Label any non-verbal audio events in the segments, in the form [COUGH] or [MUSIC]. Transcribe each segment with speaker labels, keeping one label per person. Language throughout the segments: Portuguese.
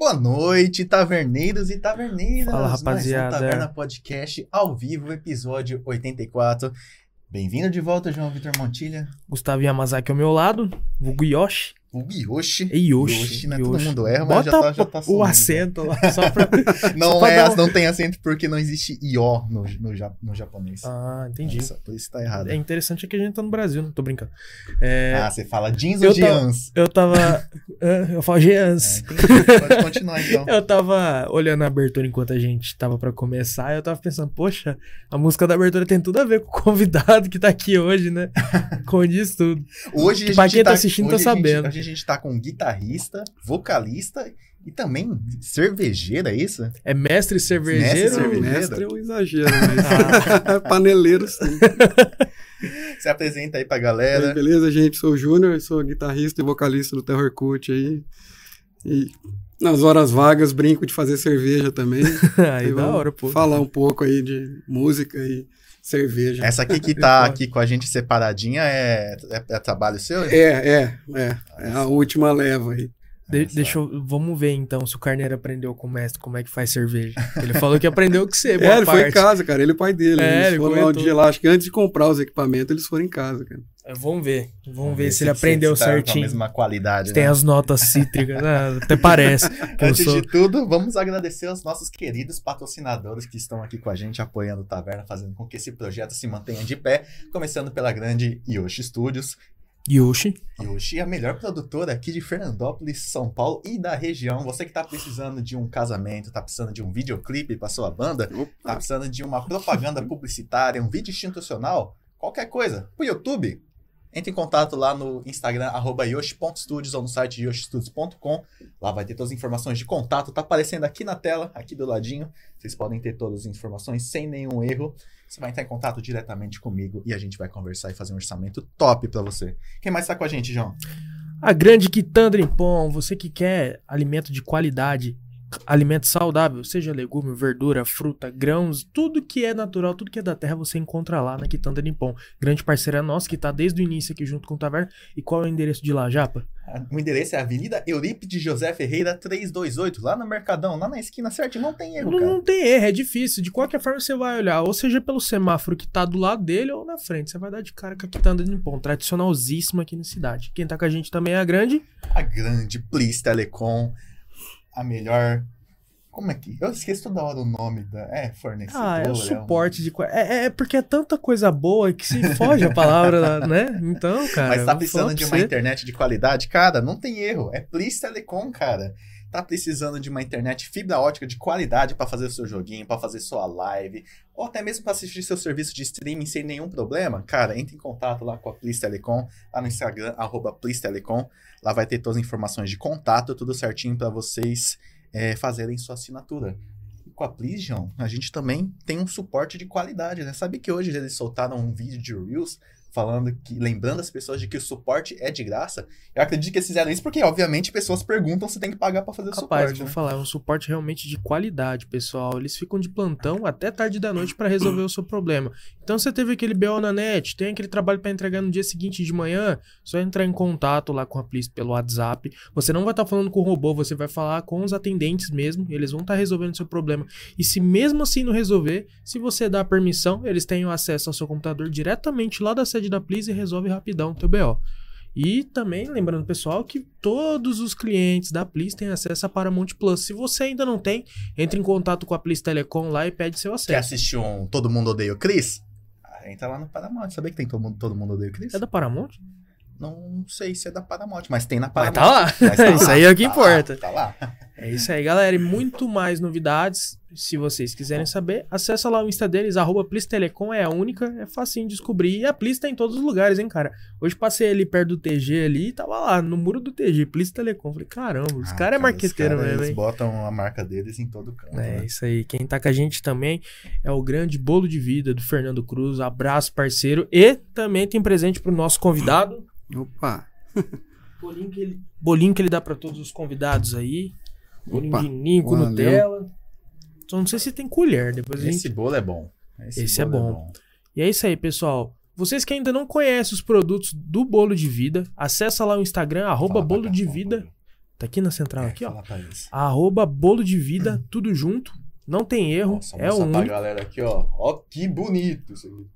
Speaker 1: Boa noite, taverneiros e taverneiras.
Speaker 2: Fala,
Speaker 1: Mais um
Speaker 2: rapaziada.
Speaker 1: Taverna Podcast ao vivo, episódio 84. Bem-vindo de volta, João Vitor Montilha.
Speaker 2: Gustavo Yamazaki ao meu lado, vulgo Yoshi.
Speaker 1: O Yoshi.
Speaker 2: É Yoshi.
Speaker 1: né?
Speaker 2: Yoshi.
Speaker 1: Todo mundo erra, mas
Speaker 2: Bota
Speaker 1: já tá, já tá
Speaker 2: o
Speaker 1: sumindo.
Speaker 2: acento lá, só pra...
Speaker 1: Não, [LAUGHS]
Speaker 2: só pra
Speaker 1: é,
Speaker 2: um-
Speaker 1: não tem acento porque não existe ió no, no, no japonês.
Speaker 2: Ah, entendi.
Speaker 1: Essa- por isso tá errado.
Speaker 2: É interessante é que a gente tá no Brasil, não tô brincando. É,
Speaker 1: Ah, você fala jeans
Speaker 2: eu
Speaker 1: ou jeans?
Speaker 2: Eu tava... [LAUGHS] eu falo
Speaker 1: É,
Speaker 2: Jeans.
Speaker 1: entendi. Pode continuar então. [LAUGHS]
Speaker 2: Eu tava olhando a abertura enquanto a gente tava pra começar e eu tava pensando, poxa, a música da abertura tem tudo a ver com o convidado que tá aqui hoje, né? Com isso tudo.
Speaker 1: Hoje a
Speaker 2: Pra
Speaker 1: gente
Speaker 2: quem tá
Speaker 1: tá
Speaker 2: assistindo tá
Speaker 1: hoje a gente-
Speaker 2: sabendo.
Speaker 1: A gente tá com um guitarrista, vocalista e também cervejeira, é isso?
Speaker 2: É mestre cervejeiro.
Speaker 1: Mestre cervejeiro.
Speaker 3: Mestre é um exagero, mas [LAUGHS] paneleiro sim.
Speaker 1: Se apresenta aí pra
Speaker 3: E aí,
Speaker 1: galera.
Speaker 3: beleza, gente? Sou o Júnior, sou guitarrista e vocalista do Terror Cult aí. E nas horas vagas brinco de fazer cerveja também. [LAUGHS]
Speaker 2: Aí
Speaker 3: E
Speaker 2: da hora, pô.
Speaker 3: Falar um pouco aí de música e cerveja.
Speaker 1: Essa aqui que tá aqui com a gente separadinha é, é, é trabalho seu?
Speaker 3: É, é, é. É a última leva aí.
Speaker 2: De-
Speaker 1: Essa-
Speaker 2: deixa eu, vamos ver então se o Carneiro aprendeu com o mestre como é que faz cerveja. Ele falou que aprendeu com você, [LAUGHS] boa
Speaker 3: É, ele foi em
Speaker 2: parte.
Speaker 3: casa, cara. Ele e o pai dele.
Speaker 2: É, ele
Speaker 3: eles foram lá um dia lá, acho que antes de comprar os equipamentos, eles foram em casa, cara.
Speaker 2: É, Vamos ver. Vamos, ver, se ele aprendeu
Speaker 1: se tá Com a
Speaker 2: certinho.
Speaker 1: mesma qualidade,
Speaker 2: Tem
Speaker 1: né?
Speaker 2: as notas cítricas, né? até parece.
Speaker 1: Antes
Speaker 2: sou-
Speaker 1: de tudo, vamos agradecer aos nossos queridos patrocinadores que estão aqui com a gente, apoiando o Taverna, fazendo com que esse projeto se mantenha de pé. Começando pela grande Yoshi Studios.
Speaker 2: Yoshi.
Speaker 1: Yoshi é a melhor produtora aqui de Fernandópolis, São Paulo e da região. Você que tá precisando de um casamento, tá precisando de um videoclipe para sua banda, tá precisando de uma propaganda publicitária, um vídeo institucional, qualquer coisa, pro YouTube, entre em contato lá no Instagram, arroba yoshi.studios ou no site yoshistudios.com. Lá vai ter todas as informações de contato, tá aparecendo aqui na tela, aqui do ladinho. Vocês podem ter todas as informações sem nenhum erro. Você vai entrar em contato diretamente comigo e a gente vai conversar e fazer um orçamento top pra você. Quem mais tá com a gente, João?
Speaker 2: A grande Quitandra Pão. Você que quer alimento de qualidade, alimento saudável, seja legume, verdura, fruta, grãos, tudo que é natural, tudo que é da terra, você encontra lá na Quitandra em Pão. Grande parceira nossa que tá desde o início aqui junto com o Taverna. E qual é o endereço de lá, Japa?
Speaker 1: O endereço é Avenida Eurípides José Ferreira 328, lá no Mercadão, lá na esquina certo. Não tem erro,
Speaker 2: Não,
Speaker 1: cara.
Speaker 2: não tem erro, é difícil. De qualquer forma, você vai olhar, ou seja pelo semáforo que tá do lado dele ou na frente. Você vai dar de cara com a Quitanda Nippon, tradicionalzíssima aqui na cidade. Quem tá com a gente também é a grande.
Speaker 1: A grande Please Telecom, a melhor. Como é que. Eu esqueço toda hora o nome da. É, fornecedora.
Speaker 2: Ah, é o
Speaker 1: um-
Speaker 2: suporte de. qua- É, é porque é tanta coisa boa que se foge a palavra, [LAUGHS] né? Então, cara.
Speaker 1: Mas tá precisando de uma
Speaker 2: você.
Speaker 1: internet de qualidade? Cara, não tem erro. É Please Telecom, cara. Tá precisando de uma internet fibra ótica de qualidade pra fazer seu joguinho, pra fazer sua live, ou até mesmo pra assistir seu serviço de streaming sem nenhum problema? Cara, entre em contato lá com a Please Telecom, lá no Instagram, Please Telecom. Lá vai ter todas as informações de contato, tudo certinho pra vocês é, fazerem sua assinatura. Com a João, a gente também tem um suporte de qualidade, né? Sabe que hoje eles soltaram um vídeo de Reels falando que, lembrando as pessoas de que o suporte é de graça. Eu acredito que eles fizeram isso porque, obviamente, pessoas perguntam se tem que pagar pra fazer o
Speaker 2: Rapaz,
Speaker 1: suporte.
Speaker 2: vou
Speaker 1: né?
Speaker 2: falar, é um suporte realmente de qualidade, pessoal. Eles ficam de plantão até tarde da noite pra resolver o seu problema. Então, você teve aquele BO na net, tem aquele trabalho pra entregar no dia seguinte de manhã, só entrar em contato lá com a Please pelo WhatsApp. Você não vai estar falando com o robô, você vai falar com os atendentes mesmo, eles vão estar resolvendo o seu problema. E se mesmo assim não resolver, se você dá permissão, eles têm acesso ao seu computador diretamente lá da sede da Please e resolve rapidão o teu BO. E também, lembrando, pessoal, que todos os clientes da Please têm acesso a Paramount Plus. Se você ainda não tem, entre em contato com a Please Telecom lá e pede seu
Speaker 1: Quer
Speaker 2: acesso.
Speaker 1: assistir um Todo Mundo Odeia o Chris? Ah, entra lá no Paramount. Sabia que tem Todo Mundo, Todo Mundo Odeia o Chris?
Speaker 2: É da Paramount?
Speaker 1: Não sei se é da Paramount, mas tem na
Speaker 2: Mas
Speaker 1: Paramount.
Speaker 2: tá lá.
Speaker 1: Mas tá [LAUGHS]
Speaker 2: Isso
Speaker 1: lá,
Speaker 2: aí é o que
Speaker 1: tá
Speaker 2: importa.
Speaker 1: Lá, tá lá.
Speaker 2: É isso aí, galera. E muito mais novidades. Se vocês quiserem saber, acessa lá o Insta deles, arroba Telecom, é a única, é facinho de descobrir. E a Please tá em todos os lugares, hein, cara. Hoje passei ali perto do TG ali e tava lá, no muro do TG, Please Telecom. Falei, caramba, os
Speaker 1: Ah,
Speaker 2: caras é marqueteiro
Speaker 1: os caras,
Speaker 2: mesmo,
Speaker 1: Eles
Speaker 2: hein.
Speaker 1: botam a marca deles em todo canto.
Speaker 2: É
Speaker 1: né?
Speaker 2: isso aí. Quem tá com a gente também é o grande bolo de vida do Fernando Cruz. Abraço, parceiro. E também tem presente pro nosso convidado.
Speaker 3: Opa! [LAUGHS]
Speaker 2: Bolinho que ele, bolinho que ele dá pra todos os convidados aí. Bolinho
Speaker 3: Opa,
Speaker 2: de ninho com
Speaker 3: valeu.
Speaker 2: Nutella. Só não sei se tem colher. Depois a
Speaker 1: Esse
Speaker 2: gente...
Speaker 1: bolo é bom.
Speaker 2: Esse é
Speaker 1: bolo
Speaker 2: bom. E é isso aí, pessoal. Vocês que ainda não conhecem os produtos do Bolo de Vida, acessa lá o Instagram, arroba Bolo
Speaker 1: cá,
Speaker 2: de Vida. Tá aqui na central,
Speaker 1: É,
Speaker 2: aqui, ó. Arroba bolo de vida, tudo junto. Não tem erro.
Speaker 1: Nossa,
Speaker 2: é
Speaker 1: mostrar pra galera aqui, ó. Ó, que bonito isso aqui.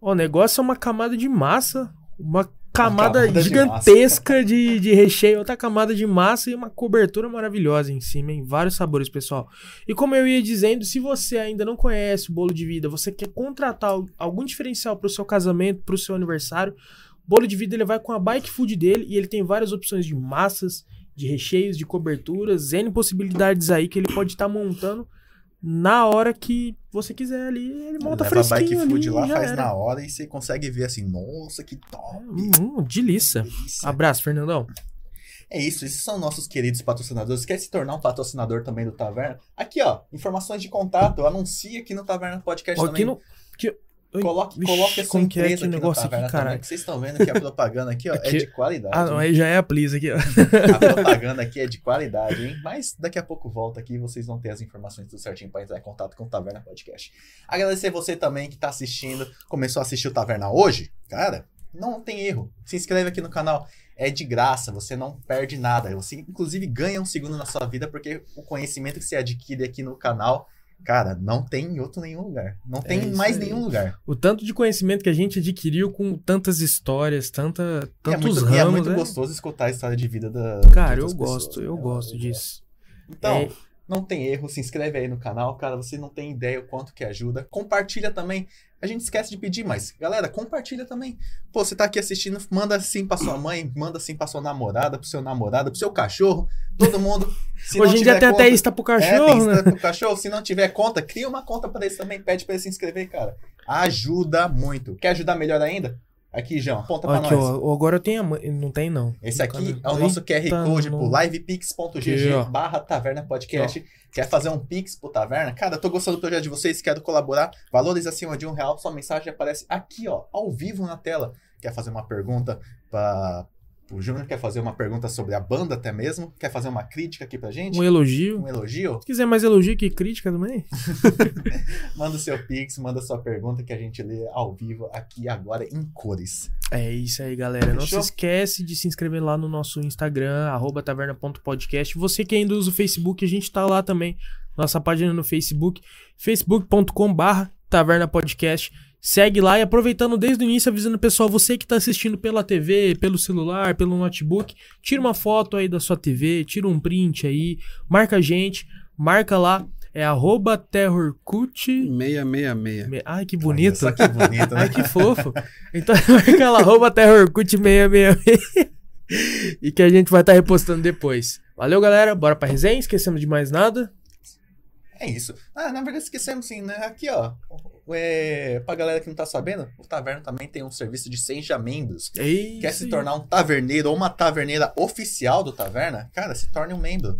Speaker 2: O negócio é uma camada de massa, uma camada,
Speaker 1: camada de
Speaker 2: gigantesca de, de recheio, outra camada de massa e uma cobertura maravilhosa em cima, em vários sabores, pessoal. E como eu ia dizendo, se você ainda não conhece o bolo de vida, você quer contratar al- algum diferencial para o seu casamento, para o seu aniversário, o bolo de vida ele vai com a bike food dele e ele tem várias opções de massas, de recheios, de coberturas, N possibilidades aí que ele pode estar montando na hora que você quiser ali, ele monta
Speaker 1: Leva
Speaker 2: fresquinho
Speaker 1: bike food
Speaker 2: ali,
Speaker 1: lá, faz
Speaker 2: era.
Speaker 1: na hora e você consegue ver assim, nossa, que top.
Speaker 2: Hum, delícia.
Speaker 1: delícia.
Speaker 2: Abraço, Fernandão.
Speaker 1: É isso, esses são nossos queridos patrocinadores. Quer se tornar um patrocinador também do Taverna? Aqui, ó, informações de contato. Anuncia aqui no Taverna Podcast
Speaker 2: Ó,
Speaker 1: também.
Speaker 2: Aqui no.
Speaker 1: Coloque, coloque a sua
Speaker 2: como que é
Speaker 1: empresa
Speaker 2: esse
Speaker 1: aqui
Speaker 2: negócio aqui,
Speaker 1: também, que vocês estão vendo que a propaganda aqui, ó,
Speaker 2: Aqui-
Speaker 1: é de qualidade.
Speaker 2: Ah, não, aí já é a please aqui, ó. [LAUGHS]
Speaker 1: A propaganda aqui é de qualidade, hein? Mas daqui a pouco volta aqui e vocês vão ter as informações tudo certinho para entrar em contato com o Taverna Podcast. Agradecer você também que tá assistindo, começou a assistir o Taverna hoje, cara, não tem erro. Se inscreve aqui no canal, é de graça, você não perde nada. Você inclusive ganha um segundo na sua vida porque o conhecimento que você adquire aqui no canal, cara, não tem em outro nenhum lugar. Não tem
Speaker 2: É
Speaker 1: em
Speaker 2: isso
Speaker 1: mais
Speaker 2: aí.
Speaker 1: nenhum lugar.
Speaker 2: O tanto de conhecimento que a gente adquiriu com tantas histórias, tanta,
Speaker 1: E é
Speaker 2: tantos
Speaker 1: muito,
Speaker 2: ramos.
Speaker 1: e é muito
Speaker 2: é-
Speaker 1: gostoso escutar a história de vida da.
Speaker 2: Cara,
Speaker 1: de
Speaker 2: eu gosto,
Speaker 1: pessoas,
Speaker 2: eu
Speaker 1: né?
Speaker 2: gosto disso.
Speaker 1: Então,
Speaker 2: É.
Speaker 1: não tem erro, se inscreve aí no canal, cara, você não tem ideia o quanto que ajuda. Compartilha também. A gente esquece de pedir, mas galera, compartilha também. Pô, você tá aqui assistindo, manda assim pra sua mãe, manda assim pra sua namorada, pro seu namorado, pro seu cachorro, todo mundo. Se
Speaker 2: Hoje em dia tem
Speaker 1: conta-
Speaker 2: até Insta pro
Speaker 1: é, tem
Speaker 2: cachorro, né?
Speaker 1: Insta pro cachorro. Se não tiver conta, cria uma conta pra eles também, pede pra eles se inscrever, cara. Ajuda muito. Quer ajudar melhor ainda? Aqui, João, aponta pra
Speaker 2: Aqui,
Speaker 1: nós.
Speaker 2: ó, agora eu tenho a. Não tem, não.
Speaker 1: Esse aqui é o nosso QR
Speaker 2: Eita,
Speaker 1: Code
Speaker 2: não.
Speaker 1: pro livepix.gg barra Taverna Podcast. Quer fazer um Pix pro Taverna? Cara, tô gostando do projeto de vocês, quero colaborar. Valores acima de um real, sua mensagem aparece aqui, ó, ao vivo na tela. Quer fazer uma pergunta para o Júnior? Quer fazer uma pergunta sobre a banda até mesmo? Quer fazer uma crítica aqui pra gente?
Speaker 2: Um elogio.
Speaker 1: Um elogio?
Speaker 2: Se quiser mais elogio que crítica também. [LAUGHS]
Speaker 1: Manda o seu Pix, manda sua pergunta que a gente lê ao vivo aqui agora em cores.
Speaker 2: É isso aí, galera. Não se
Speaker 1: Fechou?
Speaker 2: esquece de se inscrever lá no nosso Instagram, arroba taverna.podcast. Você que ainda usa o Facebook, a gente tá lá também. Nossa página no Facebook, facebook.com barra taverna podcast. Segue lá e aproveitando desde o início, avisando o pessoal, você que tá assistindo pela TV, pelo celular, pelo notebook, tira uma foto aí da sua TV, tira um print aí, marca a gente, marca lá, é arroba terrorcut.
Speaker 3: 666.
Speaker 2: Ai, que bonito.
Speaker 1: Olha só que bonito, né?
Speaker 2: Ai, que fofo. Então [LAUGHS] marca lá, arroba terrorcut666. e que a gente vai estar repostando depois. Valeu, galera. Bora pra resenha. Esquecemos de mais nada.
Speaker 1: É isso. Ah, na verdade esquecemos sim, né? Aqui, ó. É, pra galera que não tá sabendo, o Taverna também tem um serviço de seja membros. Quer se tornar um taverneiro ou uma taverneira oficial do Taverna? Cara, se torne um membro.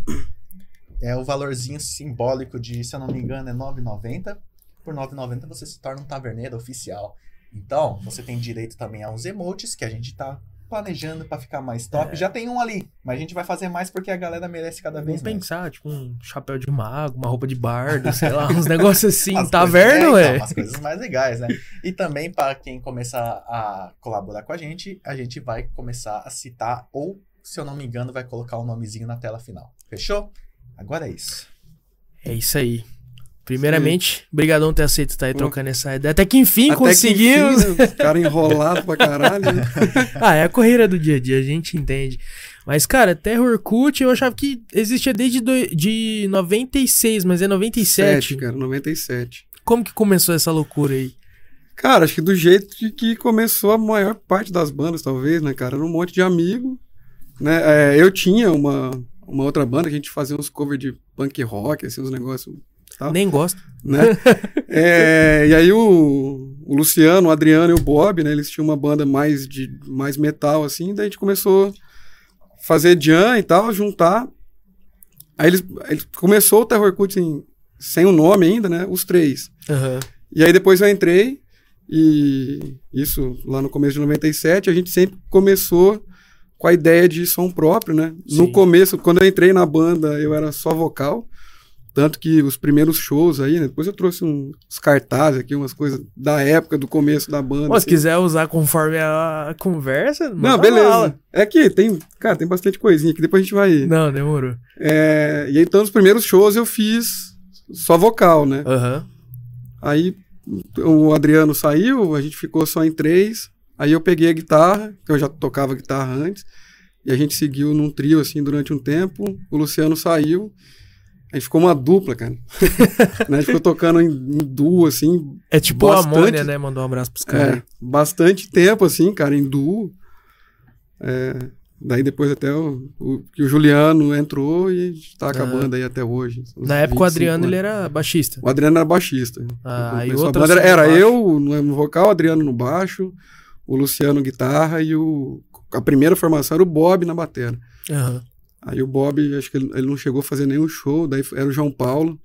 Speaker 1: É o valorzinho simbólico de, se eu não me engano, é R$ 9,90. Por R$ 9,90 você se torna um taverneiro oficial. Então, você tem direito também a uns emotes que a gente tá planejando pra ficar mais top.
Speaker 2: É.
Speaker 1: Já tem um ali, mas a gente vai fazer mais porque a galera merece cada vez
Speaker 2: Vamos
Speaker 1: mais.
Speaker 2: pensar, tipo, um chapéu de mago, uma roupa de bardo, sei lá, uns [LAUGHS] negócios assim.
Speaker 1: As
Speaker 2: Taverna,
Speaker 1: coisas- é, então,
Speaker 2: ué.
Speaker 1: umas coisas mais legais, né? E também, para quem começar a colaborar com a gente, a gente vai começar a citar, ou, se eu não me engano, vai colocar o nomezinho na tela final. Fechou? Agora é isso.
Speaker 2: É isso aí. Primeiramente, brigadão por ter aceito estar aí
Speaker 3: Pô.
Speaker 2: trocando essa ideia. Até que enfim
Speaker 3: Até que
Speaker 2: conseguimos.
Speaker 3: enfim, né, os caras enrolados pra caralho. né? [LAUGHS]
Speaker 2: ah, é a correria do dia a dia, a gente entende. Mas, cara, Terror Cult eu achava que existia desde do, de 96, mas é 97.
Speaker 3: Sete, cara, 97.
Speaker 2: Como que começou essa loucura aí?
Speaker 3: Cara, acho que do jeito de que começou a maior parte das bandas, talvez, né, cara? Era um monte de amigo, né? É, eu tinha uma, uma outra banda que a gente fazia uns covers de punk rock, assim, uns negócios, Tá.
Speaker 2: Nem gosto.
Speaker 3: né? [LAUGHS] É, e aí o, o Luciano, o Adriano e o Bob, né? Eles tinham uma banda mais de mais metal, assim, daí a gente começou a fazer jam e tal, juntar. Aí eles, eles começou o Terror Cult assim, sem o nome ainda, né? Os três.
Speaker 2: Aham.
Speaker 3: E aí depois eu entrei, e isso lá no começo de 97, a gente sempre começou com a ideia de som próprio, né?
Speaker 2: Sim.
Speaker 3: No começo, quando eu entrei na banda, eu era só vocal. Tanto que os primeiros shows aí, né? Depois eu trouxe uns cartazes aqui, umas coisas da época, do começo da banda.
Speaker 2: Pô, se
Speaker 3: assim.
Speaker 2: quiser usar conforme a conversa,
Speaker 3: Não, beleza. É que tem, cara, tem bastante coisinha que depois a gente vai.
Speaker 2: Não, demorou.
Speaker 3: É, e então, nos primeiros shows eu fiz só vocal, né?
Speaker 2: Aham.
Speaker 3: Aí o Adriano saiu, a gente ficou só em três. Aí eu peguei a guitarra, que eu já tocava guitarra antes, e a gente seguiu num trio assim durante um tempo. O Luciano saiu, a gente ficou uma dupla, cara. [LAUGHS] Né, a gente ficou tocando em, em duo, assim,
Speaker 2: É tipo a
Speaker 3: Bastante.
Speaker 2: Amônia, né? Mandou um abraço pros caras.
Speaker 3: é, bastante tempo, assim, cara, em duo. É, daí depois até o, o, que o Juliano entrou e a gente tá com a
Speaker 2: Ah.
Speaker 3: aí até hoje.
Speaker 2: Na época o
Speaker 3: 25
Speaker 2: Adriano ele
Speaker 3: anos.
Speaker 2: era baixista.
Speaker 3: O Adriano era baixista.
Speaker 2: Ah, e
Speaker 3: a banda, era, era eu no vocal, o Adriano no baixo, o Luciano guitarra e o a primeira formação era o Bob na bateria.
Speaker 2: Aham.
Speaker 3: Aí o Bob, acho que ele, ele não chegou a fazer nenhum show, daí era o João Paulo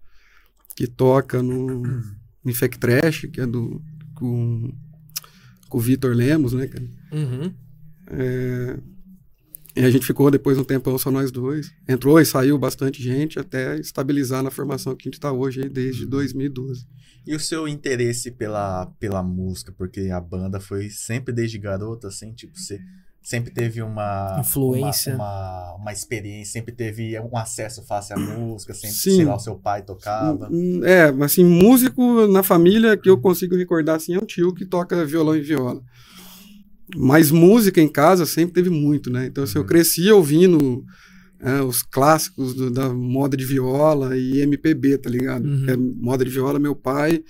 Speaker 3: que toca no Infect Trash, que é do com, com o Vitor Lemos, né, cara?
Speaker 2: Uhum.
Speaker 3: E a gente ficou depois um tempão só nós dois. Entrou e saiu bastante gente até estabilizar na formação que a gente tá hoje aí desde 2012.
Speaker 1: E o seu interesse pela, pela música? Porque a banda foi sempre desde garoto, assim, tipo, você sempre teve uma...
Speaker 2: Influência.
Speaker 1: Uma, uma, uma experiência, sempre teve um acesso fácil à música, sempre,
Speaker 3: Sim.
Speaker 1: sei lá, o seu pai tocava.
Speaker 3: Hum, É, assim, músico na família que eu consigo recordar assim é um tio que toca violão e viola. Mas música em casa sempre teve muito, né? Então, assim, eu
Speaker 1: Uhum.
Speaker 3: cresci ouvindo é, os clássicos do- da moda de viola e MPB, tá ligado?
Speaker 2: Uhum.
Speaker 3: É, moda de viola, meu pai,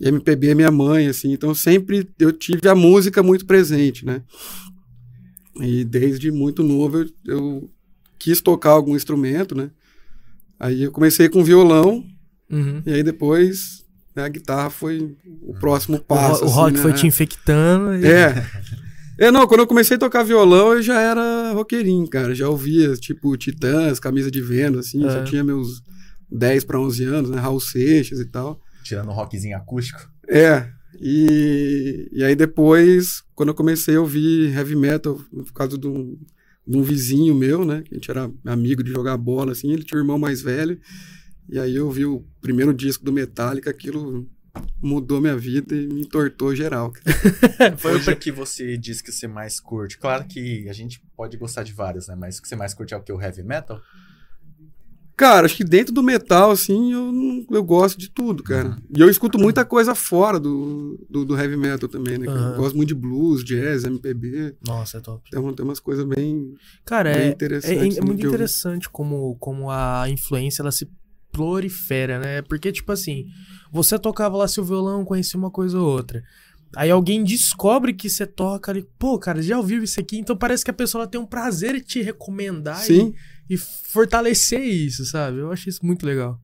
Speaker 3: e MPB é minha mãe, assim. Então, sempre eu tive a música muito presente, né? E desde muito novo eu, eu quis tocar algum instrumento, né? Aí eu comecei com violão,
Speaker 2: Uhum.
Speaker 3: e aí depois né, a guitarra foi o próximo
Speaker 2: O,
Speaker 3: passo.
Speaker 2: ro- o
Speaker 3: assim,
Speaker 2: rock
Speaker 3: né?
Speaker 2: foi te infectando. e-
Speaker 3: É. É, não, quando eu comecei a tocar violão, eu já era roqueirinho, cara. Já ouvia, tipo, Titãs, Camisa de Vênus, assim.
Speaker 2: É.
Speaker 3: Já tinha meus 10 para 11 anos, né? Raul Seixas e tal.
Speaker 1: Tirando um rockzinho acústico.
Speaker 3: É. E, e aí depois, quando eu comecei a ouvir heavy metal, por causa de um, de um vizinho meu, né? Que a gente era amigo de jogar bola, assim. Ele tinha um irmão mais velho. E aí eu vi o primeiro disco do Metallica, aquilo mudou minha vida e me entortou geral. [LAUGHS]
Speaker 2: Foi o
Speaker 1: que você diz que você mais curte? Claro que a gente pode gostar de vários, né? Mas o que você mais curte é o que? O heavy metal?
Speaker 3: Cara, acho que dentro do metal, assim, eu, não- eu gosto de tudo, cara. E eu escuto muita coisa fora do, do, do heavy metal também, né? Eu gosto muito de blues, jazz, MPB.
Speaker 2: Nossa, é top.
Speaker 3: Tem, tem umas coisas bem,
Speaker 2: Cara,
Speaker 3: bem
Speaker 2: é, é,
Speaker 3: interessantes.
Speaker 2: é
Speaker 3: assim,
Speaker 2: muito
Speaker 3: de ouvir.
Speaker 2: interessante como, como a influência ela se prolifera, né? Porque, tipo assim, você tocava lá seu violão, conhecia uma coisa ou outra. Aí alguém descobre que você toca ali, pô, cara, já ouviu isso aqui? Então parece que a pessoa ela tem um prazer em te recomendar
Speaker 3: Sim.
Speaker 2: e fortalecer isso, sabe? Eu acho isso muito legal.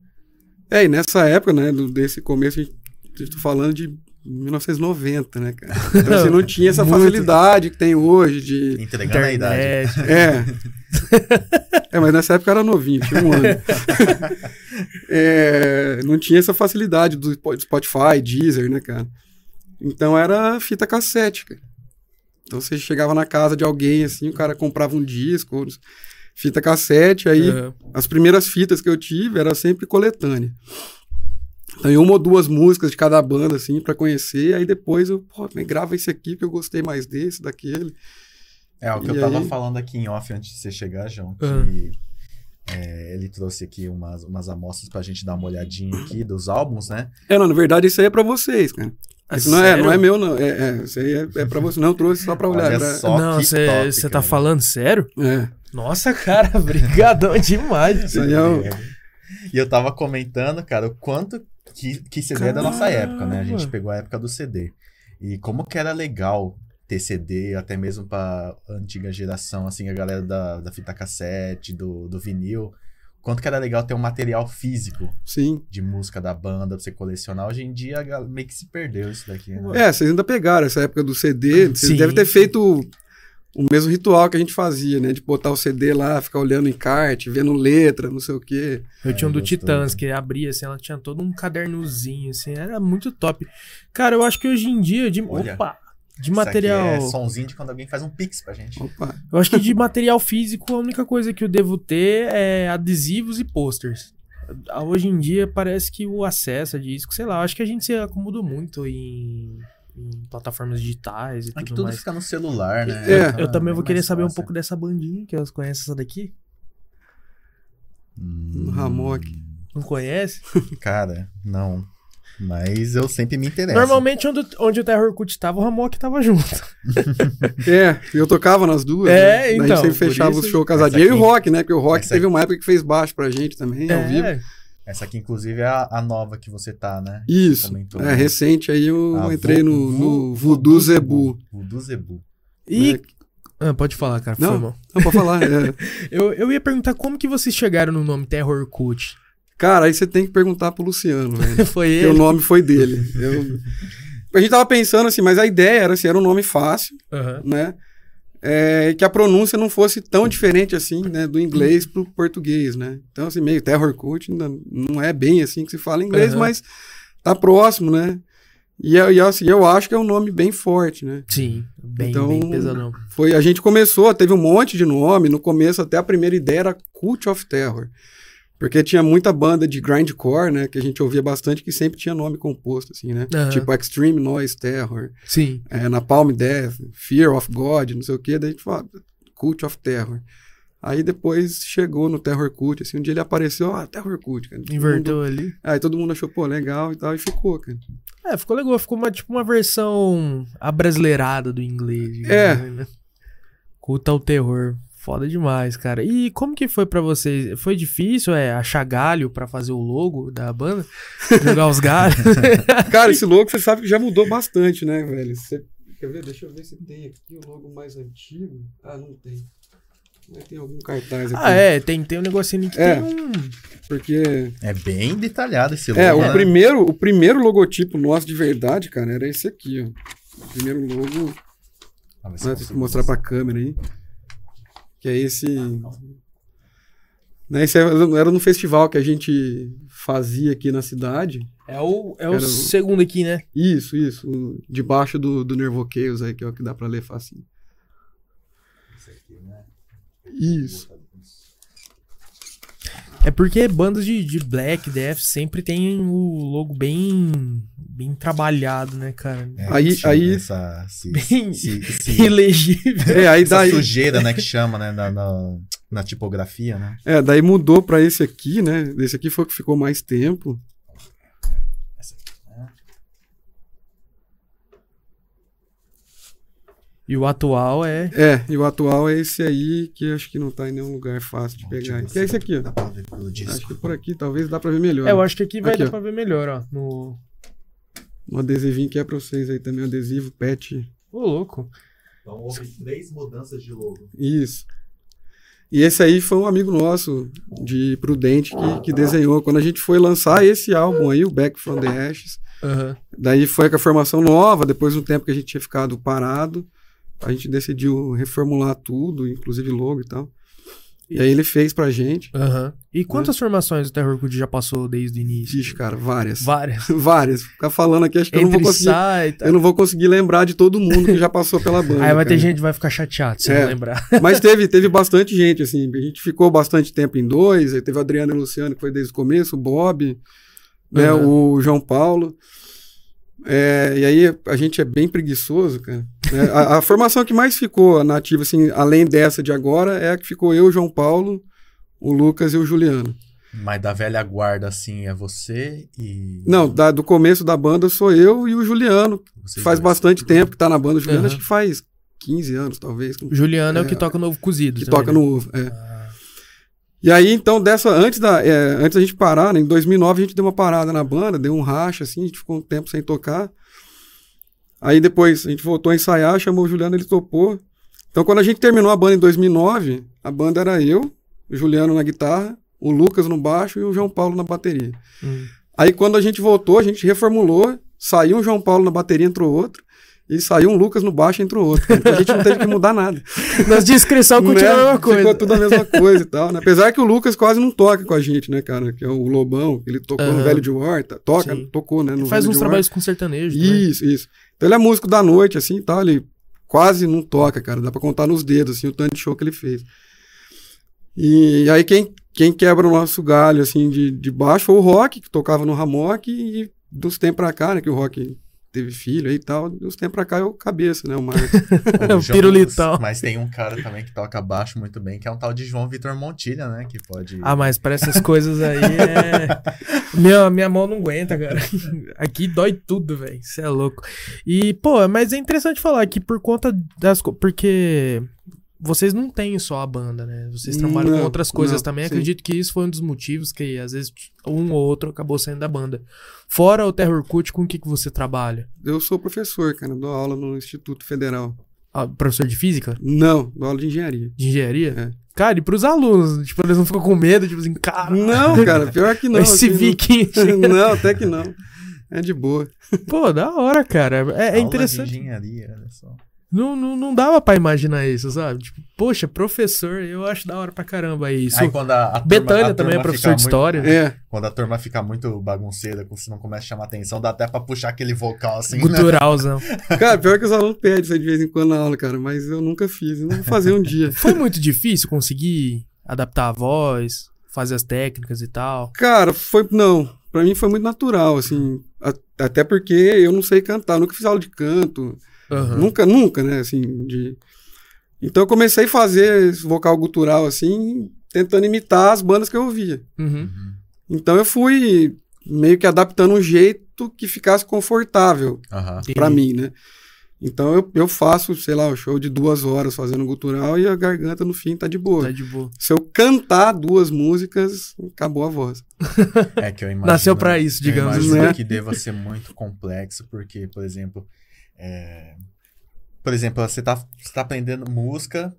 Speaker 3: É, e nessa época, né, desse começo, a gente, eu tô falando de 1990, né, cara? [LAUGHS] Então você não tinha essa facilidade que tem hoje de...
Speaker 1: Entregando a idade.
Speaker 2: Internet.
Speaker 3: É. é, mas nessa época eu era novinho, tinha um ano. [LAUGHS] É, não tinha essa facilidade do Spo- Spotify, Deezer, né, cara? Então era fita cassete, cara. Então você chegava na casa de alguém, assim, o cara comprava um disco, fita cassete, aí as primeiras fitas que eu tive era sempre coletânea. Aí uma ou duas músicas de cada banda, assim, pra conhecer, aí depois eu, pô, grava esse aqui que eu gostei mais desse, daquele.
Speaker 1: É o que
Speaker 3: E
Speaker 1: eu tava
Speaker 3: aí?
Speaker 1: falando aqui em off antes de você chegar, João. Que
Speaker 2: Ah.
Speaker 1: é, ele trouxe aqui umas, umas amostras pra gente dar uma olhadinha aqui dos álbuns, né?
Speaker 3: É, não, na verdade isso aí é pra vocês, cara.
Speaker 2: Ah,
Speaker 3: Isso não é, não é meu, não. É, é, isso aí é, é pra você. Não, eu trouxe só pra olhar.
Speaker 1: Olha
Speaker 3: pra-
Speaker 1: só.
Speaker 2: Não, você tá falando sério?
Speaker 3: É.
Speaker 2: Nossa, cara, [LAUGHS] brigadão demais.
Speaker 3: Isso aí é o-
Speaker 1: E eu tava comentando, cara, o quanto que, que CD é da nossa
Speaker 2: Caramba.
Speaker 1: época, né? A gente pegou a época do CD. E como que era legal ter CD, até mesmo pra antiga geração, assim, a galera da, da fita cassete, do, do vinil. Quanto que era legal ter um material físico
Speaker 3: Sim.
Speaker 1: de música da banda pra você colecionar. Hoje em dia meio que se perdeu isso daqui, né?
Speaker 3: É, vocês ainda pegaram essa época do CD. Vocês devem ter feito o mesmo ritual que a gente fazia, né? De botar o CD lá, ficar olhando em encarte, vendo letra, não sei o quê.
Speaker 2: Eu tinha um
Speaker 1: É,
Speaker 2: do. Titãs, que abria, assim, ela tinha todo um cadernozinho, assim, era muito top. Cara, eu acho que hoje em dia, de,
Speaker 1: Olha,
Speaker 2: opa, de
Speaker 1: Isso
Speaker 2: material...
Speaker 1: aqui é sonzinho de quando alguém faz um pix pra gente.
Speaker 3: Opa.
Speaker 2: Eu acho que de material físico, a única coisa que eu devo ter é adesivos e posters. hoje em dia parece que o acesso a disco, sei lá, acho que a gente se acomoda muito em, em plataformas digitais e
Speaker 1: Aqui
Speaker 2: tudo
Speaker 1: tudo
Speaker 2: mais.
Speaker 1: fica no celular, né?
Speaker 3: É.
Speaker 2: Eu
Speaker 1: Ah,
Speaker 2: também vou querer saber um pouco dessa bandinha, que elas conhecem essa daqui.
Speaker 1: Hum,
Speaker 3: Ramok.
Speaker 2: Não conhece? [LAUGHS]
Speaker 1: Cara, não. Mas eu sempre me interesso.
Speaker 2: Normalmente, onde, onde o Terror Cult tava, o Ramok tava junto. [LAUGHS]
Speaker 3: É, eu tocava nas duas.
Speaker 2: É,
Speaker 3: né? Daí A
Speaker 2: então,
Speaker 3: gente sempre fechava
Speaker 2: isso-
Speaker 3: os shows casadinho. E o rock, né? Porque o rock teve
Speaker 1: aqui-
Speaker 3: uma época que fez baixo pra gente também, ao vivo.
Speaker 1: Essa aqui, inclusive, é a, a nova que você tá, né?
Speaker 3: Isso.
Speaker 1: Comentou,
Speaker 3: É,
Speaker 1: né?
Speaker 3: recente aí eu
Speaker 1: A
Speaker 3: entrei no, no Voodoo Zebu.
Speaker 1: Voodoo Zebu.
Speaker 2: E.
Speaker 3: né?
Speaker 2: Ah, pode falar, cara.
Speaker 3: Não. Não, pra falar. é. [LAUGHS]
Speaker 2: Eu, eu ia perguntar como que vocês chegaram no nome Terror Cult.
Speaker 3: Cara, aí você tem que perguntar pro Luciano, velho. [LAUGHS]
Speaker 2: Foi
Speaker 3: Porque o
Speaker 2: ele.
Speaker 3: nome foi dele. Eu- [LAUGHS] A gente tava pensando assim, mas a ideia era assim, era um nome fácil,
Speaker 2: Aham.
Speaker 3: né? É, que a pronúncia não fosse tão diferente assim, né? Do inglês pro português, né? Então, assim, meio terror cult, ainda não é bem assim que se fala em inglês,
Speaker 2: Aham.
Speaker 3: mas tá próximo, né? E, eu- e assim, eu acho que é um nome bem forte, né?
Speaker 2: Sim, bem,
Speaker 3: Então-
Speaker 2: bem pesadão.
Speaker 3: Foi, a gente começou, teve um monte de nome, no começo até a primeira ideia era Cult of Terror. Porque tinha muita banda de grindcore, né, que a gente ouvia bastante, que sempre tinha nome composto, assim, né? Tipo Extreme Noise Terror,
Speaker 2: Sim.
Speaker 3: é, Napalm Death, Fear of God, não sei o quê, daí a gente falava Cult of Terror. Aí depois chegou no Terror Cult, assim, um dia ele apareceu, ah, Terror Cult, cara. Todo mundo-
Speaker 2: Inverteu ali.
Speaker 3: Aí todo mundo achou, pô, legal e tal, e ficou, cara.
Speaker 2: É, ficou legal. Ficou uma, tipo uma versão abrasileirada do inglês.
Speaker 3: É.
Speaker 2: né? Culta ao terror. Foda demais, cara. E como que foi pra vocês? Foi difícil, é, achar galho pra fazer o logo da banda? [LAUGHS] Jogar os galhos? [LAUGHS]
Speaker 3: Cara, esse logo você sabe que já mudou bastante, né, velho? Você... Quer ver? Deixa eu ver se tem aqui o logo mais antigo. Ah, não tem. Mas tem algum cartaz aqui.
Speaker 2: ah, é. Tem, tem um negocinho que
Speaker 3: É.
Speaker 2: tem um...
Speaker 3: Porque.
Speaker 1: É bem detalhado esse logo.
Speaker 3: É, o
Speaker 1: né?
Speaker 3: primeiro, o primeiro logotipo nosso de verdade, cara, era esse aqui, ó. O primeiro logo. Ter que
Speaker 1: consigo
Speaker 3: mostrar pra câmera aí. Que é esse. Né, esse era era no festival que a gente fazia aqui na cidade.
Speaker 2: É o, é o
Speaker 3: Era
Speaker 2: segundo aqui, né?
Speaker 3: Isso, isso. Debaixo do, do Nervo Chaos aí, que é o que dá pra ler facinho. Isso.
Speaker 2: É porque bandas de, de Black Death sempre tem o logo bem bem trabalhado, né, cara?
Speaker 1: É,
Speaker 3: Aí- aí-
Speaker 1: Essa, se, [LAUGHS]
Speaker 2: Bem
Speaker 1: se, se, [LAUGHS]
Speaker 2: ilegível.
Speaker 3: É, aí
Speaker 1: essa
Speaker 3: daí,
Speaker 1: sujeira, né, que chama, né, na, na, na tipografia, né?
Speaker 3: é, daí mudou pra esse aqui, né? Esse aqui foi o que ficou mais tempo.
Speaker 2: E o atual é.
Speaker 3: É, e o atual é esse aí, que acho que não tá em nenhum lugar fácil de
Speaker 1: eu
Speaker 3: pegar. Que é
Speaker 1: se
Speaker 3: esse aqui, ó.
Speaker 1: Dá pra ver pelo disco.
Speaker 3: Acho que por aqui talvez dá pra ver melhor.
Speaker 2: É, eu acho que aqui vai
Speaker 3: Aqui,
Speaker 2: dar
Speaker 3: ó.
Speaker 2: pra ver melhor, ó. No.
Speaker 3: Um adesivinho que é pra vocês aí também, um adesivo pet.
Speaker 2: Ô, louco.
Speaker 1: Então houve três mudanças de logo.
Speaker 3: Isso. E esse aí foi um amigo nosso de Prudente que, que desenhou. Quando a gente foi lançar esse álbum aí, o Back from the Ashes,
Speaker 2: Aham.
Speaker 3: daí foi com a formação nova, depois de um tempo que a gente tinha ficado parado, a gente decidiu reformular tudo, inclusive logo e tal. E aí ele fez pra gente.
Speaker 2: Aham. E quantas formações o Terror Code já passou desde o início?
Speaker 3: Vixe, cara, várias.
Speaker 2: Várias. [LAUGHS]
Speaker 3: várias. Ficar falando aqui, acho que eu não vou
Speaker 2: Entre
Speaker 3: conseguir. Eu não vou conseguir lembrar de todo mundo que já passou pela [LAUGHS] banda.
Speaker 2: Aí vai ter
Speaker 3: cara.
Speaker 2: gente que vai ficar chateado se
Speaker 3: É.
Speaker 2: não lembrar. [LAUGHS]
Speaker 3: Mas teve, teve bastante gente, assim. A gente ficou bastante tempo em dois. Aí teve o Adriano e o Luciano, que foi desde o começo, o Bob, né,
Speaker 2: Uhum.
Speaker 3: o João Paulo. É, e aí a gente é bem preguiçoso, cara. É, a, a formação que mais ficou nativa, assim, além dessa de agora, é a que ficou eu, o João Paulo, o Lucas e o Juliano.
Speaker 1: Mas da velha guarda, assim, é você e.
Speaker 3: Não, da- do começo da banda sou eu e o Juliano,
Speaker 1: Vocês
Speaker 3: faz bastante tempo que tá na banda. O Juliano
Speaker 2: Uhum.
Speaker 3: acho que faz 15 anos, talvez.
Speaker 2: O Juliano é, o que
Speaker 3: É,
Speaker 2: toca o novo cozido.
Speaker 3: que
Speaker 2: também,
Speaker 3: toca
Speaker 2: né?
Speaker 3: no ovo. É.
Speaker 2: Ah,
Speaker 3: E aí, então, dessa, antes da, é, antes da gente parar, né, em 2009 a gente deu uma parada na banda, deu um racha, assim, a gente ficou um tempo sem tocar. Aí depois a gente voltou a ensaiar, chamou o Juliano, ele topou. Então, quando a gente terminou a banda em 2009, a banda era eu, o Juliano na guitarra, o Lucas no baixo e o João Paulo na bateria.
Speaker 2: hum.
Speaker 3: Aí, quando a gente voltou, a gente reformulou, saiu um João Paulo na bateria, entrou outro, e saiu um Lucas no baixo, entrou outro. cara. Então, a gente não teve que mudar nada. [LAUGHS]
Speaker 2: Nas descrições continua a
Speaker 3: Né?
Speaker 2: mesma coisa.
Speaker 3: Ficou tudo a mesma coisa e tal, né? Apesar que o Lucas quase não toca com a gente, né, cara? Que é o Lobão, ele tocou no
Speaker 2: Aham.
Speaker 3: Velho de War, tá- toca,
Speaker 2: Sim.
Speaker 3: tocou, né? No
Speaker 2: Ele faz
Speaker 3: Velho
Speaker 2: uns trabalhos com sertanejo.
Speaker 3: Isso, isso. Então ele é músico da noite, assim e tal. Ele quase não toca, cara. Dá pra contar nos dedos, assim, o tanto de show que ele fez. E aí quem quem quebra o nosso galho, assim, de, de baixo foi o Rock, que tocava no Ramok, e dos tempos pra cá, né, que o Rock teve filho aí e tal, dos tempos pra cá é o cabeça, né, o Marcos. [LAUGHS]
Speaker 1: O João-
Speaker 2: Pirulitão.
Speaker 1: Mas tem um cara também que toca baixo muito bem, que é um tal de João Vitor Montilha, né? Que pode.
Speaker 2: Ah, mas para essas coisas aí é. Minha, minha mão não aguenta, cara. Aqui dói tudo, velho. Isso é louco. E, pô, mas é interessante falar que por conta das. co- Porque vocês não têm só a banda, né? Vocês trabalham com
Speaker 3: Não,
Speaker 2: outras coisas
Speaker 3: não,
Speaker 2: também.
Speaker 3: sim.
Speaker 2: Acredito que isso foi um dos motivos que às vezes um ou outro acabou saindo da banda. Fora o Terror Cult, com o que, que você trabalha?
Speaker 3: Eu sou professor, cara, dou aula no Instituto Federal.
Speaker 2: Ah, professor de física?
Speaker 3: Não, dou aula de engenharia.
Speaker 2: De engenharia?
Speaker 3: É.
Speaker 2: Cara, e pros alunos? Tipo, eles não ficam com medo, tipo assim, cara.
Speaker 3: Não, cara, pior que [LAUGHS] não.
Speaker 2: esse
Speaker 3: assim,
Speaker 2: viking.
Speaker 3: não, [LAUGHS] não, até que não. É de boa.
Speaker 2: Pô, da hora, cara. É, é interessante.
Speaker 1: De engenharia, olha só.
Speaker 2: Não, não, não dava pra imaginar isso, sabe? Tipo, poxa, professor, eu acho da hora pra caramba isso.
Speaker 1: Aí quando a, a turma,
Speaker 2: Betânia
Speaker 1: a
Speaker 2: também é professor de
Speaker 1: muito-
Speaker 2: história.
Speaker 3: É,
Speaker 1: Quando a turma fica muito bagunceira, se não começa a chamar atenção, dá até pra puxar aquele vocal assim, né?
Speaker 2: Guturalzão. [LAUGHS]
Speaker 3: cara, pior que os alunos pedem isso aí de vez em quando na aula, cara, mas eu nunca fiz, eu não vou fazer um dia. [LAUGHS]
Speaker 2: Foi muito difícil conseguir adaptar a voz, fazer as técnicas e tal.
Speaker 3: Cara, foi. Não, pra mim foi muito natural, assim. a- até porque eu não sei cantar, nunca fiz aula de canto.
Speaker 2: Aham.
Speaker 3: Nunca, nunca, né? Assim, de... Então eu comecei a fazer esse vocal gutural, assim, tentando imitar as bandas que eu ouvia.
Speaker 2: Uhum.
Speaker 3: Então eu fui meio que adaptando um jeito que ficasse confortável pra
Speaker 2: Entendi.
Speaker 3: mim, né? Então eu, eu faço, sei lá, o show de duas horas fazendo gutural e a garganta no fim tá de boa.
Speaker 2: Tá de boa.
Speaker 3: Se eu cantar duas músicas, acabou a voz.
Speaker 1: É que eu [LAUGHS] imagino.
Speaker 2: Nasceu pra isso, digamos
Speaker 1: eu imagino
Speaker 3: assim.
Speaker 1: que deva ser muito complexo, porque, por exemplo, é, por exemplo, você tá, você tá aprendendo música,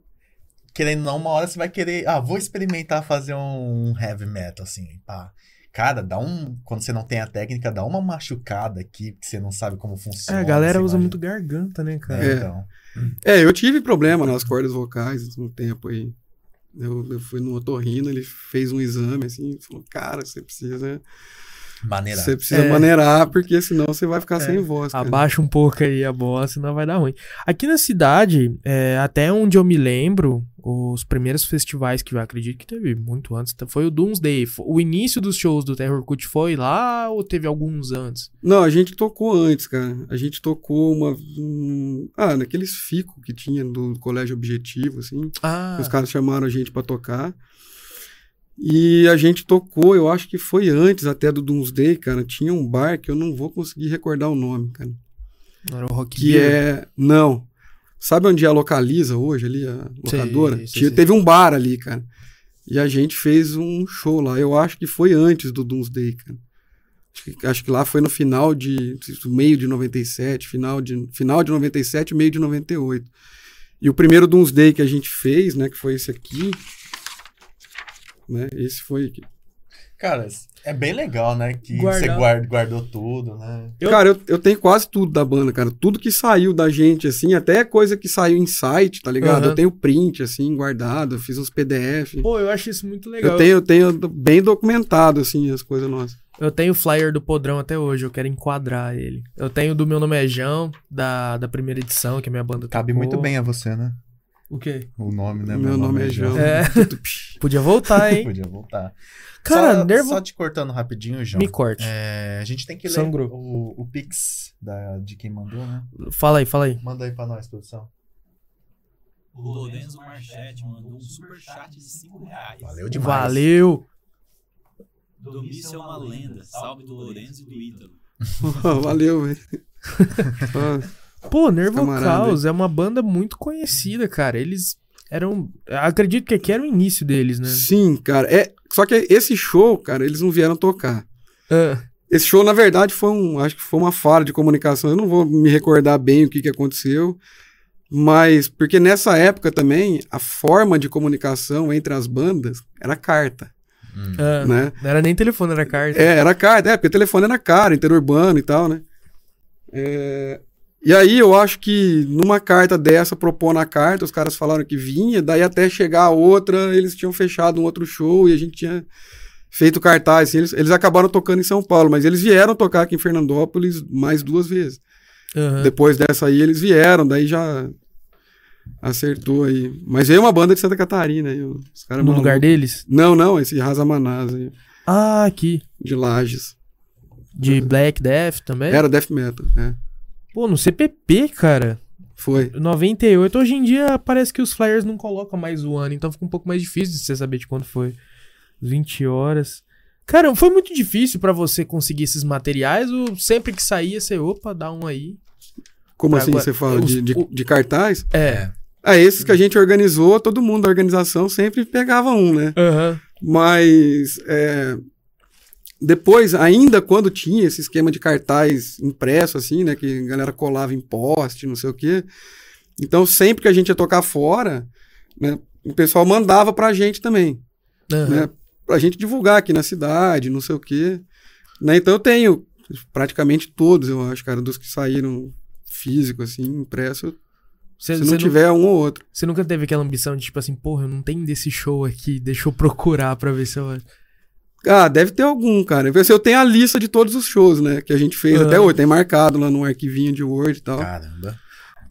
Speaker 1: querendo ou não, uma hora você vai querer, ah, vou experimentar fazer um heavy metal, assim, pá. Cara, dá um. Quando você não tem a técnica, dá uma machucada aqui, que você não sabe como
Speaker 2: É,
Speaker 1: funciona.
Speaker 2: a galera usa
Speaker 1: imagina.
Speaker 2: muito garganta, né, cara?
Speaker 1: É,
Speaker 3: É.
Speaker 1: então.
Speaker 3: É, eu tive problema nas cordas vocais um tempo aí. Eu, eu fui no otorrino, ele fez um exame assim, e falou: Cara, você precisa,
Speaker 1: Maneira.
Speaker 3: você precisa
Speaker 2: É.
Speaker 3: maneirar, porque senão você vai ficar sem voz. cara."
Speaker 2: Abaixa um pouco aí a bola, senão vai dar ruim. Aqui na cidade, é, até onde eu me lembro, os primeiros festivais que eu acredito que teve muito antes, foi o Doomsday. O início dos shows do Terror Cult foi lá ou teve alguns antes?
Speaker 3: Não, a gente tocou antes, cara. A gente tocou uma. um- ah, naqueles fico que tinha do Colégio Objetivo, assim.
Speaker 2: Ah,
Speaker 3: Os caras chamaram a gente pra tocar. E a gente tocou, eu acho que foi antes até do Doomsday, cara. Tinha um bar que eu não vou conseguir recordar o nome, cara.
Speaker 2: era o Rock
Speaker 3: Que
Speaker 2: Beer.
Speaker 3: é. Não. Sabe onde é a localiza hoje ali, a locadora?
Speaker 2: sei.
Speaker 3: Teve um bar ali, cara. E a gente fez um show lá. Eu acho que foi antes do Doomsday, cara. Acho que, acho que lá foi no final de. meio de 97, final de, final de 97, meio de 98. E o primeiro Doomsday que a gente fez, né, que foi esse aqui. Né, esse foi aqui.
Speaker 1: Cara, é bem legal, né? Que
Speaker 2: Guardar.
Speaker 1: você guard- guardou tudo, né?
Speaker 2: Eu-
Speaker 3: Cara, eu, eu tenho quase tudo da banda, cara. Tudo que saiu da gente, assim, até coisa que saiu em site, tá ligado?
Speaker 2: Aham.
Speaker 3: Eu tenho print, assim, guardado, eu fiz uns PDF.
Speaker 2: Pô, eu acho isso muito legal.
Speaker 3: Eu tenho, eu tenho bem documentado, assim, as coisas nossas.
Speaker 2: Eu tenho o flyer do Podrão até hoje, eu quero enquadrar ele. Eu tenho do meu nome é João, da, da primeira edição, que a minha banda
Speaker 1: Cabe
Speaker 2: tocou.
Speaker 1: muito bem a você, né?
Speaker 2: O quê?
Speaker 1: O nome, né?
Speaker 3: Meu nome é João.
Speaker 2: É. [LAUGHS] Podia voltar, hein?
Speaker 1: Podia voltar.
Speaker 2: Cara,
Speaker 1: só,
Speaker 2: nervo...
Speaker 1: só te cortando rapidinho, João.
Speaker 2: Me corte.
Speaker 1: É, a gente tem que ler o, o Pix da, de quem mandou, né?
Speaker 2: Fala aí, fala aí.
Speaker 1: Manda aí pra nós, produção.
Speaker 4: O Lorenzo Marchetti mandou um superchat de 5 reais.
Speaker 1: Valeu demais.
Speaker 2: Valeu!
Speaker 4: Domício é uma lenda. Salve do Lorenzo e do Ítalo. [LAUGHS]
Speaker 3: Valeu, velho. [LAUGHS]
Speaker 2: Pô, Nervo Caos é uma banda muito conhecida, cara. Eles eram. Acredito que aqui era o início deles, né?
Speaker 3: Sim, cara. É, só que esse show, cara, eles não vieram tocar.
Speaker 2: Ah,
Speaker 3: Esse show, na verdade, foi um. Acho que foi uma falha de comunicação. Eu não vou me recordar bem o que, que aconteceu. Mas, porque nessa época também, a forma de comunicação entre as bandas era carta,
Speaker 1: Hum.
Speaker 2: ah,
Speaker 3: né?
Speaker 2: Não era nem telefone, era carta.
Speaker 3: É, era carta, é, porque telefone era caro, interurbano e tal, né? É, e aí eu acho que numa carta dessa, propondo a carta, os caras falaram que vinha, daí até chegar a outra, eles tinham fechado um outro show e a gente tinha feito cartaz. assim, eles, eles acabaram tocando em São Paulo, mas eles vieram tocar aqui em Fernandópolis mais duas vezes.
Speaker 2: Aham.
Speaker 3: Depois dessa aí, eles vieram, daí já. acertou aí. Mas veio uma banda de Santa Catarina aí. Os
Speaker 2: No lugar deles?
Speaker 3: Não, não, esse Rasa Manás aí,
Speaker 2: Ah, aqui.
Speaker 3: de Lages.
Speaker 2: De Black Death também?
Speaker 3: Era Death Metal, é.
Speaker 2: Pô, no CPP, cara.
Speaker 3: Foi.
Speaker 2: 98. Hoje em dia parece que os flyers não colocam mais o ano, então fica um pouco mais difícil de você saber de quando foi. 20 horas. Cara, foi muito difícil pra você conseguir esses materiais ou sempre que saía você, opa, dá um aí?
Speaker 3: Como
Speaker 2: Pra
Speaker 3: assim
Speaker 2: agora-
Speaker 3: você fala?
Speaker 2: os-
Speaker 3: de, de,
Speaker 2: o-
Speaker 3: de cartaz?
Speaker 2: É.
Speaker 3: Ah, esses que a gente organizou, todo mundo da organização sempre pegava um, né?
Speaker 2: Aham.
Speaker 3: Mas é, depois, ainda quando tinha esse esquema de cartaz impresso, assim, né? Que a galera colava em poste, não sei o quê. Então, sempre que a gente ia tocar fora, né, o pessoal mandava pra gente também,
Speaker 2: aham.
Speaker 3: né? Pra gente divulgar aqui na cidade, não sei o quê. Né? Então, eu tenho praticamente todos, eu acho, cara, dos que saíram físico, assim, impresso.
Speaker 2: Você,
Speaker 3: Se não tiver um ou outro.
Speaker 2: você nunca teve aquela ambição de tipo assim, porra, eu não tenho desse show aqui, deixa eu procurar pra ver se eu.
Speaker 3: Ah, deve ter algum, cara. Eu eu tenho a lista de todos os shows, né? Que a gente fez até hoje. Tem marcado lá no arquivinho de Word e tal.
Speaker 1: Caramba.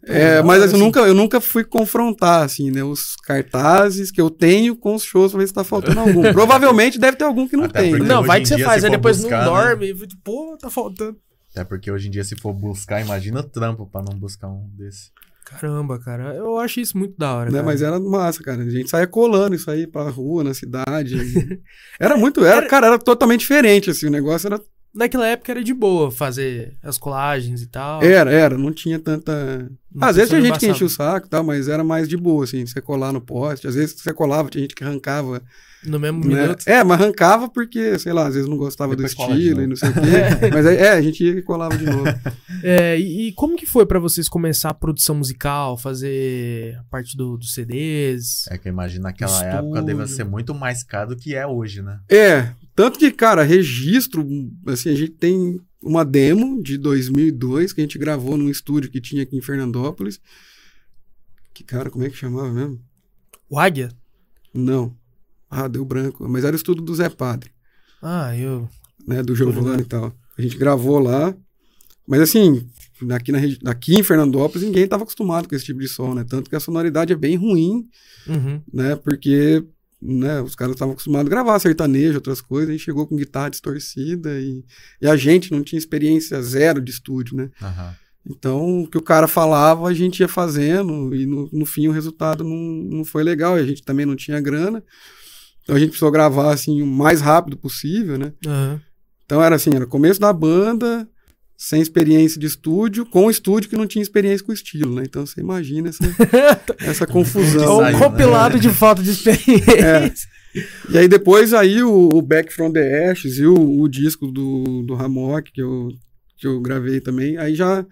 Speaker 3: é,
Speaker 2: Pô,
Speaker 3: mas assim, eu,
Speaker 2: assim.
Speaker 3: nunca, eu nunca fui confrontar, assim, né? Os cartazes que eu tenho com os shows pra ver se tá faltando [LAUGHS] algum. Provavelmente deve ter algum que não
Speaker 1: Até
Speaker 3: tem, né?
Speaker 2: Não, vai que você faz, aí depois
Speaker 1: buscar,
Speaker 2: não
Speaker 1: né?
Speaker 2: dorme. e fica, Pô, tá faltando.
Speaker 1: Até porque hoje em dia, se for buscar, imagina o trampo pra não buscar um desse.
Speaker 2: Caramba, cara. Eu acho isso muito da hora.
Speaker 3: Né,
Speaker 2: cara.
Speaker 3: Mas era massa, cara. A gente saía colando isso aí pra rua, na cidade. [LAUGHS] era muito. Era, cara, era totalmente diferente, assim. O negócio era.
Speaker 2: Naquela época era de boa fazer as colagens e tal.
Speaker 3: Era, era. Não tinha tanta.
Speaker 2: Não
Speaker 3: Às vezes
Speaker 2: tinha
Speaker 3: gente que enchia o saco e tal, mas era mais de boa, assim. Você colar no poste. Às vezes você colava, tinha gente que arrancava
Speaker 2: No mesmo
Speaker 3: né?
Speaker 2: minuto.
Speaker 3: É, mas arrancava porque, sei lá, às vezes não gostava
Speaker 1: Depois
Speaker 3: do estilo e não sei o quê. [LAUGHS] mas é, a gente ia e colava de novo. [LAUGHS]
Speaker 2: É, e, e como que foi pra vocês começar a produção musical, fazer a parte do- dos CDs?
Speaker 1: É que eu imagino naquela época deve ser muito mais caro do que é hoje, né?
Speaker 3: É, tanto que, cara, registro, assim, a gente tem uma demo de 2002 que a gente gravou num estúdio que tinha aqui em Fernandópolis. Que, cara, como é que chamava mesmo?
Speaker 2: O Águia?
Speaker 3: Não. Ah, deu branco. Mas era o estúdio do Zé Padre,
Speaker 2: Ah, eu.
Speaker 3: né, do Giovanni e tal. A gente gravou lá. Mas assim, aqui, na, aqui em Fernandópolis ninguém estava acostumado com esse tipo de som, né? Tanto que a sonoridade é bem ruim.
Speaker 2: Uhum.
Speaker 3: né? Porque né, os caras estavam acostumados a gravar sertanejo, outras coisas, a gente chegou com guitarra distorcida e, e a gente não tinha experiência zero de estúdio, né?
Speaker 1: Aham.
Speaker 3: Então, o que o cara falava, a gente ia fazendo e no, no fim o resultado não, não foi legal e a gente também não tinha grana. Então a gente precisou gravar assim o mais rápido possível, né?
Speaker 2: Aham.
Speaker 3: Então era assim, era começo da banda, sem experiência de estúdio, com estúdio que não tinha experiência com estilo, né? Então você imagina essa, [LAUGHS] essa
Speaker 2: É
Speaker 3: confusão.
Speaker 2: um
Speaker 1: saiu, né?
Speaker 2: compilado de falta de experiência.
Speaker 3: E aí depois aí o, o Back from the Ashes e o, o disco do, do Ramok que eu, que eu gravei também, aí já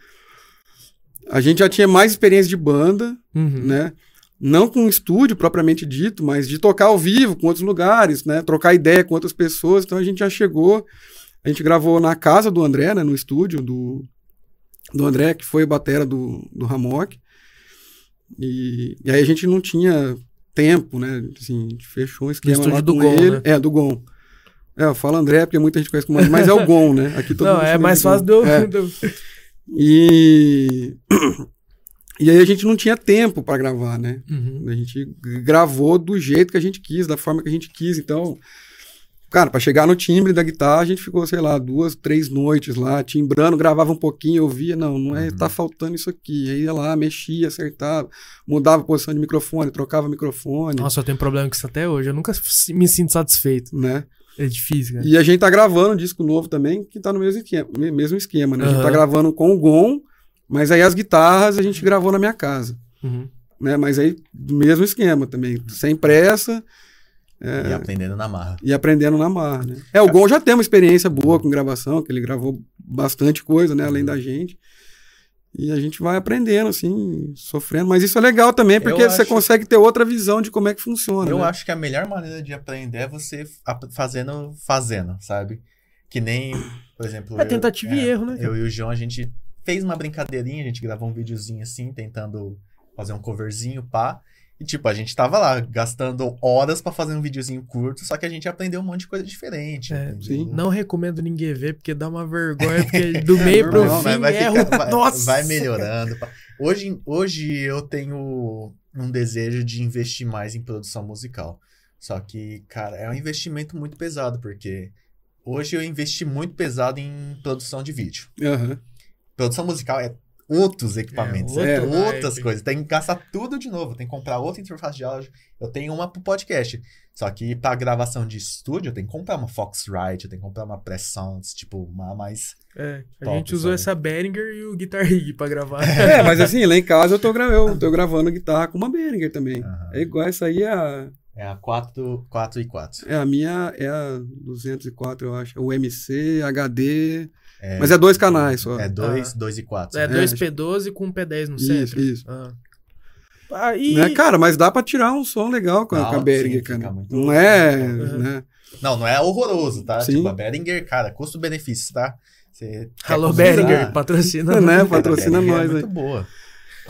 Speaker 3: a gente já tinha mais experiência de banda,
Speaker 2: Uhum.
Speaker 3: né? Não com estúdio propriamente dito, mas de tocar ao vivo com outros lugares, né? Trocar ideia com outras pessoas. Então a gente já chegou, a gente gravou na casa do André, né? No estúdio do, do André, que foi batera do, do Ramok. E, e aí a gente não tinha tempo, né? Assim, a gente fechou um esquema lá
Speaker 2: do Gon,
Speaker 3: ele.
Speaker 2: né?
Speaker 3: É, do Gon. É, eu falo André porque muita gente conhece como André, mas é o Gon, né? Aqui todo
Speaker 2: Não, é mais fácil do.
Speaker 3: É. [LAUGHS]
Speaker 2: do-
Speaker 3: E... [COUGHS] e aí a gente não tinha tempo para gravar, né?
Speaker 2: Uhum.
Speaker 3: A gente gravou do jeito que a gente quis, da forma que a gente quis. Então, cara, para chegar no timbre da guitarra, a gente ficou, sei lá, duas, três noites lá, timbrando, gravava um pouquinho, ouvia, não, não é,
Speaker 1: Uhum.
Speaker 3: tá faltando isso aqui. Aí ia lá, mexia, acertava, mudava a posição de microfone, trocava microfone,
Speaker 2: Nossa, eu tenho problema com isso até hoje. Eu nunca me sinto satisfeito.
Speaker 3: né?
Speaker 2: É difícil, cara.
Speaker 3: E a gente tá gravando um disco novo também, que tá no mesmo esquema, me- mesmo esquema né? A gente tá gravando com o Gon, mas aí as guitarras a gente gravou na minha casa.
Speaker 2: Uhum.
Speaker 3: né? Mas aí, do mesmo esquema também, sem pressa
Speaker 1: E aprendendo na marra.
Speaker 3: e aprendendo na marra, né? É, o Gon já tem uma experiência boa com gravação, que ele gravou bastante coisa, né? Além da gente. E a gente vai aprendendo, assim, sofrendo. Mas isso é legal também, porque
Speaker 1: Eu
Speaker 3: você
Speaker 1: acho-
Speaker 3: consegue ter outra visão de como é que funciona.
Speaker 1: Eu
Speaker 3: né?
Speaker 1: acho que a melhor maneira de aprender é você fazendo, fazendo, sabe? Que nem, por exemplo.
Speaker 2: É
Speaker 1: eu-
Speaker 2: tentativa e
Speaker 1: é,
Speaker 2: erro, né?
Speaker 1: Eu e o João, a gente fez uma brincadeirinha, a gente gravou um videozinho assim, tentando fazer um coverzinho, pá. E, tipo, a gente tava lá gastando horas pra fazer um videozinho curto, só que a gente aprendeu um monte de coisa diferente.
Speaker 2: É. Não recomendo ninguém ver, porque dá uma vergonha, [LAUGHS] porque do meio pro
Speaker 1: Não,
Speaker 2: fim
Speaker 1: vai,
Speaker 2: erro.
Speaker 1: ficar- vai-
Speaker 2: Nossa!
Speaker 1: vai melhorando. Hoje, hoje eu tenho um desejo de investir mais em produção musical. Só que, cara, é um investimento muito pesado, porque hoje eu investi muito pesado em produção de vídeo.
Speaker 3: Aham.
Speaker 1: Produção musical é outros equipamentos,
Speaker 2: É,
Speaker 1: é,
Speaker 2: outro
Speaker 1: outras coisas. Tem que gastar tudo de novo, tem que comprar outra interface de áudio. Eu tenho uma pro podcast. Só que pra gravação de estúdio, eu tenho que comprar uma Foxrite, eu tenho que comprar uma Press Sounds, tipo, uma mais.
Speaker 2: É, a
Speaker 1: Top,
Speaker 2: gente usou
Speaker 1: sabe?
Speaker 2: essa Behringer e o Guitar Rig pra gravar.
Speaker 3: É, mas assim, lá em casa eu tô, gra eu tô gravando guitarra com uma Behringer também.
Speaker 1: Aham.
Speaker 3: É igual essa aí, é a,
Speaker 1: É a 4, 4 e 4.
Speaker 3: é a minha, é a 204, eu acho. O MC, HD,
Speaker 1: É,
Speaker 3: mas é dois canais só.
Speaker 1: É 2,
Speaker 2: Ah.
Speaker 1: 2 e 4.
Speaker 2: É,
Speaker 3: É,
Speaker 2: 2P12 com um P10 no
Speaker 3: Isso,
Speaker 2: centro.
Speaker 3: isso.
Speaker 2: Ah. Ah, e...
Speaker 3: Né, cara, mas dá pra tirar um som legal com a,
Speaker 1: Não,
Speaker 3: com a Behringer, cara.
Speaker 1: muito-
Speaker 3: Não é,
Speaker 2: Uhum.
Speaker 3: né?
Speaker 1: Não, não é horroroso, tá?
Speaker 3: Sim.
Speaker 1: Tipo, a Behringer, cara, custo-benefício, tá? Você
Speaker 2: Alô,
Speaker 1: customizar,
Speaker 2: Behringer, patrocina.
Speaker 3: É, [LAUGHS] né?
Speaker 2: nós.
Speaker 3: Patrocina
Speaker 1: Behringer
Speaker 3: nós,
Speaker 1: é
Speaker 3: né?
Speaker 1: muito boa.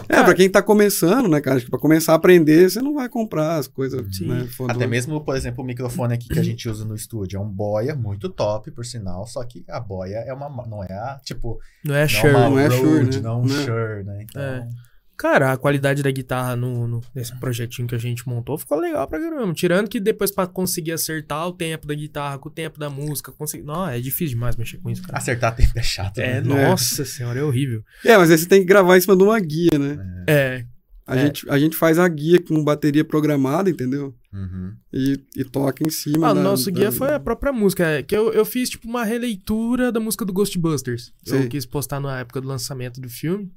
Speaker 3: É, pra quem tá começando, né, cara? Acho que pra começar a aprender, você não vai comprar as coisas,
Speaker 2: Sim.
Speaker 3: né?
Speaker 1: Até mesmo, por exemplo, o microfone aqui que a gente usa no estúdio é um boia muito top, por sinal, só que a boia é uma, não é a, tipo,
Speaker 2: Não é Shure.
Speaker 3: não é Shure, né?
Speaker 1: não um
Speaker 3: Não é.
Speaker 1: Shure, né? Então,
Speaker 2: É. Cara, a qualidade da guitarra no, no- nesse projetinho que a gente montou ficou legal pra caramba. Tirando que depois pra conseguir acertar o tempo da guitarra com o tempo da música, conseguir... Não, é difícil demais mexer com isso, cara.
Speaker 1: acertar tempo é chato,
Speaker 2: É,
Speaker 1: né?
Speaker 2: nossa senhora, é horrível.
Speaker 3: É, mas aí você tem que gravar em cima de uma guia, né?
Speaker 2: É,
Speaker 3: A,
Speaker 2: É.
Speaker 3: gente, a gente faz a guia com bateria programada, entendeu?
Speaker 1: Uhum.
Speaker 3: E, e toca em cima.
Speaker 2: Ah, o
Speaker 3: da-
Speaker 2: nosso guia
Speaker 3: da-
Speaker 2: foi a própria música. é, Que eu, eu fiz, tipo, uma releitura da música do Ghostbusters. Eu
Speaker 3: Sim.
Speaker 2: quis postar na época do lançamento do filme.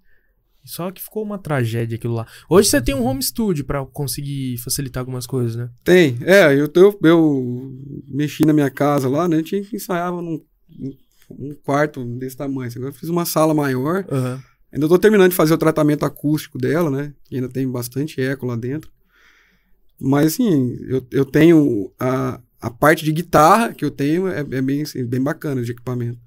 Speaker 2: Só que ficou uma tragédia aquilo lá. Hoje você tem um home studio pra conseguir facilitar algumas coisas, né?
Speaker 3: Tem. É, eu, eu, eu mexi na minha casa lá, né? A gente ensaiava num um quarto desse tamanho. Agora eu fiz uma sala maior.
Speaker 2: Aham.
Speaker 3: Ainda tô terminando de fazer o tratamento acústico dela, né? Que ainda tem bastante eco lá dentro. Mas, assim, eu, eu tenho a, a parte de guitarra que eu tenho é, é bem, assim, bem bacana de equipamento.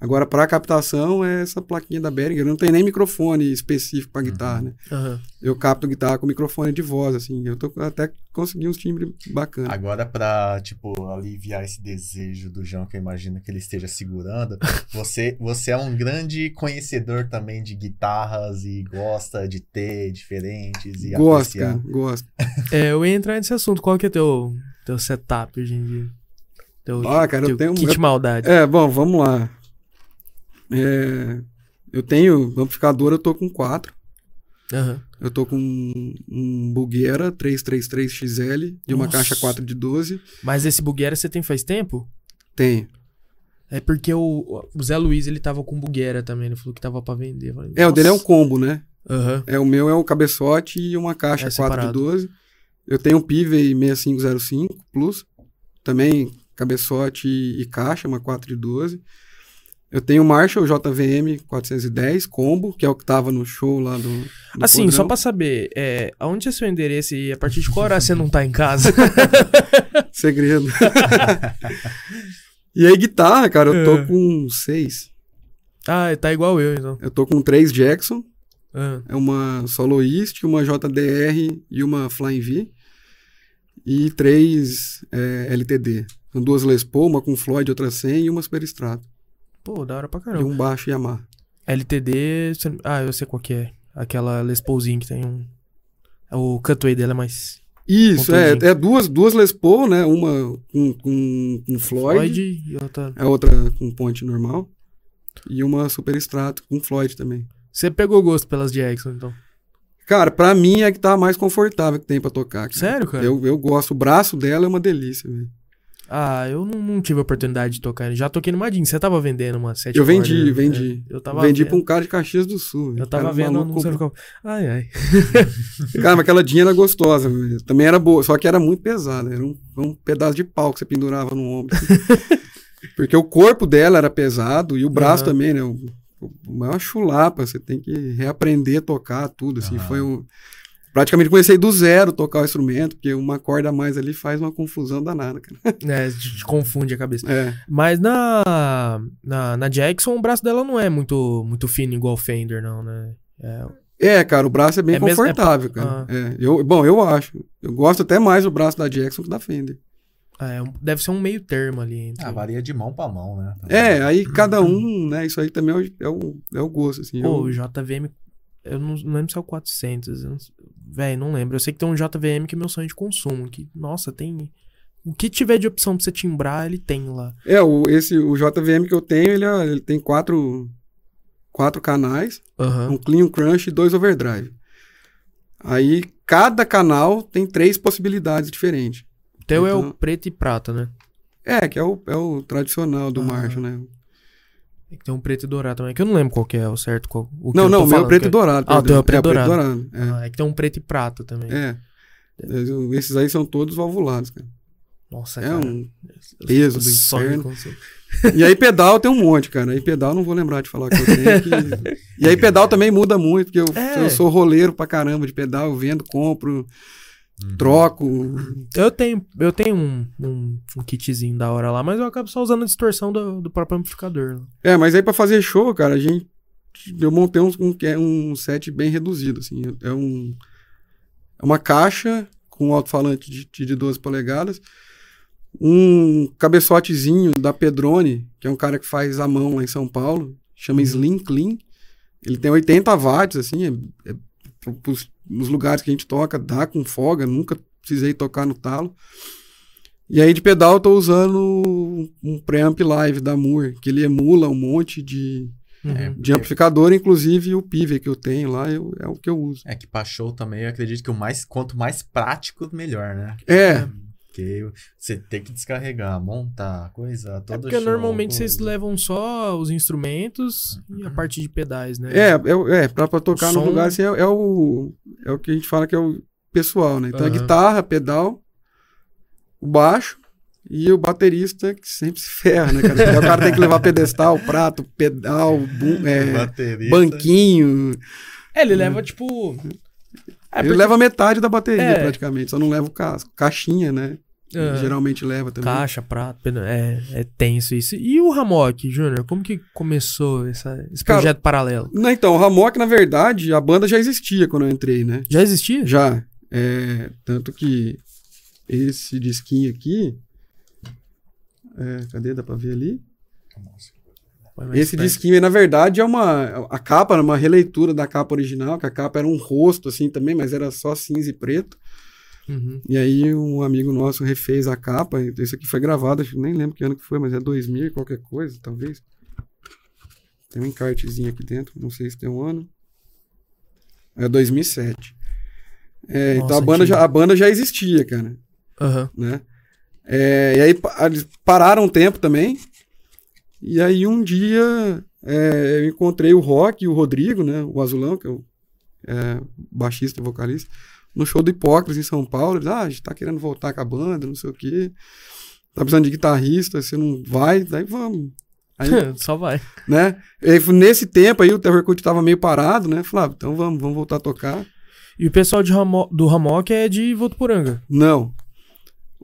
Speaker 3: Agora, para captação, é essa plaquinha da Behringer. Não tem nem microfone específico para guitarra, né?
Speaker 2: Aham.
Speaker 3: Eu capto guitarra com microfone de voz, assim. Eu tô até consegui uns timbres bacanas.
Speaker 1: Agora, pra, tipo, aliviar esse desejo do João, que eu imagino que ele esteja segurando, [LAUGHS] você, você é um grande conhecedor também de guitarras e gosta de ter diferentes e
Speaker 3: Gosto,
Speaker 1: apreciar.
Speaker 3: cara, gosto. [LAUGHS]
Speaker 2: É, eu ia entrar nesse assunto. Qual que é teu, teu setup hoje em dia? Teu,
Speaker 3: Ah, cara, eu
Speaker 2: teu
Speaker 3: tenho-
Speaker 2: kit
Speaker 3: eu-
Speaker 2: maldade.
Speaker 3: É, bom, vamos lá. É, eu tenho amplificador, eu tô com quatro.
Speaker 2: Aham.
Speaker 3: Eu tô com um, um Buguera 333XL de uma
Speaker 2: Nossa.
Speaker 3: caixa 4 de 12.
Speaker 2: Mas esse bugueira você tem faz tempo?
Speaker 3: Tenho.
Speaker 2: É porque o, o Zé Luiz, ele tava com bugueira também. Ele falou que tava pra vender. Falei,
Speaker 3: É, o dele é um combo, né?
Speaker 2: Aham.
Speaker 3: É, o meu é o cabeçote e uma caixa
Speaker 2: É
Speaker 3: 4 de
Speaker 2: separado.
Speaker 3: 12. Eu tenho um Pivey 6505 Plus, também cabeçote e caixa, uma 4 de 12. Eu tenho o Marshall JVM 410 combo, que é o que tava no show lá do. do
Speaker 2: Assim, só
Speaker 3: Podrão.
Speaker 2: pra saber, é, aonde é seu endereço e a partir de qual hora você não tá em casa? [LAUGHS]
Speaker 3: Segredo. [LAUGHS] e aí, guitarra, cara, eu tô
Speaker 2: É.
Speaker 3: com seis.
Speaker 2: ah, tá igual eu, então.
Speaker 3: Eu tô com três Jackson,
Speaker 2: Ah,
Speaker 3: é uma Soloist, uma JDR e uma Flying V. E três é, LTD. São duas Les Paul, uma com Floyd, outra sem, e uma Super Strato.
Speaker 2: Pô, da hora pra
Speaker 3: E
Speaker 2: caramba.
Speaker 3: um baixo Yamaha.
Speaker 2: LTD, ah, eu sei qual que é. Aquela Les Paulzinho que tem um... O cutaway dela é mais...
Speaker 3: Isso, é, é duas, duas Les Paul, né? Uma com, com, com Floyd,
Speaker 2: Floyd e outra...
Speaker 3: a outra com ponte normal. E uma Super Strato com Floyd também.
Speaker 2: Você pegou gosto pelas Jackson, então.
Speaker 3: Cara, pra mim é a guitarra mais confortável que tem pra tocar. cara.
Speaker 2: Sério, cara?
Speaker 3: Eu, eu gosto. O braço dela é uma delícia, velho.
Speaker 2: Ah, eu não, não tive a oportunidade de tocar. Já toquei no Madin. Você tava vendendo uma sete
Speaker 3: Eu vendi,
Speaker 2: cordas, né?
Speaker 3: vendi.
Speaker 2: É, eu tava
Speaker 3: Vendi
Speaker 2: vendo.
Speaker 3: pra um cara de Caxias do Sul.
Speaker 2: Eu tava vendo no
Speaker 3: comprou.
Speaker 2: comprou. Ai, ai. [LAUGHS]
Speaker 3: Cara, mas aquela dinha era gostosa. velho. Também era boa, só que era muito pesada. Era um, um pedaço de pau que você pendurava no ombro. [LAUGHS] Porque o corpo dela era pesado e o braço
Speaker 2: Aham.
Speaker 3: também, né? O, o, é uma chulapa, você tem que reaprender a tocar tudo, assim.
Speaker 1: Aham.
Speaker 3: Foi um... Praticamente comecei do zero tocar o instrumento, porque uma corda a mais ali faz uma confusão danada, cara. [LAUGHS]
Speaker 2: É, te, confunde a cabeça.
Speaker 3: É.
Speaker 2: Mas na, na, na Jackson, o braço dela não é muito, muito fino igual o Fender, não, né? É,
Speaker 3: É, cara, o braço é bem
Speaker 2: É mesmo- é
Speaker 3: confortável,
Speaker 2: pa-
Speaker 3: cara. É, eu, bom, eu acho. Eu gosto até mais do braço da Jackson que da Fender.
Speaker 2: Ah, é um- deve ser um meio termo ali. Entre...
Speaker 1: Ah, varia de mão pra mão, né?
Speaker 3: É, aí cada um, né? Isso aí também é o, é o, é o gosto, assim.
Speaker 2: Pô,
Speaker 3: eu-
Speaker 2: o JVM. Eu não, não lembro se é o 400. eu não Véi, não lembro. Eu sei que tem um JVM que é meu sonho de consumo. Que, nossa, tem. O que tiver de opção pra você timbrar, ele tem lá.
Speaker 3: É, o, esse, o JVM que eu tenho, ele, é- ele tem quatro, quatro canais,
Speaker 2: Aham.
Speaker 3: um clean, um crunch e dois overdrive. Aí, cada canal tem três possibilidades diferentes.
Speaker 2: O teu é o
Speaker 3: Então-
Speaker 2: preto e prata, né?
Speaker 3: É, que é o, é o tradicional do
Speaker 2: Ah.
Speaker 3: Marshall, né?
Speaker 2: Tem que ter um preto e dourado também. Que eu não lembro qual que é o certo. Qual, o
Speaker 3: Não, não, o meu é
Speaker 2: falando,
Speaker 3: preto
Speaker 2: que
Speaker 3: e dourado.
Speaker 2: Ah, o teu é preto e
Speaker 3: preto e
Speaker 2: dourado.
Speaker 3: É.
Speaker 2: Ah, é que tem um preto e prata também.
Speaker 3: É. Esses aí são todos valvulados, cara.
Speaker 2: Nossa,
Speaker 3: É
Speaker 2: cara.
Speaker 3: um peso do inferno. E aí pedal tem um monte, cara. Aí pedal não vou lembrar de falar que eu tenho. que- [LAUGHS] E aí pedal também muda muito, porque eu,
Speaker 2: É.
Speaker 3: eu sou roleiro pra caramba de pedal, eu vendo, compro,
Speaker 1: Uhum.
Speaker 3: troco.
Speaker 2: Eu tenho, eu tenho um, um, um kitzinho da hora lá, mas eu acabo só usando a distorção do, do próprio amplificador.
Speaker 3: É, mas aí pra fazer show, cara, a gente. Eu montei um, um, que é um set bem reduzido, assim. É um. É uma caixa com um alto-falante de, de 12 polegadas. Um cabeçotezinho da Pedrone, que é um cara que faz à mão lá em São Paulo, chama Slim Clean. Ele tem 80 watts, assim, é, é nos lugares que a gente toca, dá com folga, nunca precisei tocar no talo. E aí de pedal eu tô usando um- preamp live da Moore, que ele emula um monte de,
Speaker 2: Uhum.
Speaker 1: É,
Speaker 3: de amplificador, inclusive o Pive que eu tenho lá, eu- é o que eu uso.
Speaker 1: É que pra show também eu acredito que o mais, quanto mais prático, melhor, né?
Speaker 3: É,
Speaker 1: Porque você tem que descarregar, montar, coisa,
Speaker 2: É
Speaker 1: todo
Speaker 2: porque
Speaker 1: show,
Speaker 2: normalmente vocês
Speaker 1: coisa.
Speaker 2: levam só os instrumentos e a parte de pedais, né?
Speaker 3: é, é, é pra, pra tocar
Speaker 2: O
Speaker 3: no
Speaker 2: som-
Speaker 3: lugar assim, é, é o, é o que a gente fala que é o pessoal, né? Então a
Speaker 2: Aham.
Speaker 3: guitarra, pedal, o baixo e o baterista que sempre se ferra, né, cara? O cara tem que levar pedestal, prato, pedal, bum- é, banquinho.
Speaker 2: É, ele leva tipo. É,
Speaker 3: Ele
Speaker 2: porque-
Speaker 3: leva metade da bateria,
Speaker 2: É.
Speaker 3: praticamente. Só não leva o casco. Caixinha, né?
Speaker 2: Ah.
Speaker 3: Geralmente leva também.
Speaker 2: Caixa, prato, é, é tenso isso. E o Ramok, Júnior, como que começou essa, esse
Speaker 3: Cara,
Speaker 2: projeto paralelo?
Speaker 3: Não, então, o Ramok, na verdade, a banda já existia quando eu entrei, né?
Speaker 2: Já existia?
Speaker 3: Já. É, tanto que esse disquinho aqui. é, cadê? Dá pra ver ali?
Speaker 2: Vai mais
Speaker 3: Esse
Speaker 2: perto.
Speaker 3: disquinho, na verdade, é uma. A capa uma releitura da capa original, que a capa era um rosto assim também, mas era só cinza e preto.
Speaker 2: Uhum.
Speaker 3: E aí um amigo nosso refez a capa. Isso aqui foi gravado, acho que nem lembro que ano que foi, mas é 2000 e qualquer coisa, talvez. Tem um encartezinho aqui dentro, não sei se tem um ano. É 2007. É, então
Speaker 2: Nossa,
Speaker 3: a banda, já, a banda já existia, cara,
Speaker 2: Aham.
Speaker 3: né? É, e aí eles pararam um tempo também. E aí um dia é, eu encontrei o Rock e o Rodrigo, né? O Azulão, que é o é, baixista e vocalista, no show do Hipócrates em São Paulo. Eles, ah, a gente tá querendo voltar com a banda, não sei o quê. Tá precisando de guitarrista, você não vai? Daí vamos. Aí, [LAUGHS]
Speaker 2: Só vai.
Speaker 3: né? E nesse tempo aí o Terrorcut tava meio parado, né? Falei, ah, então vamos, vamos voltar a tocar.
Speaker 2: E o pessoal de Ramo- do Ramok é de Votuporanga.
Speaker 3: Não.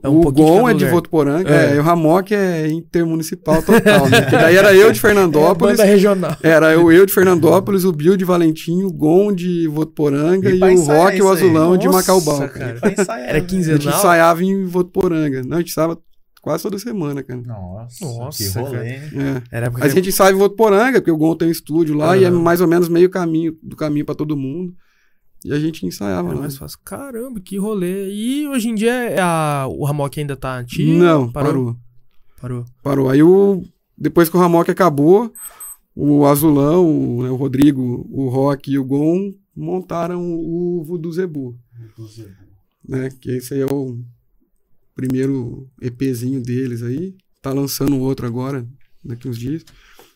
Speaker 2: É um
Speaker 3: o Gon é de. Votuporanga,
Speaker 2: É.
Speaker 3: é. e o Ramok é intermunicipal total, né? [LAUGHS] Porque daí era eu de Fernandópolis,
Speaker 2: É banda regional.
Speaker 3: era eu, eu de Fernandópolis, o Bill de Valentim, o Gon de Votuporanga e,
Speaker 1: pra
Speaker 3: o Rock e o. Azulão de Macaubal.
Speaker 2: cara.
Speaker 1: Ensaiar,
Speaker 2: Era
Speaker 1: né?
Speaker 2: 15
Speaker 3: A gente ensaiava em Votuporanga. Não, a gente ensaiava quase toda semana, cara.
Speaker 1: Nossa,
Speaker 2: Nossa,
Speaker 1: que rolê.
Speaker 3: É.
Speaker 2: Era
Speaker 3: Mas a gente ensaia em Votuporanga, porque o Gon tem um estúdio lá e é mais ou menos meio caminho do caminho pra todo mundo. E a gente ensaiava
Speaker 2: Era mais fácil. Caramba, que rolê. E hoje em dia é a- o Ramok ainda tá ativo?
Speaker 3: Não,
Speaker 2: parou.
Speaker 3: parou.
Speaker 2: Parou.
Speaker 3: Parou. Aí o, depois que o Ramok acabou, o Azulão, o, né, o Rodrigo, o Rock e o Gon montaram o Voodoo Zebu, né? Que esse aí é o primeiro EPzinho deles aí. Tá lançando outro agora, daqui uns dias.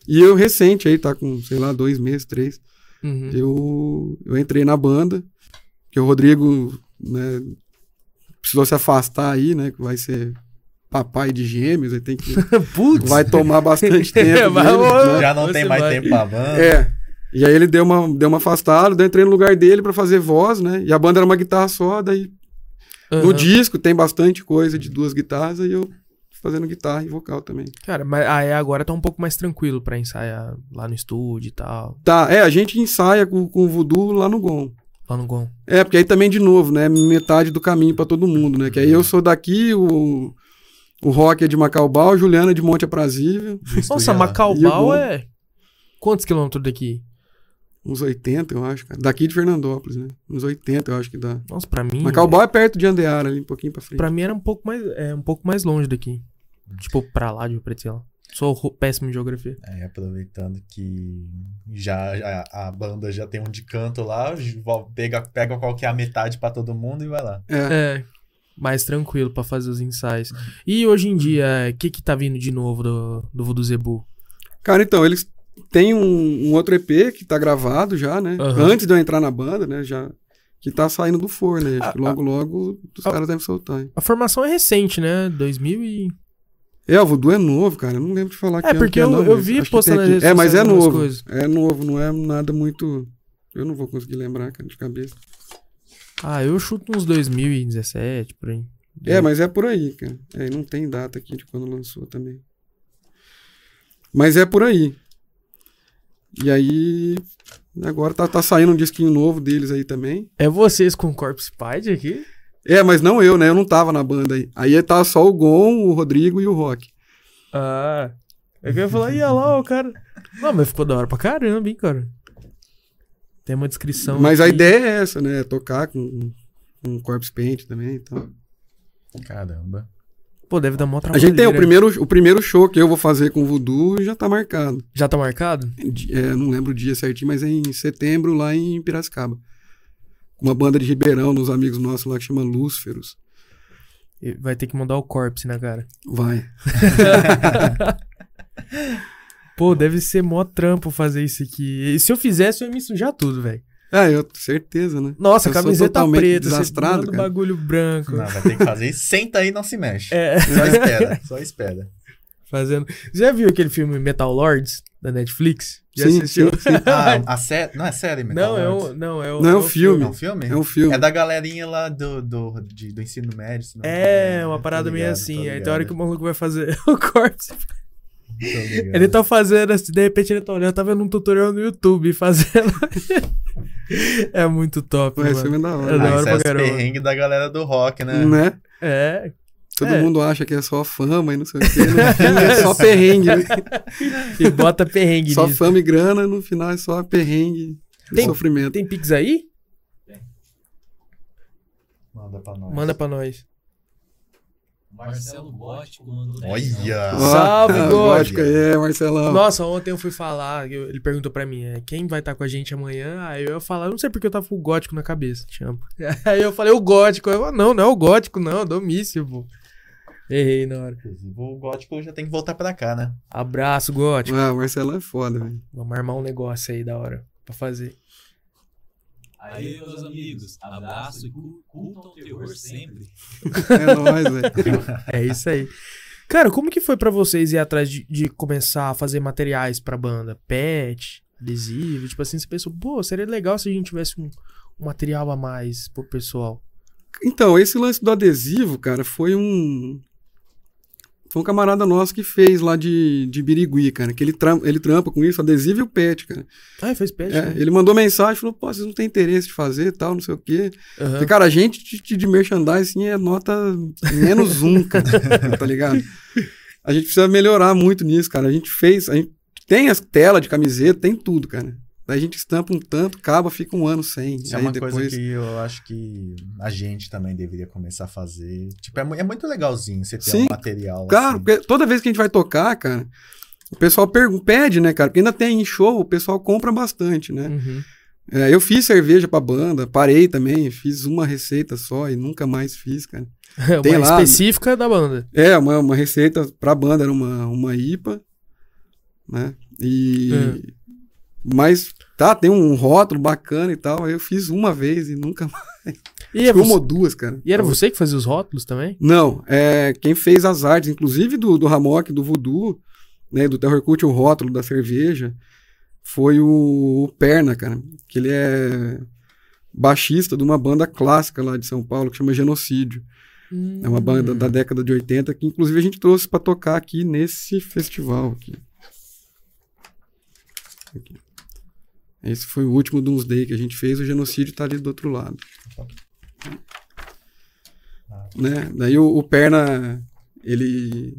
Speaker 3: E eu recente aí, tá com, sei lá, dois meses, três.
Speaker 2: Uhum.
Speaker 3: Eu, eu entrei na banda, que o Rodrigo, né, precisou se afastar aí, né? Que vai ser papai de gêmeos, aí tem que [LAUGHS]
Speaker 2: Putz.
Speaker 3: vai tomar bastante [LAUGHS] tempo. Dele,
Speaker 2: ô,
Speaker 3: né?
Speaker 1: Já não
Speaker 2: Você
Speaker 1: tem mais
Speaker 2: vai.
Speaker 1: tempo pra banda.
Speaker 3: É. E aí ele deu uma, deu uma afastada, daí eu entrei no lugar dele pra fazer voz, né? E a banda era uma guitarra só, daí no
Speaker 2: Aham.
Speaker 3: disco tem bastante coisa de duas guitarras, aí eu fazendo guitarra e vocal também.
Speaker 2: Cara, mas aí agora tá um pouco mais tranquilo pra ensaiar lá no estúdio e tal.
Speaker 3: Tá, é, a gente ensaia com, com o Voodoo lá no Gon.
Speaker 2: Lá no Gon.
Speaker 3: É, porque aí também, de novo, né? Metade do caminho pra todo mundo, né? Que aí eu sou daqui, o, o Rock é de Macaubal, a Juliana é de Monte Aprazível.
Speaker 2: Nossa, Macaubal é. Quantos quilômetros daqui?
Speaker 3: Uns 80, eu acho, cara. Daqui de Fernandópolis, né? Uns 80, eu acho que dá.
Speaker 2: Nossa, pra mim.
Speaker 3: Macaubal é perto de Andeara, ali, um pouquinho pra frente.
Speaker 2: Pra mim era um pouco mais, é, um pouco mais longe daqui. Tipo, pra lá de Rio Preto, sei lá. Sou péssimo em geografia.
Speaker 1: É, aproveitando que já, já- a banda já tem um de canto lá, pega, pega qual que é a metade pra todo mundo e vai lá.
Speaker 3: É.
Speaker 2: É. Mais tranquilo pra fazer os ensaios. E hoje em dia, o que que tá vindo de novo do, do Voodoo Zebu?
Speaker 3: Cara, então, eles têm um, um outro EP que tá gravado já, né?
Speaker 2: Aham.
Speaker 3: Antes de eu entrar na banda, né? Já. Que tá saindo do forno, né? Acho que logo, logo os
Speaker 2: ah.
Speaker 3: caras devem soltar. hein?
Speaker 2: A formação é recente, né? 2000 e...
Speaker 3: É, o Voodoo é novo, cara. Eu não lembro de falar que
Speaker 2: É, porque
Speaker 3: que é,
Speaker 2: eu-
Speaker 3: não,
Speaker 2: eu
Speaker 3: mas
Speaker 2: vi postando nas
Speaker 3: É, mas é novo.
Speaker 2: coisas.
Speaker 3: É novo, não é nada muito. Eu não vou conseguir lembrar, cara, de cabeça.
Speaker 2: Ah, eu chuto uns 2017, por aí.
Speaker 3: É, mas é por aí, cara. É, não tem data aqui de quando lançou também. Mas é por aí. E aí. Agora tá, tá saindo um disquinho novo deles aí também.
Speaker 2: É vocês com Corpse Pride aqui?
Speaker 3: É, mas não eu, né? Eu não tava na banda aí. Aí tá só o Gon, o Rodrigo e o Rock.
Speaker 2: Ah. Eu ia falar, ia lá, o cara. Não, mas ficou da hora pra caramba, hein, cara. Tem uma descrição.
Speaker 3: mas a
Speaker 2: aqui.
Speaker 3: ideia é essa, né? Tocar com, com Corpse Paint também. Então.
Speaker 1: Caramba.
Speaker 2: Pô, deve dar mó
Speaker 3: A
Speaker 2: trabalho.
Speaker 3: gente tem o primeiro, o primeiro show que eu vou fazer com o Voodoo já tá marcado.
Speaker 2: Já tá marcado?
Speaker 3: É, não lembro o dia certinho, mas é em setembro lá em Piracicaba. Uma banda de Ribeirão, uns amigos nossos lá que chama Lúciferos.
Speaker 2: Vai ter que mandar o Corpse na cara.
Speaker 3: Vai. [LAUGHS]
Speaker 2: Pô, deve ser mó trampo fazer isso aqui. E se eu fizesse, eu ia me sujar tudo, velho.
Speaker 3: Ah, eu certeza, né?
Speaker 2: Nossa,
Speaker 3: Eu sou
Speaker 2: camiseta preta, você
Speaker 3: desastrado, cara.
Speaker 2: bagulho branco.
Speaker 1: Não, vai ter que fazer. isso. Senta aí e não se mexe.
Speaker 2: É,
Speaker 1: Só espera, só espera. [LAUGHS]
Speaker 2: fazendo. Já viu aquele filme Metal Lords da Netflix? Já
Speaker 3: Sim,
Speaker 2: assistiu?
Speaker 3: sim, sim. [LAUGHS]
Speaker 1: Ah, a série. Não é série, Metal
Speaker 2: Não, é um, não, é um,
Speaker 3: Não, é um
Speaker 1: É
Speaker 3: filme.
Speaker 1: um filme?
Speaker 3: É um filme.
Speaker 1: É da galerinha lá do, do, de- do ensino médio.
Speaker 2: É,
Speaker 1: engano.
Speaker 2: uma parada meio
Speaker 1: ligado,
Speaker 2: assim.
Speaker 1: tô
Speaker 2: Aí tem hora que o maluco vai fazer [LAUGHS] o
Speaker 1: ligado.
Speaker 2: Ele tá fazendo assim, de repente ele tá olhando, tá vendo um tutorial no YouTube fazendo. [LAUGHS] é muito top,
Speaker 3: Pô,
Speaker 2: mano.
Speaker 3: filme é da
Speaker 2: É
Speaker 3: hora.
Speaker 2: da
Speaker 1: Ah,
Speaker 2: hora
Speaker 1: isso
Speaker 2: pra
Speaker 1: é da galera do rock, né?
Speaker 3: Né?
Speaker 2: É.
Speaker 3: Todo
Speaker 2: É.
Speaker 3: mundo acha que é só fama e não sei o quê. No fim é [LAUGHS] só perrengue. né?
Speaker 2: E bota perrengue
Speaker 3: Só
Speaker 2: nisso.
Speaker 3: fama e grana, no final é só perrengue e
Speaker 2: Tem-
Speaker 3: sofrimento.
Speaker 2: Tem Pix aí?
Speaker 1: Manda pra nós.
Speaker 2: Manda pra nós.
Speaker 4: Marcelo Gótico mandou.
Speaker 1: Olha!
Speaker 2: Salve,
Speaker 3: ah,
Speaker 2: Gótico.
Speaker 3: É, Marcelão.
Speaker 2: Nossa, ontem eu fui falar, eu- ele perguntou pra mim, é, quem vai estar com a gente amanhã? Aí eu ia falar, eu não sei porque eu tava com o gótico na cabeça, champa. [LAUGHS] Aí eu falei, o gótico. Eu, não, não é o gótico, não, é o domício, pô. Errei na hora.
Speaker 1: Inclusive, o gótico já tem que voltar pra cá, né?
Speaker 2: Abraço, gótico.
Speaker 3: Ah, o Marcelão é foda, velho.
Speaker 2: Vamos armar um negócio aí da hora pra fazer.
Speaker 4: Aí, meus amigos, abraço e cu- curtam o terror sempre.
Speaker 3: É nóis, velho. [LAUGHS]
Speaker 2: É isso aí. Cara, como que foi pra vocês ir atrás de, de começar a fazer materiais pra banda? Pet, adesivo, tipo assim, você pensou, pô, seria legal se a gente tivesse um, um material a mais pro pessoal.
Speaker 3: Então, esse lance do adesivo, cara, foi um. Foi um camarada nosso que fez lá de, de Birigui, cara. Que ele, tram, ele trampa com isso, adesivo e o pet, cara.
Speaker 2: Ah, fez pet,
Speaker 3: É,
Speaker 2: né?
Speaker 3: ele mandou mensagem, falou, pô, vocês não têm interesse de fazer e tal, não sei o quê.
Speaker 2: Aham.
Speaker 3: Porque, cara, a gente de, de- de merchandising é nota menos um, cara, [LAUGHS] tá ligado? A gente precisa melhorar muito nisso, cara. A gente fez, a gente tem as telas de camiseta, tem tudo, cara. Daí a gente estampa um tanto, acaba, fica um ano sem.
Speaker 1: Isso é
Speaker 3: Aí
Speaker 1: uma
Speaker 3: depois...
Speaker 1: coisa que eu acho que a gente também deveria começar a fazer. Tipo, é, é muito legalzinho você ter
Speaker 3: Sim,
Speaker 1: um material
Speaker 3: Claro,
Speaker 1: assim.
Speaker 3: porque toda vez que a gente vai tocar, cara, o pessoal pede, né, cara? Porque ainda tem em show, o pessoal compra bastante, né?
Speaker 2: Uhum.
Speaker 3: É, eu fiz cerveja pra banda, parei também, fiz uma receita só e nunca mais fiz, cara. [LAUGHS] Tem
Speaker 2: uma
Speaker 3: lá-
Speaker 2: específica da banda.
Speaker 3: É, uma, uma receita pra banda, era uma, uma IPA, né? E.
Speaker 2: É.
Speaker 3: Mas, tá, tem um rótulo bacana e tal. Aí eu fiz uma vez e nunca [LAUGHS] mais.
Speaker 2: E, é
Speaker 3: uma ou duas, cara.
Speaker 2: e era você que fazia os rótulos também?
Speaker 3: Não, é, quem fez as artes, inclusive do, do Ramok, do Voodoo, né, do Terror Cult, o rótulo da cerveja, foi o, o Perna, cara, que ele é baixista de uma banda clássica lá de São Paulo, que chama Genocídio. É uma banda da década de 80 que inclusive a gente trouxe pra tocar aqui nesse festival aqui. Aqui. Esse foi o último Doomsday que a gente fez, o genocídio tá ali do outro lado. Né? Daí o, o Perna, ele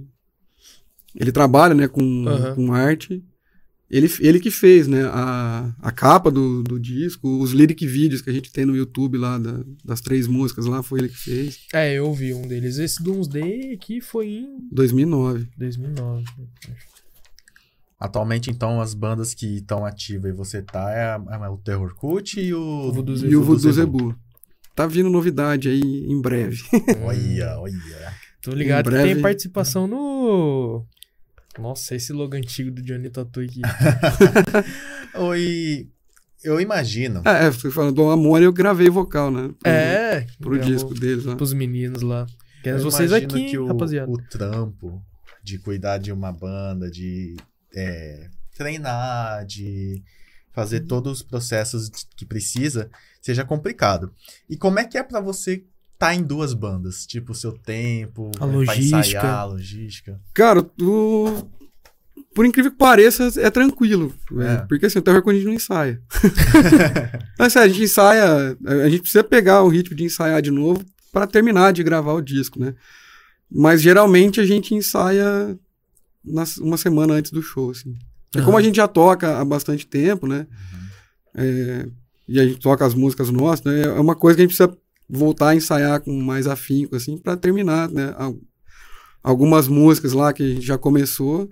Speaker 3: ele trabalha, né, com,
Speaker 2: Aham.
Speaker 3: com arte. Ele, ele que fez, né, a, a capa do, do disco, os lyric vídeos que a gente tem no YouTube lá, da- das três músicas lá, foi ele que fez.
Speaker 2: É, eu vi um deles. Esse Doomsday aqui foi em
Speaker 3: 2009.
Speaker 2: 2009.
Speaker 1: Atualmente, então, as bandas que estão ativas e você tá é, a- é o Terror Cult e o...
Speaker 2: O Voodoo
Speaker 3: E o Voodoo Zebu. Tá vindo novidade aí em breve. [LAUGHS]
Speaker 1: Olha, olha.
Speaker 2: Tô ligado
Speaker 3: Em
Speaker 2: que
Speaker 3: breve-
Speaker 2: tem participação no. Nossa, esse logo antigo do Johnny Tatu aqui. [LAUGHS]
Speaker 1: Oi, eu imagino.
Speaker 3: É, você falando do Amor, eu gravei vocal, né? Pro,
Speaker 2: é,
Speaker 3: Pro
Speaker 2: gravou
Speaker 3: disco deles lá.
Speaker 2: Pros meninos lá. Quero vocês aqui,
Speaker 1: que o,
Speaker 2: rapaziada.
Speaker 1: o trampo de cuidar de uma banda, de é, treinar, de fazer
Speaker 2: Uhum.
Speaker 1: todos os processos que precisa, seja complicado. E como é que é pra você estar em duas bandas? Tipo, o seu tempo,
Speaker 2: A
Speaker 1: pra
Speaker 2: logística.
Speaker 1: ensaiar, a logística.
Speaker 3: Cara, tu... por incrível que pareça, é tranquilo.
Speaker 1: É.
Speaker 3: é, Porque assim, o terror quando a gente não ensaia. [LAUGHS] Mas sério, a gente ensaia. A gente precisa pegar o ritmo de ensaiar de novo pra terminar de gravar o disco, né? Mas geralmente a gente ensaia nas- uma semana antes do show, assim. E como a gente já toca há bastante tempo, né? É, e a gente toca as músicas nossas, né? É uma coisa que a gente precisa voltar a ensaiar com mais afinco, assim, pra terminar, né? Al- Algumas músicas lá que a gente já começou,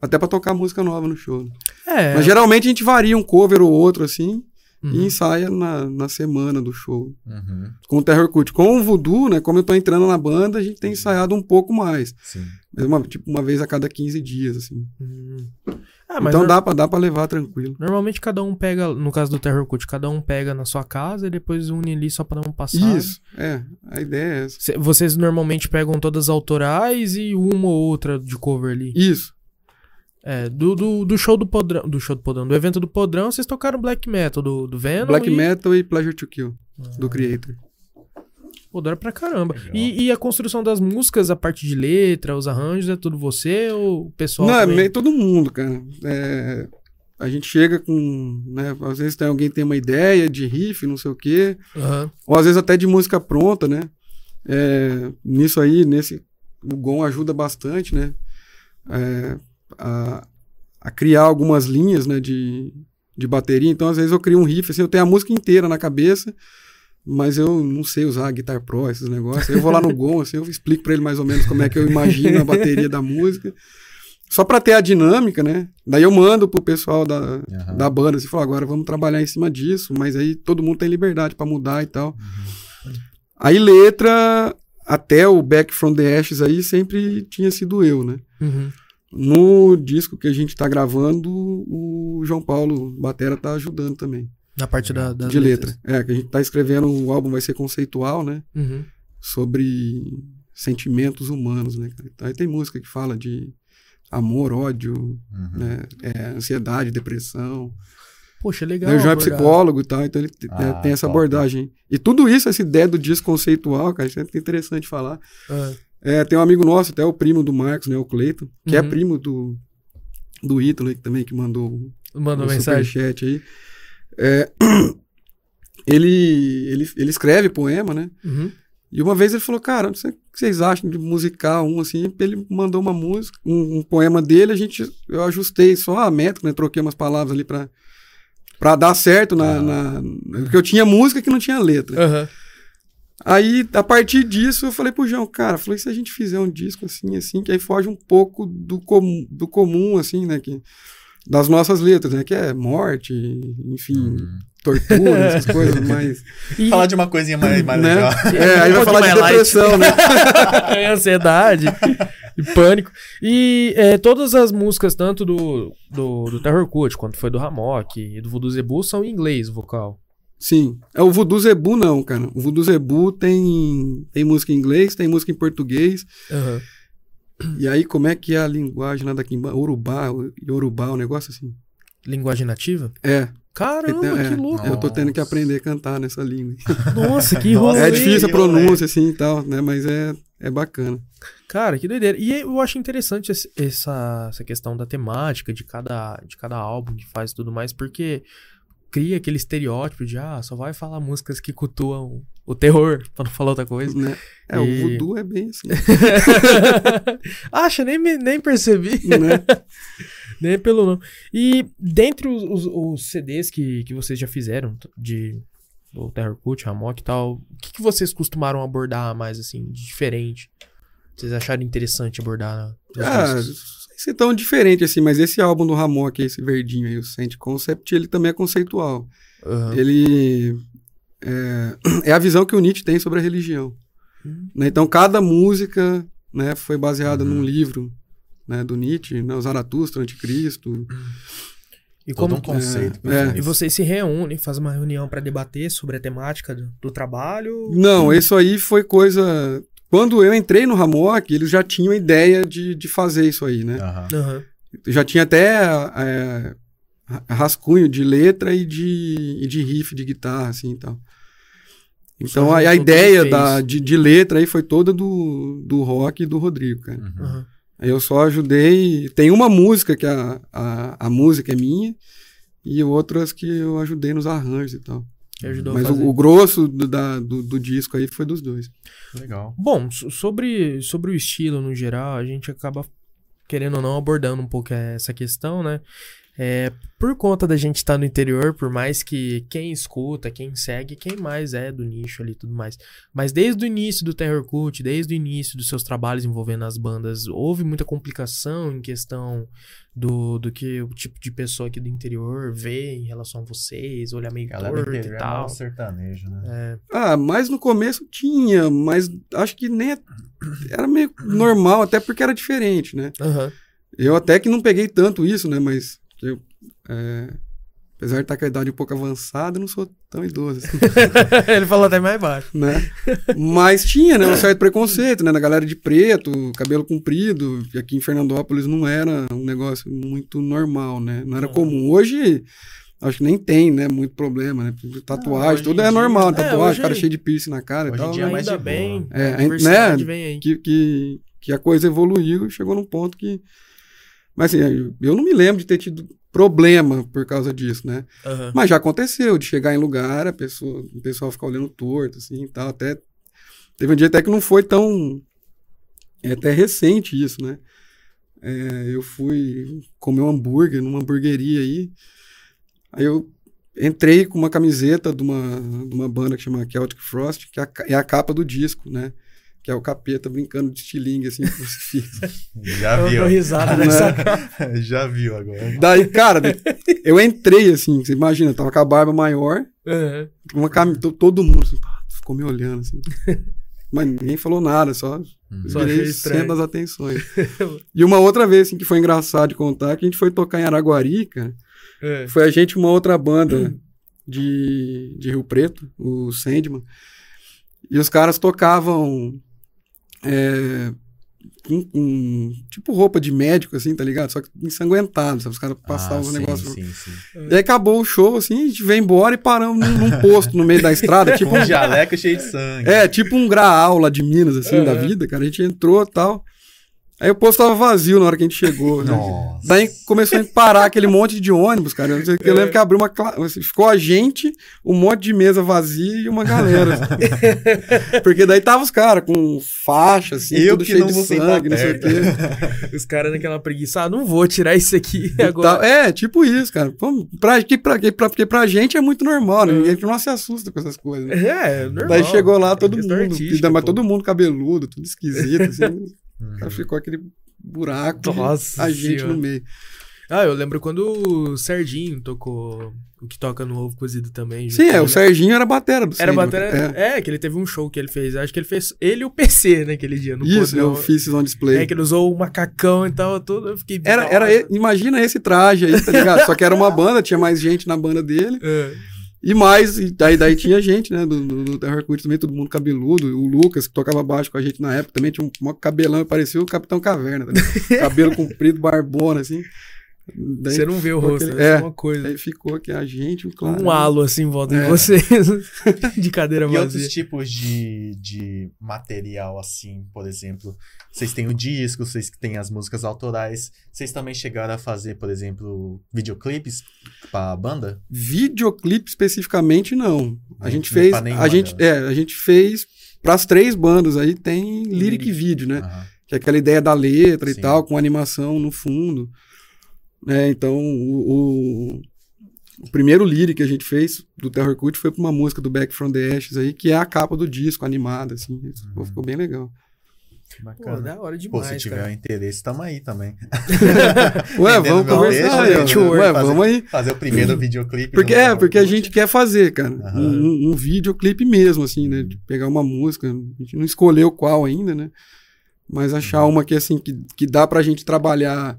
Speaker 3: até pra tocar música nova no show.
Speaker 2: É.
Speaker 3: Mas geralmente a gente varia um cover ou outro, assim, e
Speaker 2: Uhum.
Speaker 3: ensaia na, na semana do show.
Speaker 1: Uhum,
Speaker 3: Com o Terror Cult. Com o Voodoo, né? Como eu tô entrando na banda, a gente tem ensaiado um pouco mais.
Speaker 1: sim.
Speaker 3: Mas uma, tipo, uma vez a cada 15 dias, assim.
Speaker 2: Hum. Ah,
Speaker 3: então
Speaker 2: nor-
Speaker 3: dá, pra, dá pra levar tranquilo.
Speaker 2: normalmente cada um pega, no caso do Terror Cult, cada um pega na sua casa e depois une ali só pra dar um passado.
Speaker 3: Isso, é. A ideia é essa.
Speaker 2: Cê- Vocês normalmente pegam todas autorais e uma ou outra de cover ali.
Speaker 3: Isso.
Speaker 2: É, do, do, do show do Podrão, do show do Podrão, do evento do Podrão, vocês tocaram Black Metal do, do Venom
Speaker 3: Black
Speaker 2: e...
Speaker 3: Metal e Pleasure to Kill, do Creator.
Speaker 2: Pô, da pra caramba. E, e a construção das músicas, a parte de letra, os arranjos, é tudo você ou o pessoal
Speaker 3: Não, é
Speaker 2: também?
Speaker 3: meio todo mundo, cara. É, a gente chega com, né, às vezes tem alguém que tem uma ideia de riff, não sei o quê,
Speaker 2: Aham.
Speaker 3: ou às vezes até de música pronta, né? É, nisso aí, nesse, o Gon ajuda bastante, né? É, a, a criar algumas linhas, né, de, de bateria. Então, às vezes eu crio um riff, assim, eu tenho a música inteira na cabeça, mas eu não sei usar a Guitar Pro, esses negócios. Eu vou lá no [LAUGHS] Gon, assim, eu explico pra ele mais ou menos como é que eu imagino a bateria da música. Só pra ter a dinâmica, né? Daí eu mando pro pessoal da,
Speaker 1: Aham.
Speaker 3: da banda, assim, falo, agora vamos trabalhar em cima disso, mas aí todo mundo tem liberdade pra mudar e tal. Aí letra, até o Back from the Ashes aí sempre tinha sido eu, né?
Speaker 2: Uhum.
Speaker 3: No disco que a gente tá gravando, o João Paulo Batera tá ajudando também,
Speaker 2: Na parte da, das
Speaker 3: de
Speaker 2: letras.
Speaker 3: letra. É, que a gente tá escrevendo, o álbum vai ser conceitual, né?
Speaker 2: Uhum.
Speaker 3: Sobre sentimentos humanos, né? Então, aí tem música que fala de amor, ódio,
Speaker 1: Uhum.
Speaker 3: né? É, ansiedade, depressão.
Speaker 2: Poxa, legal.
Speaker 3: Né, o João é psicólogo e tal, então ele te-
Speaker 1: Ah,
Speaker 3: né, tem essa
Speaker 1: top.
Speaker 3: abordagem. E tudo isso, essa ideia do disco conceitual, cara, isso é interessante falar.
Speaker 2: Ah,
Speaker 3: É, tem um amigo nosso, até o primo do Marcos, né, o Cleiton, que é
Speaker 2: Uhum.
Speaker 3: primo do, do Ítalo aí também, que mandou
Speaker 2: Mandou
Speaker 3: o
Speaker 2: mensagem.
Speaker 3: superchat aí. É, [CLEARS THROAT] ele, ele, ele escreve poema, né?
Speaker 2: Uhum.
Speaker 3: E uma vez ele falou, cara, não sei o que vocês acham de musicar um assim. Ele mandou uma música, um, um poema dele, a gente, eu ajustei só a métrica, né? Troquei umas palavras ali pra, pra dar certo na,
Speaker 1: Ah.
Speaker 3: na- Porque eu tinha música que não tinha letra.
Speaker 2: Aham.
Speaker 3: Aí, a partir disso, eu falei pro João, cara, falei, se a gente fizer um disco assim, assim, que aí foge um pouco do, com, do comum, assim, né? Que, das nossas letras, né? Que é morte, enfim,
Speaker 1: Uhum.
Speaker 3: tortura, essas [LAUGHS] coisas, mas.
Speaker 2: E,
Speaker 1: Falar de uma coisinha mais, mais
Speaker 3: né?
Speaker 1: legal.
Speaker 3: É, aí
Speaker 2: Um
Speaker 3: vai falar de
Speaker 2: mais light.
Speaker 3: depressão, né? [LAUGHS]
Speaker 2: É ansiedade e pânico. E é, todas as músicas, tanto do, do, do Terror Cult quanto foi do Ramok e do Voodoo Zebu, são em inglês o vocal.
Speaker 3: Sim. É o Voodoo Zebu, não, cara. O Voodoo Zebu tem, tem música em inglês, tem música em português.
Speaker 2: Aham.
Speaker 3: E aí, como é que é a linguagem lá daqui? Urubá, Yorubá, um negócio assim.
Speaker 2: Linguagem nativa?
Speaker 3: É.
Speaker 2: Caramba,
Speaker 3: Então, é,
Speaker 2: que louco.
Speaker 3: Eu tô tendo que aprender a cantar nessa língua. [LAUGHS]
Speaker 2: Nossa, que
Speaker 1: Nossa,
Speaker 2: rolê.
Speaker 3: É difícil a pronúncia, assim e tal, né? Mas é, é bacana.
Speaker 2: Cara, que doideira. E eu acho interessante essa, essa questão da temática de cada, de cada álbum que faz e tudo mais, porque cria aquele estereótipo de, ah, só vai falar músicas que cultuam o terror, [LAUGHS] pra não falar outra coisa.
Speaker 3: Né? É,
Speaker 2: E-
Speaker 3: o voodoo é bem assim. [LAUGHS]
Speaker 2: Acha, nem, nem percebi.
Speaker 3: né? [LAUGHS]
Speaker 2: Nem pelo nome. E dentre os, os- os CDs que, que vocês já fizeram, de o Terror Cult, Ramok e tal, o que, que vocês costumaram abordar mais, assim, de diferente? Vocês acharam interessante abordar? nas
Speaker 3: Ah, não
Speaker 2: músicas?
Speaker 3: Sei se é tão diferente assim, mas esse álbum do Ramok, esse verdinho aí, o Saint Concept, ele também é conceitual.
Speaker 2: Aham.
Speaker 3: Ele é, [CLEARS THROAT] é a visão que o Nietzsche tem sobre a religião.
Speaker 2: Hum.
Speaker 3: né? Então, cada música né, foi baseada
Speaker 1: Uhum.
Speaker 3: num livro né, do Nietzsche, né, o Zaratustra, o Anticristo.
Speaker 2: E
Speaker 1: Todo
Speaker 2: como
Speaker 1: um conceito.
Speaker 3: é, é.
Speaker 1: perfeito.
Speaker 2: E vocês se reúnem, fazem uma reunião pra debater sobre a temática do, do trabalho?
Speaker 3: Não, isso aí foi coisa. Quando eu entrei no Ramok, eles já tinham a ideia de, de fazer isso aí, né?
Speaker 1: Aham.
Speaker 3: Já tinha até é, rascunho de letra e de, e de riff de guitarra, assim e tal. Então
Speaker 2: Só
Speaker 3: a, a ideia da, de, de letra aí foi toda do, do rock e do Rodrigo, cara.
Speaker 1: Uhum.
Speaker 3: Aí Eu só ajudei. Tem uma música que a, a, a música é minha e outras que eu ajudei nos arranjos e tal. Mas
Speaker 2: a fazer.
Speaker 3: o, o grosso do, da- do, do disco aí foi dos dois.
Speaker 1: Legal.
Speaker 2: Bom, so- sobre, sobre o estilo no geral, a gente acaba, querendo ou não, abordando um pouco essa questão, né? É, por conta da gente estar no interior, por mais que quem escuta, quem segue, quem mais é do nicho ali e tudo mais. Mas desde o início do Terror Cult, desde o início dos seus trabalhos envolvendo as bandas, houve muita complicação em questão do, do que o tipo de pessoa aqui do interior vê em relação a vocês, olhar meio
Speaker 1: Galera
Speaker 2: torto e
Speaker 1: interior é
Speaker 2: tal.
Speaker 1: mal sertanejo, né?
Speaker 2: É,
Speaker 3: Ah, mas no começo tinha, mas acho que nem. Era meio normal, até porque era diferente, né?
Speaker 2: aham.
Speaker 3: Eu até que não peguei tanto isso, né? Mas eu. é, apesar de estar com a idade um pouco avançada, eu não sou tão idoso assim. [LAUGHS]
Speaker 2: Ele falou até mais baixo.
Speaker 3: né? Mas tinha, né, um certo preconceito, né, na galera de preto, cabelo comprido, que aqui em Fernandópolis não era um negócio muito normal, né? Não era
Speaker 2: Uhum.
Speaker 3: comum. Hoje acho que nem tem, né, muito problema, né? Tatuagem,
Speaker 1: hoje
Speaker 3: tudo é
Speaker 1: dia,
Speaker 3: normal, tatuagem,
Speaker 2: É,
Speaker 3: cara cheio de piercing na cara e
Speaker 1: Hoje em
Speaker 3: tal.
Speaker 1: dia é mais
Speaker 2: Ainda
Speaker 1: de
Speaker 2: bem.
Speaker 3: É,
Speaker 2: a
Speaker 3: né,
Speaker 2: vem aí.
Speaker 3: que, que, que a coisa evoluiu e chegou num ponto que mas assim, eu- não me lembro de ter tido problema por causa disso, né?
Speaker 2: Aham.
Speaker 3: Mas já aconteceu de chegar em lugar, a pessoa, o pessoal ficar olhando torto, assim e tal. Até, teve um dia até que não foi tão. É até recente isso, né? É, eu fui comer um hambúrguer numa hamburgueria aí. Aí eu entrei com uma camiseta de uma, de uma banda que chama Celtic Frost, que é a é a capa do disco, né? Que é o capeta brincando de estilingue, assim, crucifixo. [LAUGHS]
Speaker 1: Já
Speaker 2: Eu
Speaker 1: viu.
Speaker 2: risada
Speaker 3: Né?
Speaker 2: nessa. [LAUGHS]
Speaker 1: Já viu agora.
Speaker 3: Daí, cara, eu entrei assim, você imagina, eu tava com a barba maior,
Speaker 2: Aham.
Speaker 3: Uma cam... to- Todo mundo assim, ficou me olhando assim. [LAUGHS] Mas ninguém falou nada, só
Speaker 2: Só
Speaker 3: virei centro das atenções. e uma outra vez assim, que foi engraçado de contar, que a gente foi tocar em Araguari, cara.
Speaker 2: É.
Speaker 3: Foi a gente e uma outra banda de, de Rio Preto, o Sandman. E os caras tocavam é, com, com, tipo roupa de médico, assim, tá ligado? Só que ensanguentado, sabe? Os caras passavam
Speaker 1: ah,
Speaker 3: um
Speaker 1: sim,
Speaker 3: negócio.
Speaker 1: Sim, sim.
Speaker 3: E aí acabou o show, assim, a gente veio embora e paramos num, num posto no meio da estrada, [LAUGHS] tipo um
Speaker 1: jaleco cheio de sangue.
Speaker 3: é, tipo um graal lá de Minas, assim, da
Speaker 2: Uhum.
Speaker 3: vida, cara. A gente entrou e tal. Aí o posto tava vazio na hora que a gente chegou. né?
Speaker 1: Nossa.
Speaker 3: Daí começou a parar aquele monte de ônibus, cara. Eu, eu lembro que abriu uma. cla- Ficou a gente, um monte de mesa vazia e uma galera. assim. [LAUGHS] Porque daí tava os caras com faixa, assim,
Speaker 1: Eu
Speaker 3: tudo
Speaker 1: que
Speaker 3: cheio
Speaker 1: não
Speaker 3: de sangue, não sei o quê. [LAUGHS]
Speaker 2: Os caras naquela preguiça, ah, não vou tirar isso aqui agora.
Speaker 3: É, tipo isso, cara. Pra, que, pra, que- pra, porque pra gente é muito normal, né?
Speaker 2: É.
Speaker 3: A gente não se assusta com essas coisas, né?
Speaker 2: É, normal.
Speaker 3: Daí chegou lá todo
Speaker 2: Questão
Speaker 3: mundo, mas
Speaker 2: pô.
Speaker 3: todo mundo cabeludo, tudo esquisito, [LAUGHS] assim.
Speaker 1: Uhum.
Speaker 3: O cara ficou aquele buraco
Speaker 2: Nossa
Speaker 3: a gente
Speaker 2: Senhora.
Speaker 3: no meio.
Speaker 2: Ah, eu lembro quando o Serginho tocou, o que toca no Ovo Cozido também.
Speaker 3: Sim, é, o
Speaker 2: né?
Speaker 3: Serginho era batera do
Speaker 2: Era
Speaker 3: Sandman.
Speaker 2: bateria.
Speaker 3: É.
Speaker 2: É. que ele teve um show que ele fez. Acho que ele fez. Ele e o PC naquele dia. No
Speaker 3: Isso, eu fiz on display.
Speaker 2: É que ele usou o macacão e tal, tudo. Eu fiquei.
Speaker 3: Era, era, imagina esse traje aí, tá ligado? [LAUGHS] Só que era uma banda, tinha mais gente na banda dele.
Speaker 2: É.
Speaker 3: E mais, e daí, daí tinha gente, né, do, do, do Terror Cult também, todo mundo cabeludo. O Lucas, que tocava baixo com a gente na época, também tinha um maior cabelão, parecia o Capitão Caverna, tá? [LAUGHS] Cabelo comprido, barbona, assim. Daí
Speaker 2: Você não vê o rosto,
Speaker 3: aquele-
Speaker 2: é
Speaker 3: é,
Speaker 2: uma coisa.
Speaker 3: Aí ficou aqui a gente, o claro.
Speaker 2: Um halo assim em volta de
Speaker 3: É.
Speaker 2: vocês. [LAUGHS] de cadeira
Speaker 1: E
Speaker 2: vazia.
Speaker 1: outros tipos de, de material, assim, por exemplo, vocês têm o disco, vocês têm as músicas autorais, vocês também chegaram a fazer, por exemplo, videoclipes pra banda?
Speaker 3: Videoclipe especificamente, não. A gente fez. A gente,
Speaker 1: delas.
Speaker 3: é, a gente fez pras três bandas aí, tem lyric vídeo, né?
Speaker 1: Aham.
Speaker 3: Que é aquela ideia da letra
Speaker 1: Sim.
Speaker 3: e tal, com animação no fundo. Né? então, o, o, o primeiro lyric que a gente fez do Terror Cult foi pra uma música do Back from the Ashes aí, que é a capa do disco animada, assim. Isso
Speaker 1: Uhum.
Speaker 3: Ficou bem legal.
Speaker 2: Pô,
Speaker 1: Bacana.
Speaker 2: da hora
Speaker 1: Pô,
Speaker 2: demais,
Speaker 1: se tiver
Speaker 2: cara.
Speaker 1: interesse, tamo aí também. [LAUGHS]
Speaker 3: Ué, vamos conversar
Speaker 1: peixe,
Speaker 3: aí.
Speaker 1: entendendo?
Speaker 3: ó. Ué,
Speaker 1: Fazer-
Speaker 3: vamos aí.
Speaker 1: Fazer o primeiro videoclipe.
Speaker 3: Porque, é, porque a gente quer fazer, cara.
Speaker 1: Aham.
Speaker 3: Um, um, um videoclipe mesmo, assim, né? De pegar uma música. A gente não escolheu qual ainda, né? Mas achar
Speaker 1: Uhum.
Speaker 3: uma que, assim, que, que dá pra gente trabalhar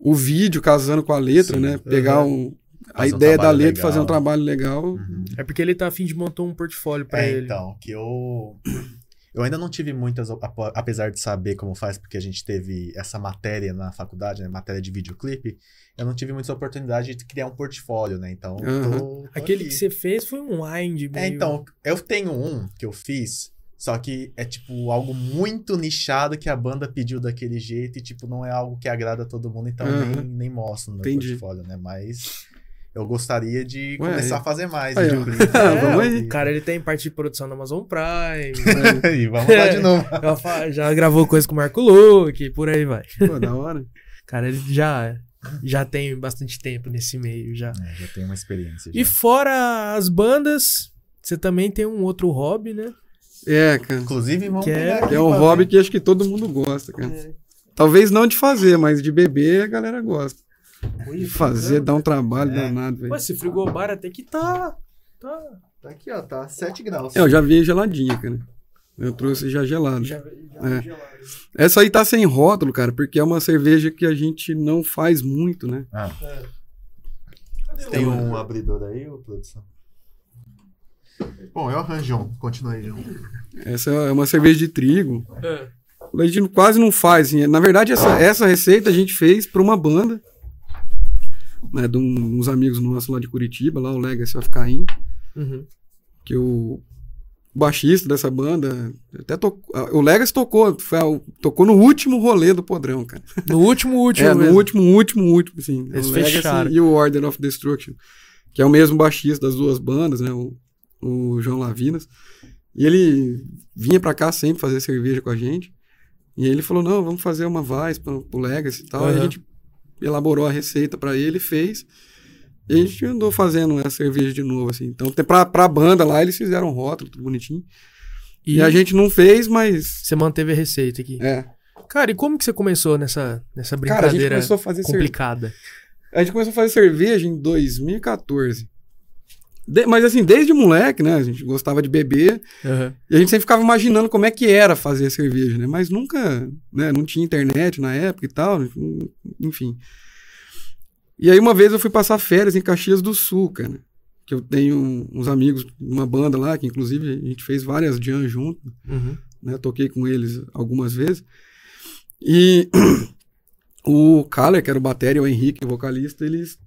Speaker 3: o vídeo casando com a letra,
Speaker 1: Sim.
Speaker 3: né? Pegar
Speaker 2: Aham.
Speaker 3: um, a
Speaker 1: Fazer um
Speaker 3: ideia da letra e fazer um trabalho legal.
Speaker 1: Uhum.
Speaker 2: É porque ele tá afim de montar um portfólio pra
Speaker 1: É,
Speaker 2: ele.
Speaker 1: então, que eu. Eu ainda não tive muitas, apesar de saber como faz, porque a gente teve essa matéria na faculdade, né, matéria de videoclipe, eu não tive muitas oportunidades de criar um portfólio, né? Então, tô-
Speaker 3: Aham.
Speaker 1: tô
Speaker 2: Aquele
Speaker 1: aqui.
Speaker 2: que você fez foi um wind meio...
Speaker 1: É, então, eu tenho um que eu fiz, só que é tipo algo muito nichado que a banda pediu daquele jeito e tipo não é algo que agrada a todo mundo, então
Speaker 3: Aham.
Speaker 1: nem, nem mostro no meu
Speaker 3: Entendi.
Speaker 1: portfólio, né? Mas eu gostaria de
Speaker 3: Ué,
Speaker 1: começar
Speaker 3: aí-
Speaker 1: a fazer mais
Speaker 3: aí. [LAUGHS] Ah,
Speaker 1: né?
Speaker 3: aí.
Speaker 2: O cara, ele tem parte de produção da Amazon Prime. [LAUGHS]
Speaker 1: e vamos lá de novo.
Speaker 2: já, gravou coisa com o Marco Luque, por aí vai.
Speaker 3: Pô, da hora.
Speaker 2: Cara, ele já, já tem bastante tempo nesse meio já.
Speaker 1: É, já tenho uma experiência.
Speaker 2: E
Speaker 1: já.
Speaker 2: fora as bandas, você também tem um outro hobby, né?
Speaker 3: É, cara.
Speaker 1: Inclusive, vamos
Speaker 2: Que é-
Speaker 1: pegar aqui
Speaker 3: É um hobby
Speaker 1: ver.
Speaker 3: que acho que todo mundo gosta, cara. Talvez não de fazer, mas de beber a galera gosta. De fazer, dá um trabalho
Speaker 1: É.
Speaker 3: danado, velho.
Speaker 2: Pô, esse frigobar até que tá... tá
Speaker 1: Tá aqui, ó, tá 7 graus.
Speaker 3: É, eu já vi geladinha, cara. Eu trouxe já gelado.
Speaker 2: já, já
Speaker 3: É.
Speaker 2: gelado.
Speaker 3: Essa aí tá sem rótulo, cara, porque é uma cerveja que a gente não faz muito, né?
Speaker 1: Ah,
Speaker 2: É.
Speaker 1: tem um abridor aí, ô produção? Bom, eu arranjo um. Continua aí, João.
Speaker 3: Essa é uma cerveja de trigo.
Speaker 2: É.
Speaker 3: A gente quase não faz. Assim. Na verdade, essa, essa receita a gente fez para uma banda, né, de um- uns amigos nossos lá de Curitiba, lá o Legacy of Caim,
Speaker 2: Uhum.
Speaker 3: que o baixista dessa banda até tocou. O Legacy tocou, foi tocou no último rolê do Podrão, cara.
Speaker 2: No último, último [LAUGHS]
Speaker 3: é, no
Speaker 2: mesmo.
Speaker 3: último, último, último, assim.
Speaker 2: Eles
Speaker 3: o Legacy
Speaker 2: fecharam.
Speaker 3: e o Order of Destruction, que é o mesmo baixista das duas bandas, né? O, o João Lavinas. E ele vinha pra cá sempre fazer cerveja com a gente. E ele falou: não, vamos fazer uma Vice pro, pro Legacy e tal. Aí
Speaker 2: Aham.
Speaker 3: a gente elaborou a receita pra ele, fez. E a gente andou fazendo a cerveja de novo, assim. Então, pra, pra banda lá, eles fizeram um rótulo, tudo bonitinho. E,
Speaker 2: E
Speaker 3: a gente não fez, mas.
Speaker 2: você manteve a receita aqui.
Speaker 3: É.
Speaker 2: Cara, e como que você começou nessa, nessa
Speaker 3: Cara, a gente
Speaker 2: brincadeira
Speaker 3: começou a fazer cerveja.
Speaker 2: complicada?
Speaker 3: A gente começou a fazer cerveja em 2014. De- mas assim, desde moleque, né? A gente gostava de beber
Speaker 2: Aham.
Speaker 3: e a gente sempre ficava imaginando como é que era fazer cerveja, né? Mas nunca, né? Não tinha internet na época e tal, enfim. E aí uma vez eu fui passar férias em Caxias do Sul, cara. Que eu tenho uns amigos, uma banda lá, que inclusive a gente fez várias jam junto
Speaker 2: Uhum.
Speaker 3: né? Toquei com eles algumas vezes. E [CLEARS THROAT] o Kaller, que era o batera, e o Henrique, o vocalista, eles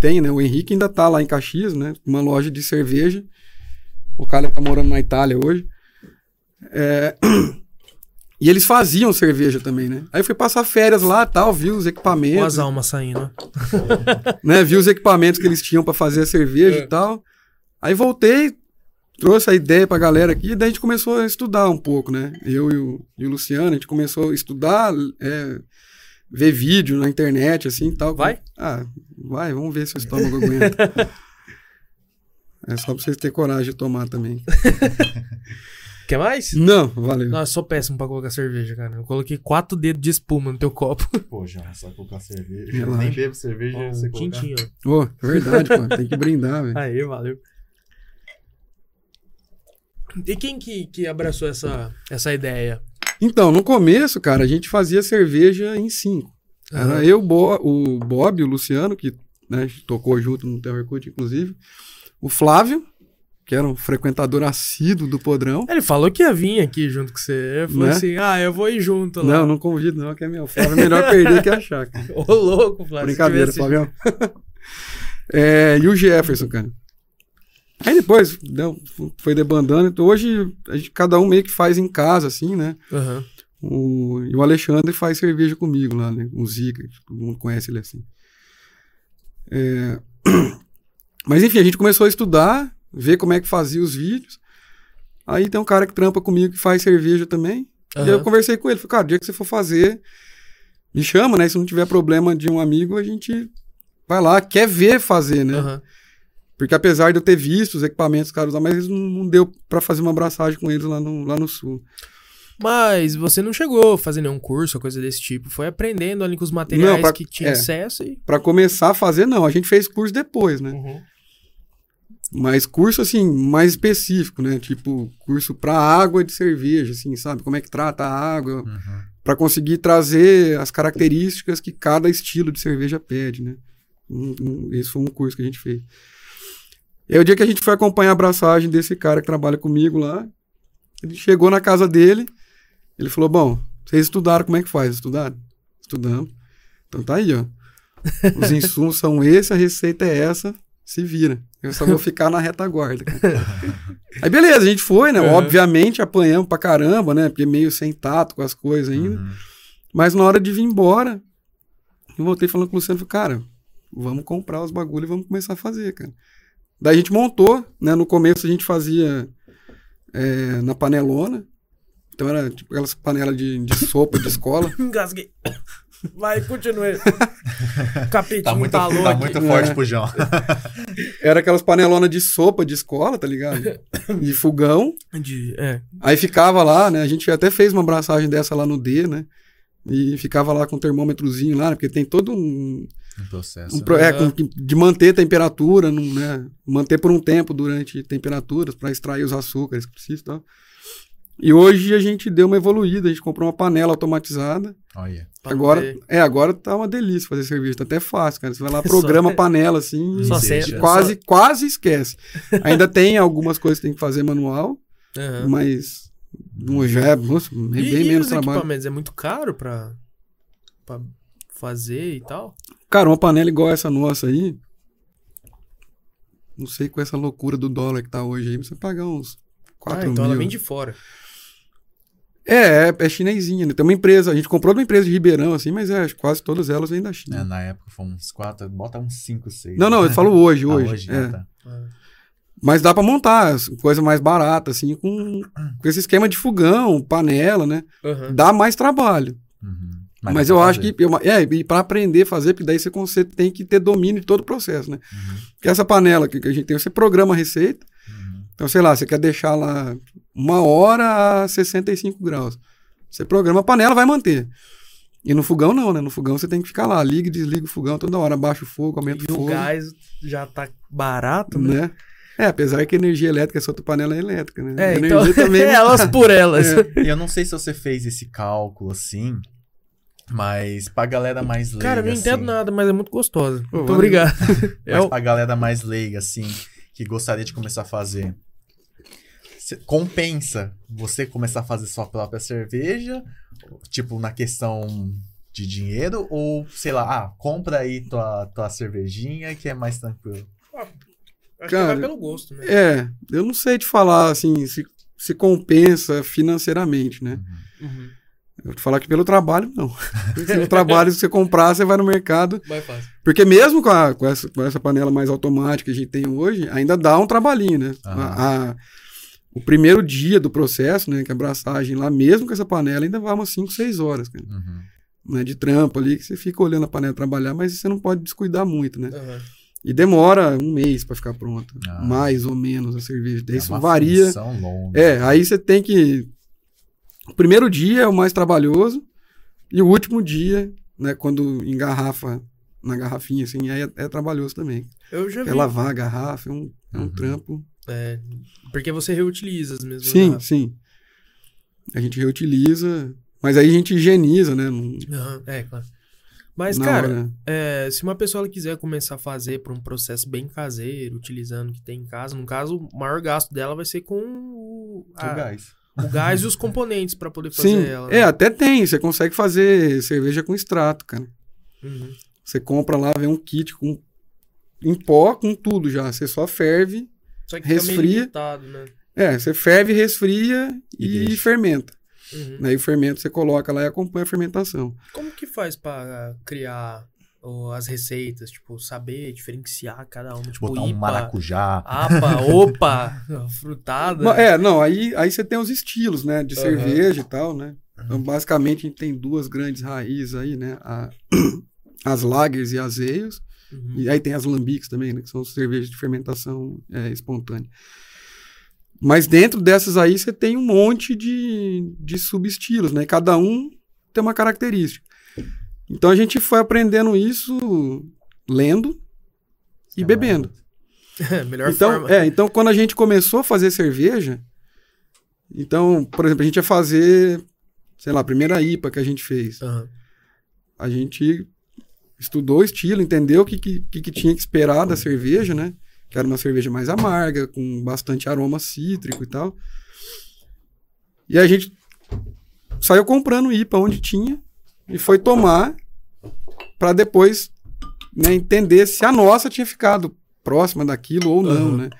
Speaker 3: t- têm, né? O Henrique ainda tá lá em Caxias, né? Uma loja de cerveja. O Kaller tá morando na Itália hoje. É, [CLEARS THROAT] E eles faziam cerveja também, né? Aí eu fui passar férias lá, tal, vi os
Speaker 2: Com
Speaker 3: equipamentos,
Speaker 2: as almas saindo. ó.
Speaker 3: né? [LAUGHS] Vi os equipamentos que eles tinham pra fazer a cerveja
Speaker 2: É.
Speaker 3: e tal. Aí voltei, trouxe a ideia pra galera aqui, e daí a gente começou a estudar um pouco, né? Eu e o, e o Luciano, a gente começou a estudar, é, ver vídeo na internet, assim e tal.
Speaker 2: Vai?
Speaker 3: Ah, vai, vamos ver se o estômago aguenta. É só pra vocês terem coragem de tomar também. [LAUGHS]
Speaker 2: Quer mais?
Speaker 3: Não, valeu.
Speaker 2: Não, eu sou péssimo pra colocar cerveja, cara. Eu coloquei quatro dedos de espuma no teu copo. [LAUGHS]
Speaker 1: Pô, João, só colocar cerveja.
Speaker 3: Relaxa.
Speaker 1: Eu nem bebo cerveja,
Speaker 2: Um
Speaker 1: você
Speaker 2: tintinho. ó.
Speaker 3: Ô, é verdade, pô, tem que brindar, velho. [LAUGHS]
Speaker 2: Aí, valeu. E quem que, que abraçou essa, essa ideia?
Speaker 3: Então, no começo, cara, a gente fazia cerveja em cinco. Era
Speaker 2: Aham.
Speaker 3: eu, Bo- o Bob, o Luciano, que né, tocou junto no Terror Cult, inclusive. O Flávio, que era um frequentador assíduo do podrão.
Speaker 2: Ele falou que ia vir aqui junto com você. Falou
Speaker 3: Né?
Speaker 2: assim: ah, eu vou ir junto lá.
Speaker 3: Não, não convido, não, que é meu. Flávio é melhor perder que achar. Cara. [LAUGHS]
Speaker 2: Ô, louco, Flávio.
Speaker 3: Brincadeira,
Speaker 2: tivesse-
Speaker 3: Flavião. [LAUGHS] É, e o Jefferson, cara. Aí depois deu- foi debandando. Então hoje a gente, cada um meio que faz em casa, assim, né?
Speaker 2: Aham.
Speaker 3: O, e o Alexandre faz cerveja comigo lá, né? O Zica, todo mundo conhece ele assim. É, [CLEARS THROAT] Mas enfim, a gente começou a estudar, ver como é que fazia os vídeos. Aí tem um cara que trampa comigo que faz cerveja também. E aí eu conversei com ele, falei, cara, o dia que você for fazer, me chama, né? Se não tiver problema de um amigo, a gente vai lá, quer ver fazer, né?
Speaker 2: Aham.
Speaker 3: Porque apesar de eu ter visto os equipamentos que os caras usam, mas eles não, não deu pra fazer uma abraçagem com eles lá no, lá no sul.
Speaker 2: Mas você não chegou a fazer nenhum curso ou coisa desse tipo. Foi aprendendo ali com os materiais
Speaker 3: Não, pra-
Speaker 2: que tinha
Speaker 3: é.
Speaker 2: acesso e.
Speaker 3: Pra começar a fazer, não. A gente fez curso depois, né?
Speaker 2: Uhum.
Speaker 3: Mas curso, assim, mais específico, né? Tipo, curso pra água de cerveja, assim, sabe? Como é que trata a água,
Speaker 1: Uhum.
Speaker 3: Pra conseguir trazer as características que cada estilo de cerveja pede, né? Um- um- esse foi um curso que a gente fez. E aí, o dia que a gente foi acompanhar a abraçagem desse cara que trabalha comigo lá, ele chegou na casa dele, ele falou, bom, vocês estudaram como é que faz? Estudaram? Estudamos. Então tá aí, ó. Os insumos são esses, a receita é essa, se vira. Eu só vou [LAUGHS] ficar na retaguarda. cara. Aí beleza, a gente foi, né?
Speaker 2: Uhum.
Speaker 3: Obviamente apanhamos pra caramba, né? Porque meio sem tato com as coisas ainda.
Speaker 1: Uhum.
Speaker 3: Mas na hora de vir embora, eu voltei falando com o Luciano, falei, cara, vamos comprar os bagulhos e vamos começar a fazer, cara. Daí a gente montou, né? No começo a gente fazia é, na panelona. Então era tipo aquelas panelas de, de sopa de escola. [LAUGHS]
Speaker 2: Engasguei. Vai, continue. [LAUGHS] Capetinho
Speaker 1: Tá muito, tá
Speaker 2: aqui.
Speaker 1: muito forte pro João. [LAUGHS]
Speaker 3: Era aquelas panelonas de sopa de escola, tá ligado? [COUGHS] De fogão.
Speaker 2: De- é.
Speaker 3: Aí ficava lá, né? A gente até fez uma abraçagem dessa lá no D, né? E ficava lá com o termômetrozinho lá, né? Porque tem todo um,
Speaker 1: Um processo.
Speaker 3: Um pro- é, com- de manter temperatura, não, né? Manter por um tempo durante temperaturas para extrair os açúcares que precisa e tal. E hoje a gente deu uma evoluída, a gente comprou uma panela automatizada.
Speaker 1: Olha.
Speaker 2: pra
Speaker 3: agora, é, agora tá uma delícia fazer cerveja, tá até fácil, cara. Você vai lá, [LAUGHS]
Speaker 2: Só-
Speaker 3: programa a panela assim,
Speaker 2: Só
Speaker 3: e quase, quase esquece. Ainda tem algumas coisas que tem que fazer manual,
Speaker 2: Aham.
Speaker 3: mas é, nossa, é
Speaker 2: E,
Speaker 3: bem
Speaker 2: e
Speaker 3: menos
Speaker 2: os
Speaker 3: trabalho.
Speaker 2: equipamentos? É muito caro pra, pra fazer e tal?
Speaker 3: Cara, uma panela igual essa nossa aí, não sei com essa loucura do dólar que tá hoje aí, você pagar uns 4
Speaker 2: ah, então
Speaker 3: mil.
Speaker 2: ela vem de fora.
Speaker 3: É, é, é chinesinha, né? Tem uma empresa, a gente comprou uma empresa de Ribeirão, assim, mas é, quase todas elas vêm da China.
Speaker 1: É, na época foi uns 4, bota uns 5, 6.
Speaker 3: Não, não, eu falo hoje, [LAUGHS]
Speaker 1: Ah,
Speaker 3: hoje.
Speaker 1: hoje,
Speaker 3: é.
Speaker 1: ah, tá.
Speaker 3: Mas dá pra montar coisa mais barata, assim, com, com esse esquema de fogão, panela, né?
Speaker 2: Aham.
Speaker 3: Dá mais trabalho.
Speaker 1: Uhum.
Speaker 3: Mas,
Speaker 1: dá
Speaker 3: eu
Speaker 1: pra
Speaker 3: acho
Speaker 1: fazer.
Speaker 3: que. eu- é, e pra aprender a fazer, porque daí você, você tem que ter domínio de todo o processo, né?
Speaker 1: Uhum.
Speaker 3: Porque essa panela que, que a gente tem, você programa a receita.
Speaker 1: Uhum.
Speaker 3: Então, sei lá, você quer deixar lá uma hora a 65 graus. Você programa a panela, vai manter. E no fogão não, né? No fogão você tem que ficar lá, liga e desliga o fogão toda hora, abaixa o fogo, aumenta
Speaker 2: E
Speaker 3: o
Speaker 2: o
Speaker 3: fogo.
Speaker 2: gás já tá barato, né?
Speaker 3: né? É, apesar que a energia elétrica, essa outra panela é elétrica, né?
Speaker 2: É, então, [LAUGHS]
Speaker 3: também.
Speaker 2: elas por elas.
Speaker 3: É.
Speaker 1: E eu não sei se você fez esse cálculo assim, mas pra galera mais leiga.
Speaker 2: Cara, eu não entendo
Speaker 1: assim,
Speaker 2: nada, mas é muito gostosa.
Speaker 3: Pô,
Speaker 2: Muito
Speaker 3: valeu.
Speaker 2: obrigado. [LAUGHS] É
Speaker 1: Mas
Speaker 2: o-
Speaker 1: pra galera mais leiga, assim, que gostaria de começar a fazer. Compensa você começar a fazer sua própria cerveja, tipo, na questão de dinheiro, ou, sei lá, ah, compra aí tua, tua cervejinha que é mais tranquilo.
Speaker 2: Acho que
Speaker 3: Cara,
Speaker 2: vai pelo gosto, né?
Speaker 3: É, eu não sei te falar, assim, se, se compensa financeiramente, né?
Speaker 2: Uhum.
Speaker 3: Eu vou te falar que pelo trabalho, não. [LAUGHS] Pelo trabalho, se você comprar, você vai no mercado.
Speaker 2: Mais fácil.
Speaker 3: Porque mesmo com, a- com essa, com essa panela mais automática que a gente tem hoje, ainda dá um trabalhinho, né? A- a- o primeiro dia do processo, né? Que é a abraçagem lá, mesmo com essa panela, ainda vai umas 5, 6 horas, cara.
Speaker 1: Uhum.
Speaker 3: Né, de trampo ali, que você fica olhando a panela trabalhar, mas você não pode descuidar muito, né?
Speaker 2: Aham.
Speaker 3: E demora um mês pra ficar pronta.
Speaker 1: Ah.
Speaker 3: Mais ou menos a cerveja. Daí
Speaker 1: É
Speaker 3: isso
Speaker 1: uma
Speaker 3: varia.
Speaker 1: longa.
Speaker 3: É, aí você tem que. O primeiro dia é o mais trabalhoso, e o último dia, né, quando engarrafa na garrafinha, assim, aí é, é trabalhoso também.
Speaker 2: Eu já vi.
Speaker 3: É lavar a garrafa, é um, é um
Speaker 1: Uhum.
Speaker 3: trampo.
Speaker 2: É, porque você reutiliza as mesmas
Speaker 3: Sim,
Speaker 2: garrafas.
Speaker 3: sim. A gente reutiliza, mas aí a gente higieniza, né? não-
Speaker 2: Aham, é, claro. Mas,
Speaker 3: na
Speaker 2: cara,
Speaker 3: hora.
Speaker 2: é, se uma pessoa quiser começar a fazer por um processo bem caseiro, utilizando o que tem em casa, no caso, o maior gasto dela vai ser com o, a-
Speaker 1: O gás.
Speaker 2: o gás e os componentes pra poder fazer
Speaker 3: Sim,
Speaker 2: ela.
Speaker 3: é,
Speaker 2: né?
Speaker 3: até tem. Você consegue fazer cerveja com extrato, cara.
Speaker 2: Uhum.
Speaker 3: Você compra lá, vem um kit com em pó, com tudo já. Você só ferve.
Speaker 2: Só que fica meio
Speaker 3: Resfria.
Speaker 2: limitado, né?
Speaker 3: É, você ferve, resfria
Speaker 1: E
Speaker 3: e, fermenta.
Speaker 2: Uhum.
Speaker 3: Aí o fermento você coloca lá e acompanha a fermentação.
Speaker 2: Como que faz pra criar ó, as receitas? Tipo, saber diferenciar cada uma? Tipo,
Speaker 1: Botar um
Speaker 2: IPA,
Speaker 1: maracujá.
Speaker 2: APA, [LAUGHS] OPA, frutada.
Speaker 3: É, não, aí, aí você tem os estilos, né? De
Speaker 2: Aham.
Speaker 3: cerveja e tal, né? Então, basicamente, a gente tem duas grandes raízes aí, né? A- [CLEARS THROAT] as lagers e as ales.
Speaker 2: Uhum.
Speaker 3: E aí tem as lambics também, né? Que são cervejas de fermentação é, espontânea. Mas dentro dessas aí você tem um monte de, de subestilos, né? Cada um tem uma característica. Então a gente foi aprendendo isso lendo e bebendo. [LAUGHS]
Speaker 2: Melhor
Speaker 3: Então,
Speaker 2: forma.
Speaker 3: é, então quando a gente começou a fazer cerveja, então, por exemplo, a gente ia fazer, sei lá, a primeira IPA que a gente fez.
Speaker 2: Aham.
Speaker 3: A gente estudou o estilo, entendeu o que, que, que que tinha que esperar da cerveja, né? Que era uma cerveja mais amarga, com bastante aroma cítrico e tal. E a gente saiu comprando IPA onde tinha e foi tomar para depois né, entender se a nossa tinha ficado próxima daquilo ou não,
Speaker 2: Aham.
Speaker 3: né?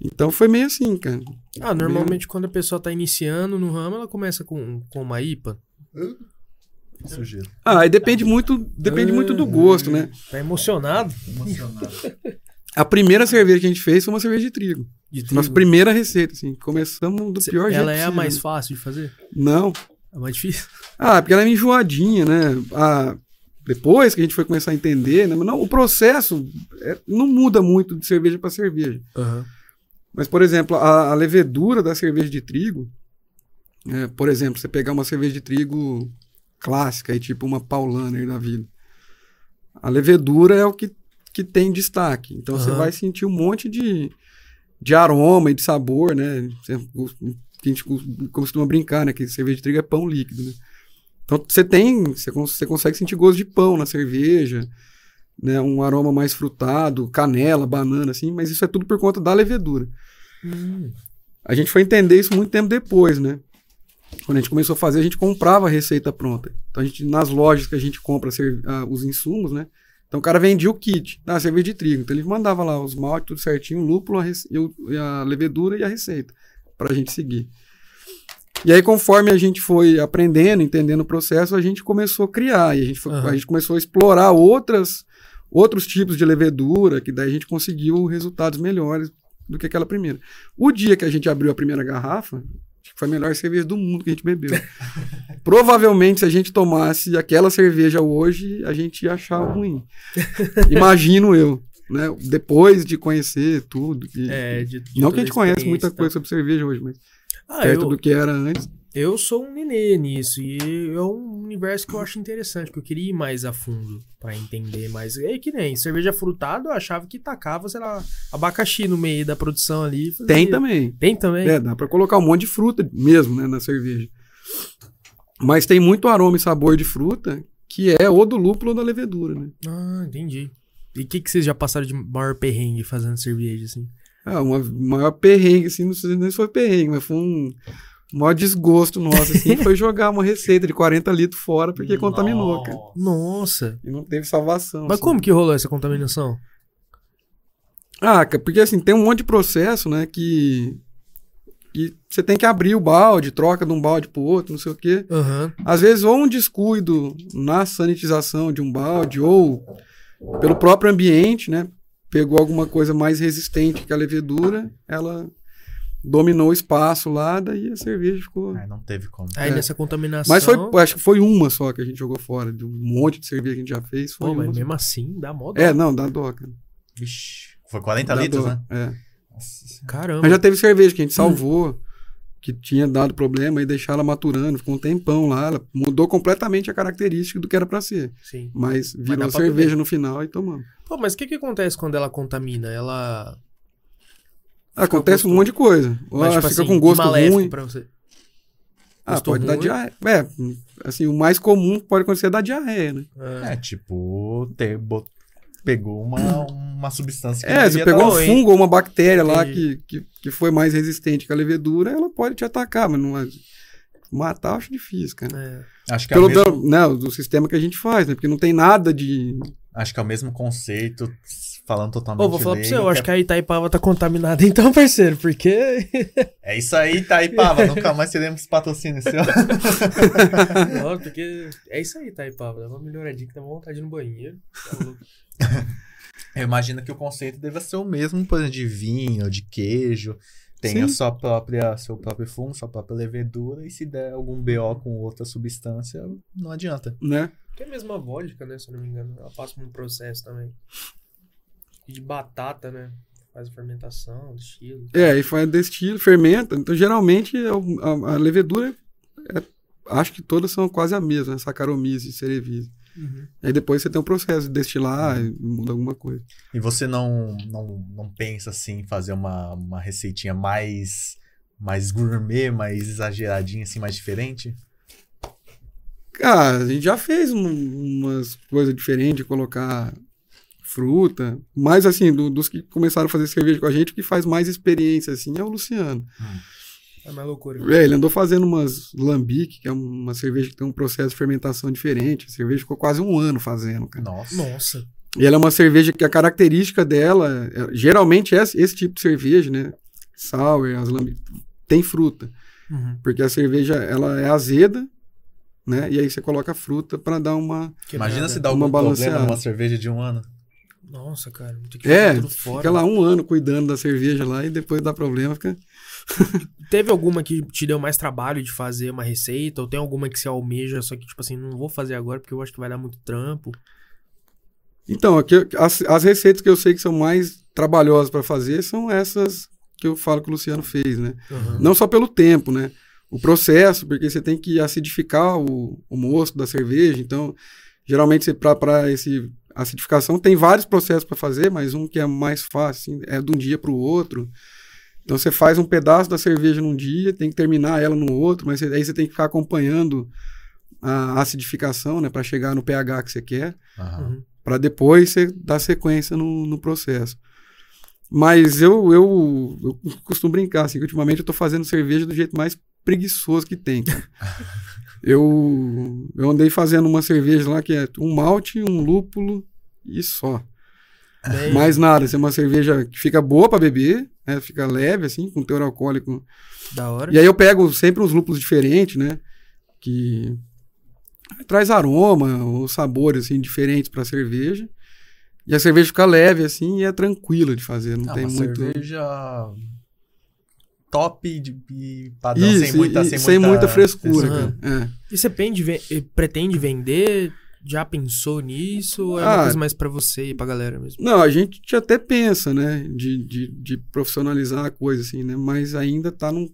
Speaker 3: Então foi meio assim, cara.
Speaker 2: Ah, normalmente quando a pessoa tá iniciando no ramo, ela começa com, com uma IPA.
Speaker 1: Sujeira.
Speaker 3: Ah, aí depende muito, depende muito do gosto, né?
Speaker 2: Tá emocionado?
Speaker 4: Emocionado. [LAUGHS]
Speaker 3: A primeira cerveja que a gente fez foi uma cerveja de trigo.
Speaker 2: De
Speaker 3: Nossa
Speaker 2: trigo.
Speaker 3: primeira receita, assim. Começamos do
Speaker 2: Cê-
Speaker 3: pior jeito
Speaker 2: Ela é a mais fácil de fazer?
Speaker 3: Não.
Speaker 2: A mais difícil?
Speaker 3: Ah, porque ela é enjoadinha, né? Depois que a gente foi começar a entender, né? Mas não, o processo é, não muda muito de cerveja para cerveja.
Speaker 2: Aham.
Speaker 3: Mas, por exemplo, a, a levedura da cerveja de trigo, é, por exemplo, você pegar uma cerveja de trigo clássica, aí, tipo uma Paulaner da vida, a levedura é o que, que tem destaque. Então você
Speaker 2: Aham.
Speaker 3: vai sentir um monte de, de aroma e de sabor, né? Você- que a gente costuma brincar, né? Que cerveja de trigo é pão líquido, né? Então você tem, você, você consegue sentir gosto de pão na cerveja, né? Um aroma mais frutado, canela, banana, assim, mas isso é tudo por conta da levedura.
Speaker 2: Hum.
Speaker 3: A gente foi entender isso muito tempo depois, né? Quando a gente começou a fazer, a gente comprava a receita pronta. Então a gente, nas lojas que a gente compra ah, os insumos, né? Então o cara vendia o kit, da cerveja de trigo. Então ele mandava lá os maltes, tudo certinho, o lúpulo, a, rece- a levedura e a receita pra gente seguir. E aí, conforme a gente foi aprendendo, entendendo o processo, a gente começou a criar. E a gente, foi-
Speaker 2: Aham.
Speaker 3: a gente começou a explorar outras, outros tipos de levedura, que daí a gente conseguiu resultados melhores do que aquela primeira. O dia que a gente abriu a primeira garrafa, foi a melhor cerveja do mundo que a gente bebeu. [LAUGHS] Provavelmente, se a gente tomasse aquela cerveja hoje, a gente ia achar ruim. [LAUGHS] Imagino eu. Né? Depois de conhecer tudo. que-
Speaker 2: É, de, de
Speaker 3: não que a gente conhece muita
Speaker 2: tal.
Speaker 3: coisa sobre cerveja hoje, mas
Speaker 2: Ah,
Speaker 3: perto
Speaker 2: eu,
Speaker 3: do que era antes.
Speaker 2: Eu sou um nenê nisso. E é um universo que eu acho interessante, que eu queria ir mais a fundo pra entender mais. É que nem cerveja frutada, eu achava que tacava, sei lá, abacaxi no meio da produção ali. fazia-
Speaker 3: Tem também.
Speaker 2: Tem também?
Speaker 3: É, dá pra colocar um monte de fruta mesmo, né, na cerveja. Mas tem muito aroma e sabor de fruta que é ou do lúpulo ou da levedura, né?
Speaker 2: Ah, entendi. E o que, que vocês já passaram de maior perrengue fazendo cerveja, assim?
Speaker 3: Ah, uma maior perrengue, assim, não sei nem se foi perrengue, mas foi um maior desgosto nosso, assim, [LAUGHS] foi jogar uma receita de 40 litros fora porque contaminou, cara.
Speaker 2: Nossa.
Speaker 3: E não teve salvação.
Speaker 2: Mas
Speaker 3: assim.
Speaker 2: como que rolou essa contaminação?
Speaker 3: Ah, porque assim, tem um monte de processo, né, que, que você tem que abrir o balde, troca de um balde pro outro, não sei o quê.
Speaker 2: Aham.
Speaker 3: Às vezes, ou um descuido na sanitização de um balde, ou pelo próprio ambiente, né? Pegou alguma coisa mais resistente que a levedura, ela dominou o espaço lá, daí a cerveja ficou.
Speaker 1: Ah, não teve como.
Speaker 2: Aí
Speaker 3: É.
Speaker 2: nessa contaminação.
Speaker 3: Mas foi, acho que foi uma só que a gente jogou fora, de um monte de cerveja que a gente já fez. Foi
Speaker 2: Pô, mas
Speaker 3: só.
Speaker 2: mesmo assim, dá mó dó.
Speaker 3: É, não, dá dó, cara.
Speaker 1: Vixe. Foi 40
Speaker 3: Dá
Speaker 1: litros,
Speaker 3: dó,
Speaker 1: né?
Speaker 3: É.
Speaker 1: Nossa.
Speaker 2: Caramba.
Speaker 3: Mas já teve cerveja que a gente salvou, que tinha dado problema, e deixar ela maturando, ficou um tempão lá, ela mudou completamente a característica do que era pra ser.
Speaker 2: Sim.
Speaker 3: Mas virou
Speaker 2: pra
Speaker 3: cerveja no final e tomamos.
Speaker 2: Pô, mas o que que acontece quando ela contamina? Ela.
Speaker 3: Acontece um monte de coisa.
Speaker 2: Mas,
Speaker 3: ela
Speaker 2: tipo
Speaker 3: fica
Speaker 2: assim,
Speaker 3: com gosto ruim.
Speaker 2: Pra você.
Speaker 3: Ah,
Speaker 2: Gostou
Speaker 3: pode dar
Speaker 2: muito?
Speaker 3: diarreia. É, assim, o mais comum pode acontecer é dar diarreia, né?
Speaker 1: É, tipo, ter, bo- pegou uma, uma substância que
Speaker 3: É, você pegou
Speaker 1: tá
Speaker 3: um
Speaker 1: lá.
Speaker 2: hein?
Speaker 3: fungo ou uma bactéria lá
Speaker 2: Entendi.
Speaker 3: que, que, que foi mais resistente que a levedura, ela pode te atacar, mas não é- matar eu acho difícil, cara.
Speaker 2: É.
Speaker 1: Acho que, é o
Speaker 3: Pelo
Speaker 1: mesmo,
Speaker 3: do, né, do sistema que a gente faz, né? Porque não tem nada de.
Speaker 1: acho que é o mesmo conceito, falando totalmente
Speaker 2: Ô, vou falar pra você,
Speaker 1: leigo,
Speaker 2: eu acho
Speaker 1: que
Speaker 2: que a Itaipava tá contaminada [LAUGHS] então, parceiro, porque...
Speaker 1: é... é isso aí, Itaipava, nunca mais teremos patrocínio seu. [LAUGHS]
Speaker 2: Não, porque é isso aí, Itaipava, dá uma melhoradinha que dá uma vontade no banheiro. Tá louco.
Speaker 1: Eu imagino que o conceito deva ser o mesmo, por exemplo, de vinho, de queijo. Tem a
Speaker 3: Sim.
Speaker 1: sua própria, seu próprio fungo, sua própria levedura, e se der algum BO com outra substância, não adianta.
Speaker 3: né?
Speaker 2: Que é a mesma vodka, né, se eu não me engano. Ela passa por um processo também. E de batata, né? Faz a fermentação, estilo.
Speaker 3: É, e faz destilo, fermenta. Então, geralmente, é o- a, a levedura, é- acho que todas são quase a mesma, né? Saccharomyces e Cerevisiae.
Speaker 2: Uhum.
Speaker 3: Aí depois você tem um processo de destilar e muda alguma coisa.
Speaker 1: E você não, não, não pensa assim em fazer uma, uma receitinha mais, mais gourmet, mais exageradinha, assim, mais diferente?
Speaker 3: Ah, a gente já fez um- umas coisas diferentes, colocar fruta. Mas, assim, do- dos que começaram a fazer cerveja com a gente, o que faz mais experiência, assim, é o Luciano.
Speaker 2: É mais loucura.
Speaker 3: É, ele andou fazendo umas lambique, que é uma cerveja que tem um processo de fermentação diferente. A cerveja ficou quase um ano fazendo, cara.
Speaker 1: Nossa.
Speaker 2: Nossa.
Speaker 3: E ela é uma cerveja que a característica dela, é- geralmente é esse, tipo de cerveja, né? Sour, as lambique, tem fruta.
Speaker 2: Uhum.
Speaker 3: Porque a cerveja, ela é azeda, né? E aí você coloca a fruta para dar uma...
Speaker 1: Imagina se dá
Speaker 3: Uma
Speaker 1: algum problema
Speaker 3: balanceada.
Speaker 1: numa cerveja de um ano.
Speaker 2: Nossa, cara. Tem que
Speaker 3: É,
Speaker 2: tudo fora.
Speaker 3: fica lá um ano cuidando da cerveja lá e depois dá problema, fica... [LAUGHS]
Speaker 2: Teve alguma que te deu mais trabalho de fazer uma receita? Ou tem alguma que você almeja, só que, tipo assim, não vou fazer agora porque eu acho que vai dar muito trampo?
Speaker 3: Então, aqui, as, as receitas que eu sei que são mais trabalhosas para fazer são essas que eu falo que o Luciano fez, né?
Speaker 2: Uhum.
Speaker 3: Não só pelo tempo, né? O processo, porque você tem que acidificar o, o mosto da cerveja. Então, geralmente, para esse acidificação, tem vários processos para fazer, mas um que é mais fácil assim, é de um dia para o outro. Então, você faz um pedaço da cerveja num dia, tem que terminar ela no outro, mas aí você tem que ficar acompanhando a acidificação, né? Para chegar no pH que você quer.
Speaker 2: Uhum.
Speaker 3: para depois você dar sequência no, no processo. Mas eu, eu, eu costumo brincar, assim, que ultimamente eu tô fazendo cerveja do jeito mais preguiçoso que tem. [LAUGHS] eu, eu andei fazendo uma cerveja lá que é um malte, um lúpulo e só.
Speaker 2: Bem,
Speaker 3: Mais nada, é uma cerveja que fica boa para beber, né? Fica leve, assim, com teor alcoólico.
Speaker 2: Da hora.
Speaker 3: E aí eu pego sempre uns lúpulos diferentes, né? Que traz aroma ou sabores assim diferentes para cerveja. E a cerveja fica leve assim e é tranquila de fazer, não
Speaker 1: Ah,
Speaker 3: tem
Speaker 1: uma
Speaker 3: muito
Speaker 1: cerveja top de, de padrão,
Speaker 3: Isso,
Speaker 1: sem muita,
Speaker 3: e-
Speaker 1: sem,
Speaker 3: sem muita frescura,
Speaker 2: frescura.
Speaker 3: cara. É.
Speaker 2: E você pende, pretende vender? Já pensou nisso? Ou é uma
Speaker 3: Ah.
Speaker 2: coisa mais pra você e pra galera mesmo?
Speaker 3: Não, a gente até pensa, né, de, de, de profissionalizar a coisa assim, né, mas ainda tá num,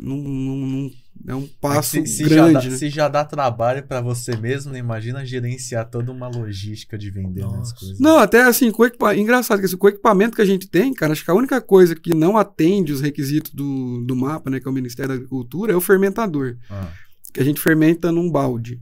Speaker 3: num, num- num- é um passo
Speaker 1: se, se já
Speaker 3: grande,
Speaker 1: dá,
Speaker 3: né?
Speaker 1: se já dá trabalho pra você mesmo, né? imagina gerenciar toda uma logística de vender né, as coisas.
Speaker 3: Não, até assim, com equipa... engraçado que assim, com o equipamento que a gente tem, cara, acho que a única coisa que não atende os requisitos do, do mapa, né, que é o Ministério da Agricultura, é o fermentador.
Speaker 1: Ah,
Speaker 3: Que a gente fermenta num balde,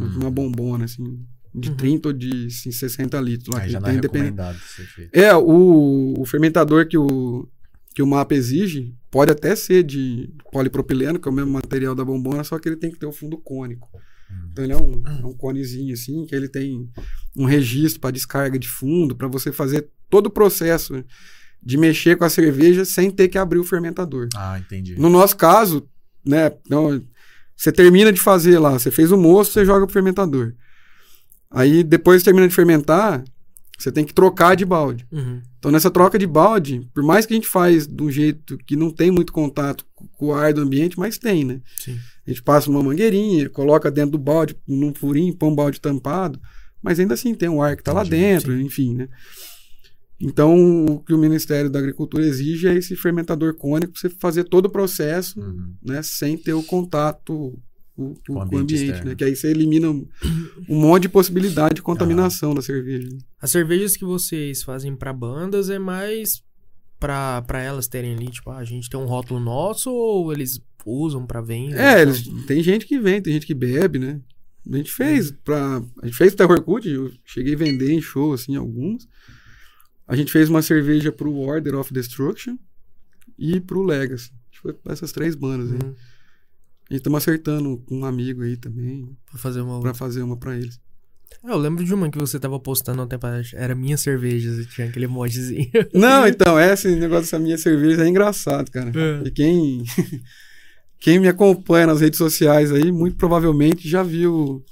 Speaker 1: Hum.
Speaker 3: uma bombona, assim, de
Speaker 2: Uhum.
Speaker 3: 30 ou de assim, 60 litros. Lá,
Speaker 1: aí
Speaker 3: que
Speaker 1: já não é recomendado ser feito.
Speaker 3: É, o, o fermentador que o, que o mapa exige pode até ser de polipropileno, que é o mesmo material da bombona, só que ele tem que ter o fundo cônico.
Speaker 1: Hum.
Speaker 3: Então ele é um, é um conezinho assim, que ele tem um registro para descarga de fundo, para você fazer todo o processo de mexer com a cerveja sem ter que abrir o fermentador.
Speaker 1: Ah, entendi.
Speaker 3: No nosso caso, né, então, você termina de fazer lá, você fez o moço, você joga pro fermentador. Aí depois termina de fermentar, você tem que trocar de balde.
Speaker 2: Uhum.
Speaker 3: Então nessa troca de balde, por mais que a gente faz de um jeito que não tem muito contato com o ar do ambiente, mas tem, né?
Speaker 2: Sim.
Speaker 3: A gente passa numa mangueirinha, coloca dentro do balde, num furinho, põe um balde tampado, mas ainda assim tem um ar que está lá dentro, enfim, né? Então, o que o Ministério da Agricultura exige é esse fermentador cônico, pra você fazer todo o processo,
Speaker 1: Uhum.
Speaker 3: né, sem ter o contato com, com-
Speaker 1: Com o
Speaker 3: com o
Speaker 1: ambiente
Speaker 3: né? Que aí você elimina um, monte de possibilidade de contaminação da cerveja.
Speaker 2: As cervejas que vocês fazem pra bandas é mais pra, pra elas terem ali, tipo, ah, a gente tem um rótulo nosso ou eles usam pra venda?
Speaker 3: É, eles, tem gente que vem, tem gente que bebe, né? A gente fez pra. A gente fez o Terror Cult, eu cheguei a vender em show, assim, alguns. A gente fez uma cerveja pro Order of Destruction e pro Legacy. A gente foi pra essas três bandas aí. E estamos acertando com um amigo aí também,
Speaker 2: Pra fazer uma.
Speaker 3: pra fazer uma pra eles.
Speaker 2: Ah, eu lembro de uma que você tava postando há um tempo atrás. Era minha cerveja, e tinha aquele emojizinho. [LAUGHS]
Speaker 3: Não, então, esse negócio dessa minha cerveja é engraçado, cara.
Speaker 2: É.
Speaker 3: E quem, [LAUGHS] quem me acompanha nas redes sociais aí, muito provavelmente já viu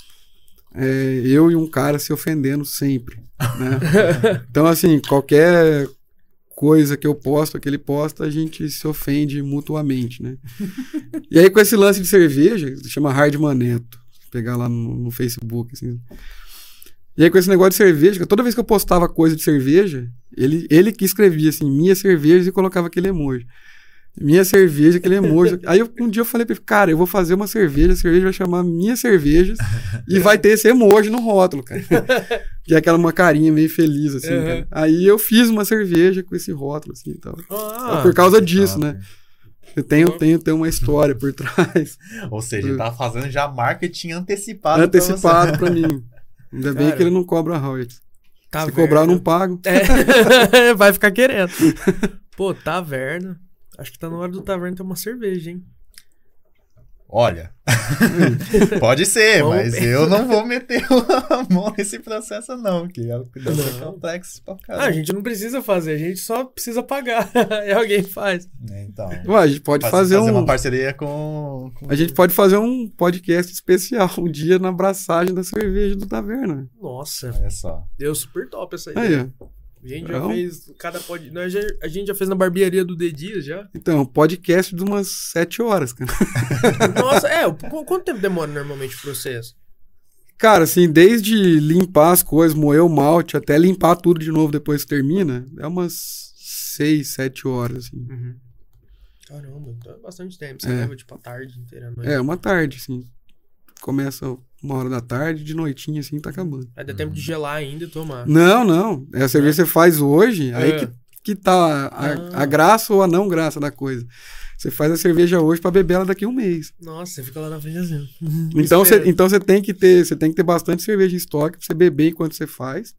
Speaker 3: é, eu e um cara se ofendendo sempre, né? [LAUGHS] Então, assim, qualquer coisa que eu posto, que ele posta, a gente se ofende mutuamente, né? E aí, com esse lance de cerveja, chama Hardman Neto, pegar lá no, no Facebook, assim. E aí, com esse negócio de cerveja, toda vez que eu postava coisa de cerveja, ele, ele que escrevia assim, minha cerveja e colocava aquele emoji. Minha cerveja, aquele emoji. [LAUGHS] Aí eu- um dia eu falei pra ele, cara, eu vou fazer uma cerveja, a cerveja vai chamar Minha Cervejas [LAUGHS] e vai ter esse emoji no rótulo, cara. [LAUGHS] que é aquela uma carinha meio feliz, assim,
Speaker 2: Uhum.
Speaker 3: cara. Aí eu fiz uma cerveja com esse rótulo, assim, e tal.
Speaker 2: Ah,
Speaker 3: É por causa disso,
Speaker 1: top.
Speaker 3: né? Eu tenho, tenho, tenho uma história por trás,
Speaker 1: Ou seja, tá fazendo já marketing antecipado. pra
Speaker 3: antecipado pra mim. Ainda bem
Speaker 2: Cara,
Speaker 3: que ele não cobra royalties.
Speaker 2: Tá
Speaker 3: Se cobrar, eu não pago.
Speaker 2: É, vai ficar querendo. Pô, taverna. Acho que tá na hora do taverna ter uma cerveja, hein?
Speaker 1: Olha, [LAUGHS] pode ser,
Speaker 2: Vamos
Speaker 1: mas eu não vou meter [LAUGHS] a mão nesse processo, não, que é complexo pra
Speaker 2: Ah, a
Speaker 1: caramba.
Speaker 2: gente não precisa fazer, a gente só precisa pagar. [LAUGHS] e alguém faz.
Speaker 1: É, Então,
Speaker 3: Ué, a gente pode
Speaker 1: faz-
Speaker 3: fazer, um.
Speaker 1: uma parceria com, com-
Speaker 3: A gente pode fazer um podcast especial um dia na abraçagem da cerveja do Taverna.
Speaker 2: Nossa,
Speaker 1: Olha só.
Speaker 2: deu super top essa
Speaker 3: Aí,
Speaker 2: ideia.
Speaker 3: ó.
Speaker 2: A gente já
Speaker 3: Então-
Speaker 2: fez cada pod... nós já- A gente já fez na barbearia do Dias já.
Speaker 3: Então, podcast de umas sete horas, cara. [LAUGHS]
Speaker 2: Nossa, é, qu- quanto tempo demora normalmente o processo?
Speaker 3: Cara, assim, desde limpar as coisas, moer o malte, até limpar tudo de novo depois que termina, é umas seis, sete horas, assim.
Speaker 2: Caramba, então é bastante tempo. Você
Speaker 3: É.
Speaker 2: leva tipo a tarde inteira, a noite.
Speaker 3: É, uma tarde, assim. Começa uma hora da tarde, de noitinha, assim, tá acabando.
Speaker 2: Aí dá tempo de gelar ainda e tomar.
Speaker 3: Não, não. É a cerveja que você faz hoje, aí
Speaker 2: É.
Speaker 3: que, que tá a, a-
Speaker 2: Ah.
Speaker 3: a graça ou a não graça da coisa. Você faz a cerveja hoje pra beber ela daqui a um mês.
Speaker 2: Nossa, você fica lá na frente assim. [LAUGHS]
Speaker 3: Então você, então você tem que ter, você tem que ter bastante cerveja em estoque pra você beber enquanto você faz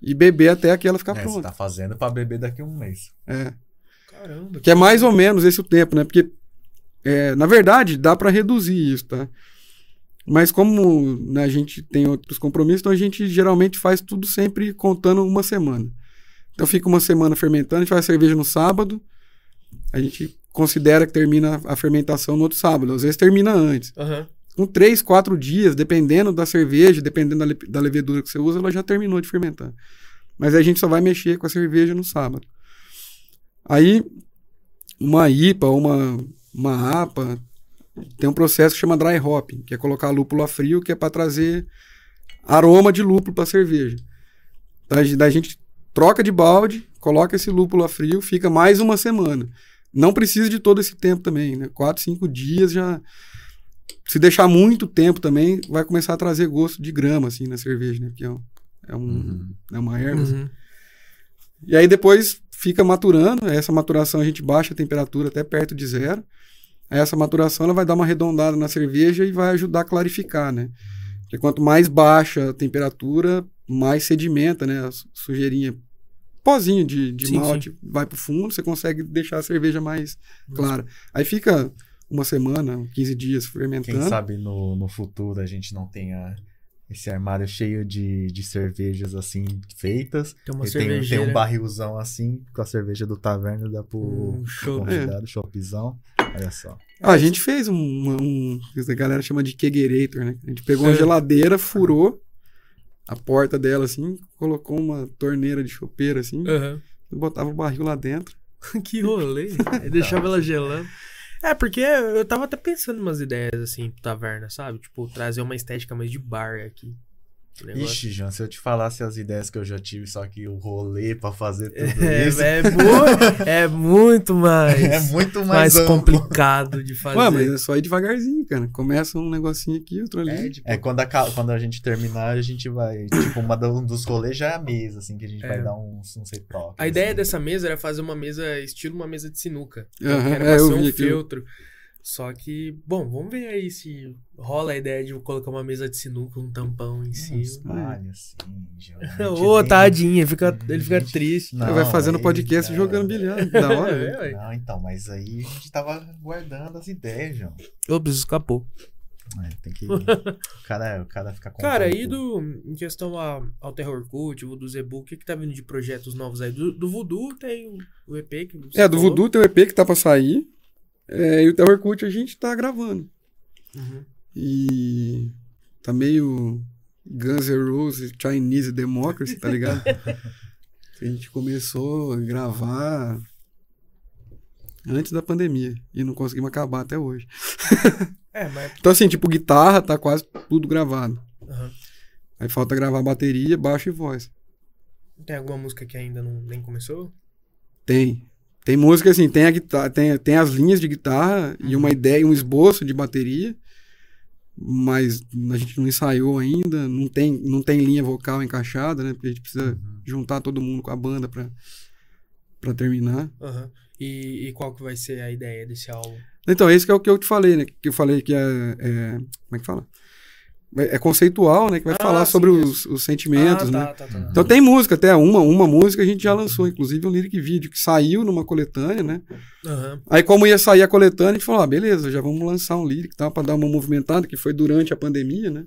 Speaker 3: e beber até aquela ficar
Speaker 1: É, você
Speaker 3: pronta.
Speaker 1: tá fazendo pra beber daqui a um mês.
Speaker 3: É.
Speaker 2: Caramba.
Speaker 3: Que é mais ou menos esse o tempo, né? Porque é, na verdade dá pra reduzir isso, tá? Mas como né, a gente tem outros compromissos, então a gente geralmente faz tudo sempre contando uma semana. Então fica uma semana fermentando, a gente faz a cerveja no sábado, a gente considera que termina a fermentação no outro sábado, às vezes termina antes.
Speaker 2: Aham.
Speaker 3: Com três, quatro dias, dependendo da cerveja, dependendo da, le- da levedura que você usa, ela já terminou de fermentar. Mas a gente só vai mexer com a cerveja no sábado. Aí, uma IPA uma, uma APA tem um processo que chama dry hopping, que é colocar lúpulo a frio, que é para trazer aroma de lúpulo para a cerveja. Daí daí a gente troca de balde, coloca esse lúpulo a frio, fica mais uma semana. Não precisa de todo esse tempo também, né? Quatro, cinco dias já. Se deixar muito tempo também, vai começar a trazer gosto de grama, assim, na cerveja, né? Porque é, um, é, um-
Speaker 1: Uhum.
Speaker 3: é uma erva. assim.
Speaker 2: Uhum.
Speaker 3: E aí depois fica maturando. Essa maturação a gente baixa a temperatura até perto de zero. Essa maturação ela vai dar uma arredondada na cerveja e vai ajudar a clarificar, né? Porque quanto mais baixa a temperatura, mais sedimenta, né? A su- sujeirinha, pozinho de, de
Speaker 2: Sim,
Speaker 3: malte vai pro fundo, você consegue deixar a cerveja mais clara. Aí fica uma semana, 15 dias
Speaker 1: Quem
Speaker 3: fermentando.
Speaker 1: sabe no, no futuro a gente não tenha esse armário cheio de, de cervejas assim feitas.
Speaker 2: Tem uma
Speaker 1: e tem, tem um barrilzão assim com a cerveja do taverna, dá pro,
Speaker 2: Um
Speaker 1: pro
Speaker 2: chopp.
Speaker 1: convidado, choppzão. Olha só.
Speaker 3: Ah, a gente fez um, um a galera chama de kegerator, né? A gente pegou uma
Speaker 2: É.
Speaker 3: geladeira, furou a porta dela assim, colocou uma torneira de chopeira assim,
Speaker 2: Aham.
Speaker 3: e botava o barril lá dentro. [LAUGHS]
Speaker 2: que rolê. [LAUGHS] Aí deixava ela gelando. É, porque eu tava até pensando umas ideias assim pro taverna, sabe? Tipo, trazer uma estética mais de bar aqui. Negócio-
Speaker 1: Ixi, João, se eu te falasse as ideias que eu já tive, só que o rolê pra fazer [LAUGHS] tudo
Speaker 2: É,
Speaker 1: isso
Speaker 2: é, mu- é muito mais, [LAUGHS]
Speaker 1: é muito
Speaker 2: mais
Speaker 1: mais,
Speaker 2: complicado de fazer.
Speaker 3: Ué, mas é só ir devagarzinho, cara. Começa um negocinho aqui, outro ali.
Speaker 2: É, tipo,
Speaker 1: É, quando a, quando a gente terminar, a gente vai. Tipo, uma um dos rolês já é a mesa, assim, que a gente
Speaker 2: É.
Speaker 1: vai dar uns, uns retoques.
Speaker 2: A ideia
Speaker 1: assim.
Speaker 2: dessa mesa era fazer uma mesa, estilo uma mesa de sinuca. Que era
Speaker 3: é,
Speaker 2: pra ser um
Speaker 3: vi aquilo.
Speaker 2: Só que, bom, vamos ver aí se rola a ideia de colocar uma mesa de sinuca, um tampão em cima.
Speaker 1: palhos, assim, [LAUGHS]
Speaker 2: Ô,
Speaker 1: nem-
Speaker 2: tadinho, fica, ele fica triste.
Speaker 1: Não,
Speaker 3: vai fazendo
Speaker 1: aí,
Speaker 3: podcast
Speaker 1: é.
Speaker 3: jogando bilhar. Da hora. [LAUGHS]
Speaker 2: É.
Speaker 1: Não, então, mas aí a gente tava guardando as ideias, João.
Speaker 2: Ô, preciso escapou.
Speaker 1: É, tem que. [LAUGHS] O cara, o cara fica
Speaker 2: Cara,
Speaker 1: tudo.
Speaker 2: do, em questão a- ao Terror Cult, o do Zebu, o que, que tá vindo de projetos novos aí? Do, do Voodoo tem o EP que você
Speaker 3: É, do
Speaker 2: falou.
Speaker 3: Voodoo tem o EP que tá pra sair. É, e o Terror Cult a gente tá gravando.
Speaker 2: Uhum.
Speaker 3: E tá meio Guns N' Roses Chinese Democracy, tá ligado? [LAUGHS] a gente começou a gravar antes da pandemia e não conseguimos acabar até hoje. [LAUGHS]
Speaker 2: É, mas.
Speaker 3: Então assim, tipo, guitarra tá quase tudo gravado.
Speaker 2: aham.
Speaker 3: Aí falta gravar bateria, baixo e voz.
Speaker 2: Tem alguma música que ainda não, nem começou?
Speaker 3: Tem. Tem música assim, tem a guitarra, tem, tem as linhas de guitarra e uma ideia, um esboço de bateria, mas a gente não ensaiou ainda, não tem, não tem linha vocal encaixada, né? Porque a gente precisa juntar todo mundo com a banda pra, pra terminar.
Speaker 2: Aham. E, e qual que vai ser a ideia desse álbum?
Speaker 3: Então, esse que é o que eu te falei, né? Que eu falei que é. é- como é que fala? É é conceitual, né? Que vai
Speaker 2: Ah,
Speaker 3: falar
Speaker 2: sim,
Speaker 3: sobre
Speaker 2: isso.
Speaker 3: os, os sentimentos,
Speaker 2: ah,
Speaker 3: né?
Speaker 2: tá, tá, tá.
Speaker 3: Então tem música, até uma, uma música a gente já lançou, inclusive um lyric vídeo que saiu numa coletânea, né?
Speaker 2: Aham.
Speaker 3: Aí, como ia sair a coletânea, a gente falou: ah, beleza, já vamos lançar um lyric tá, pra dar uma movimentada, que foi durante a pandemia, né?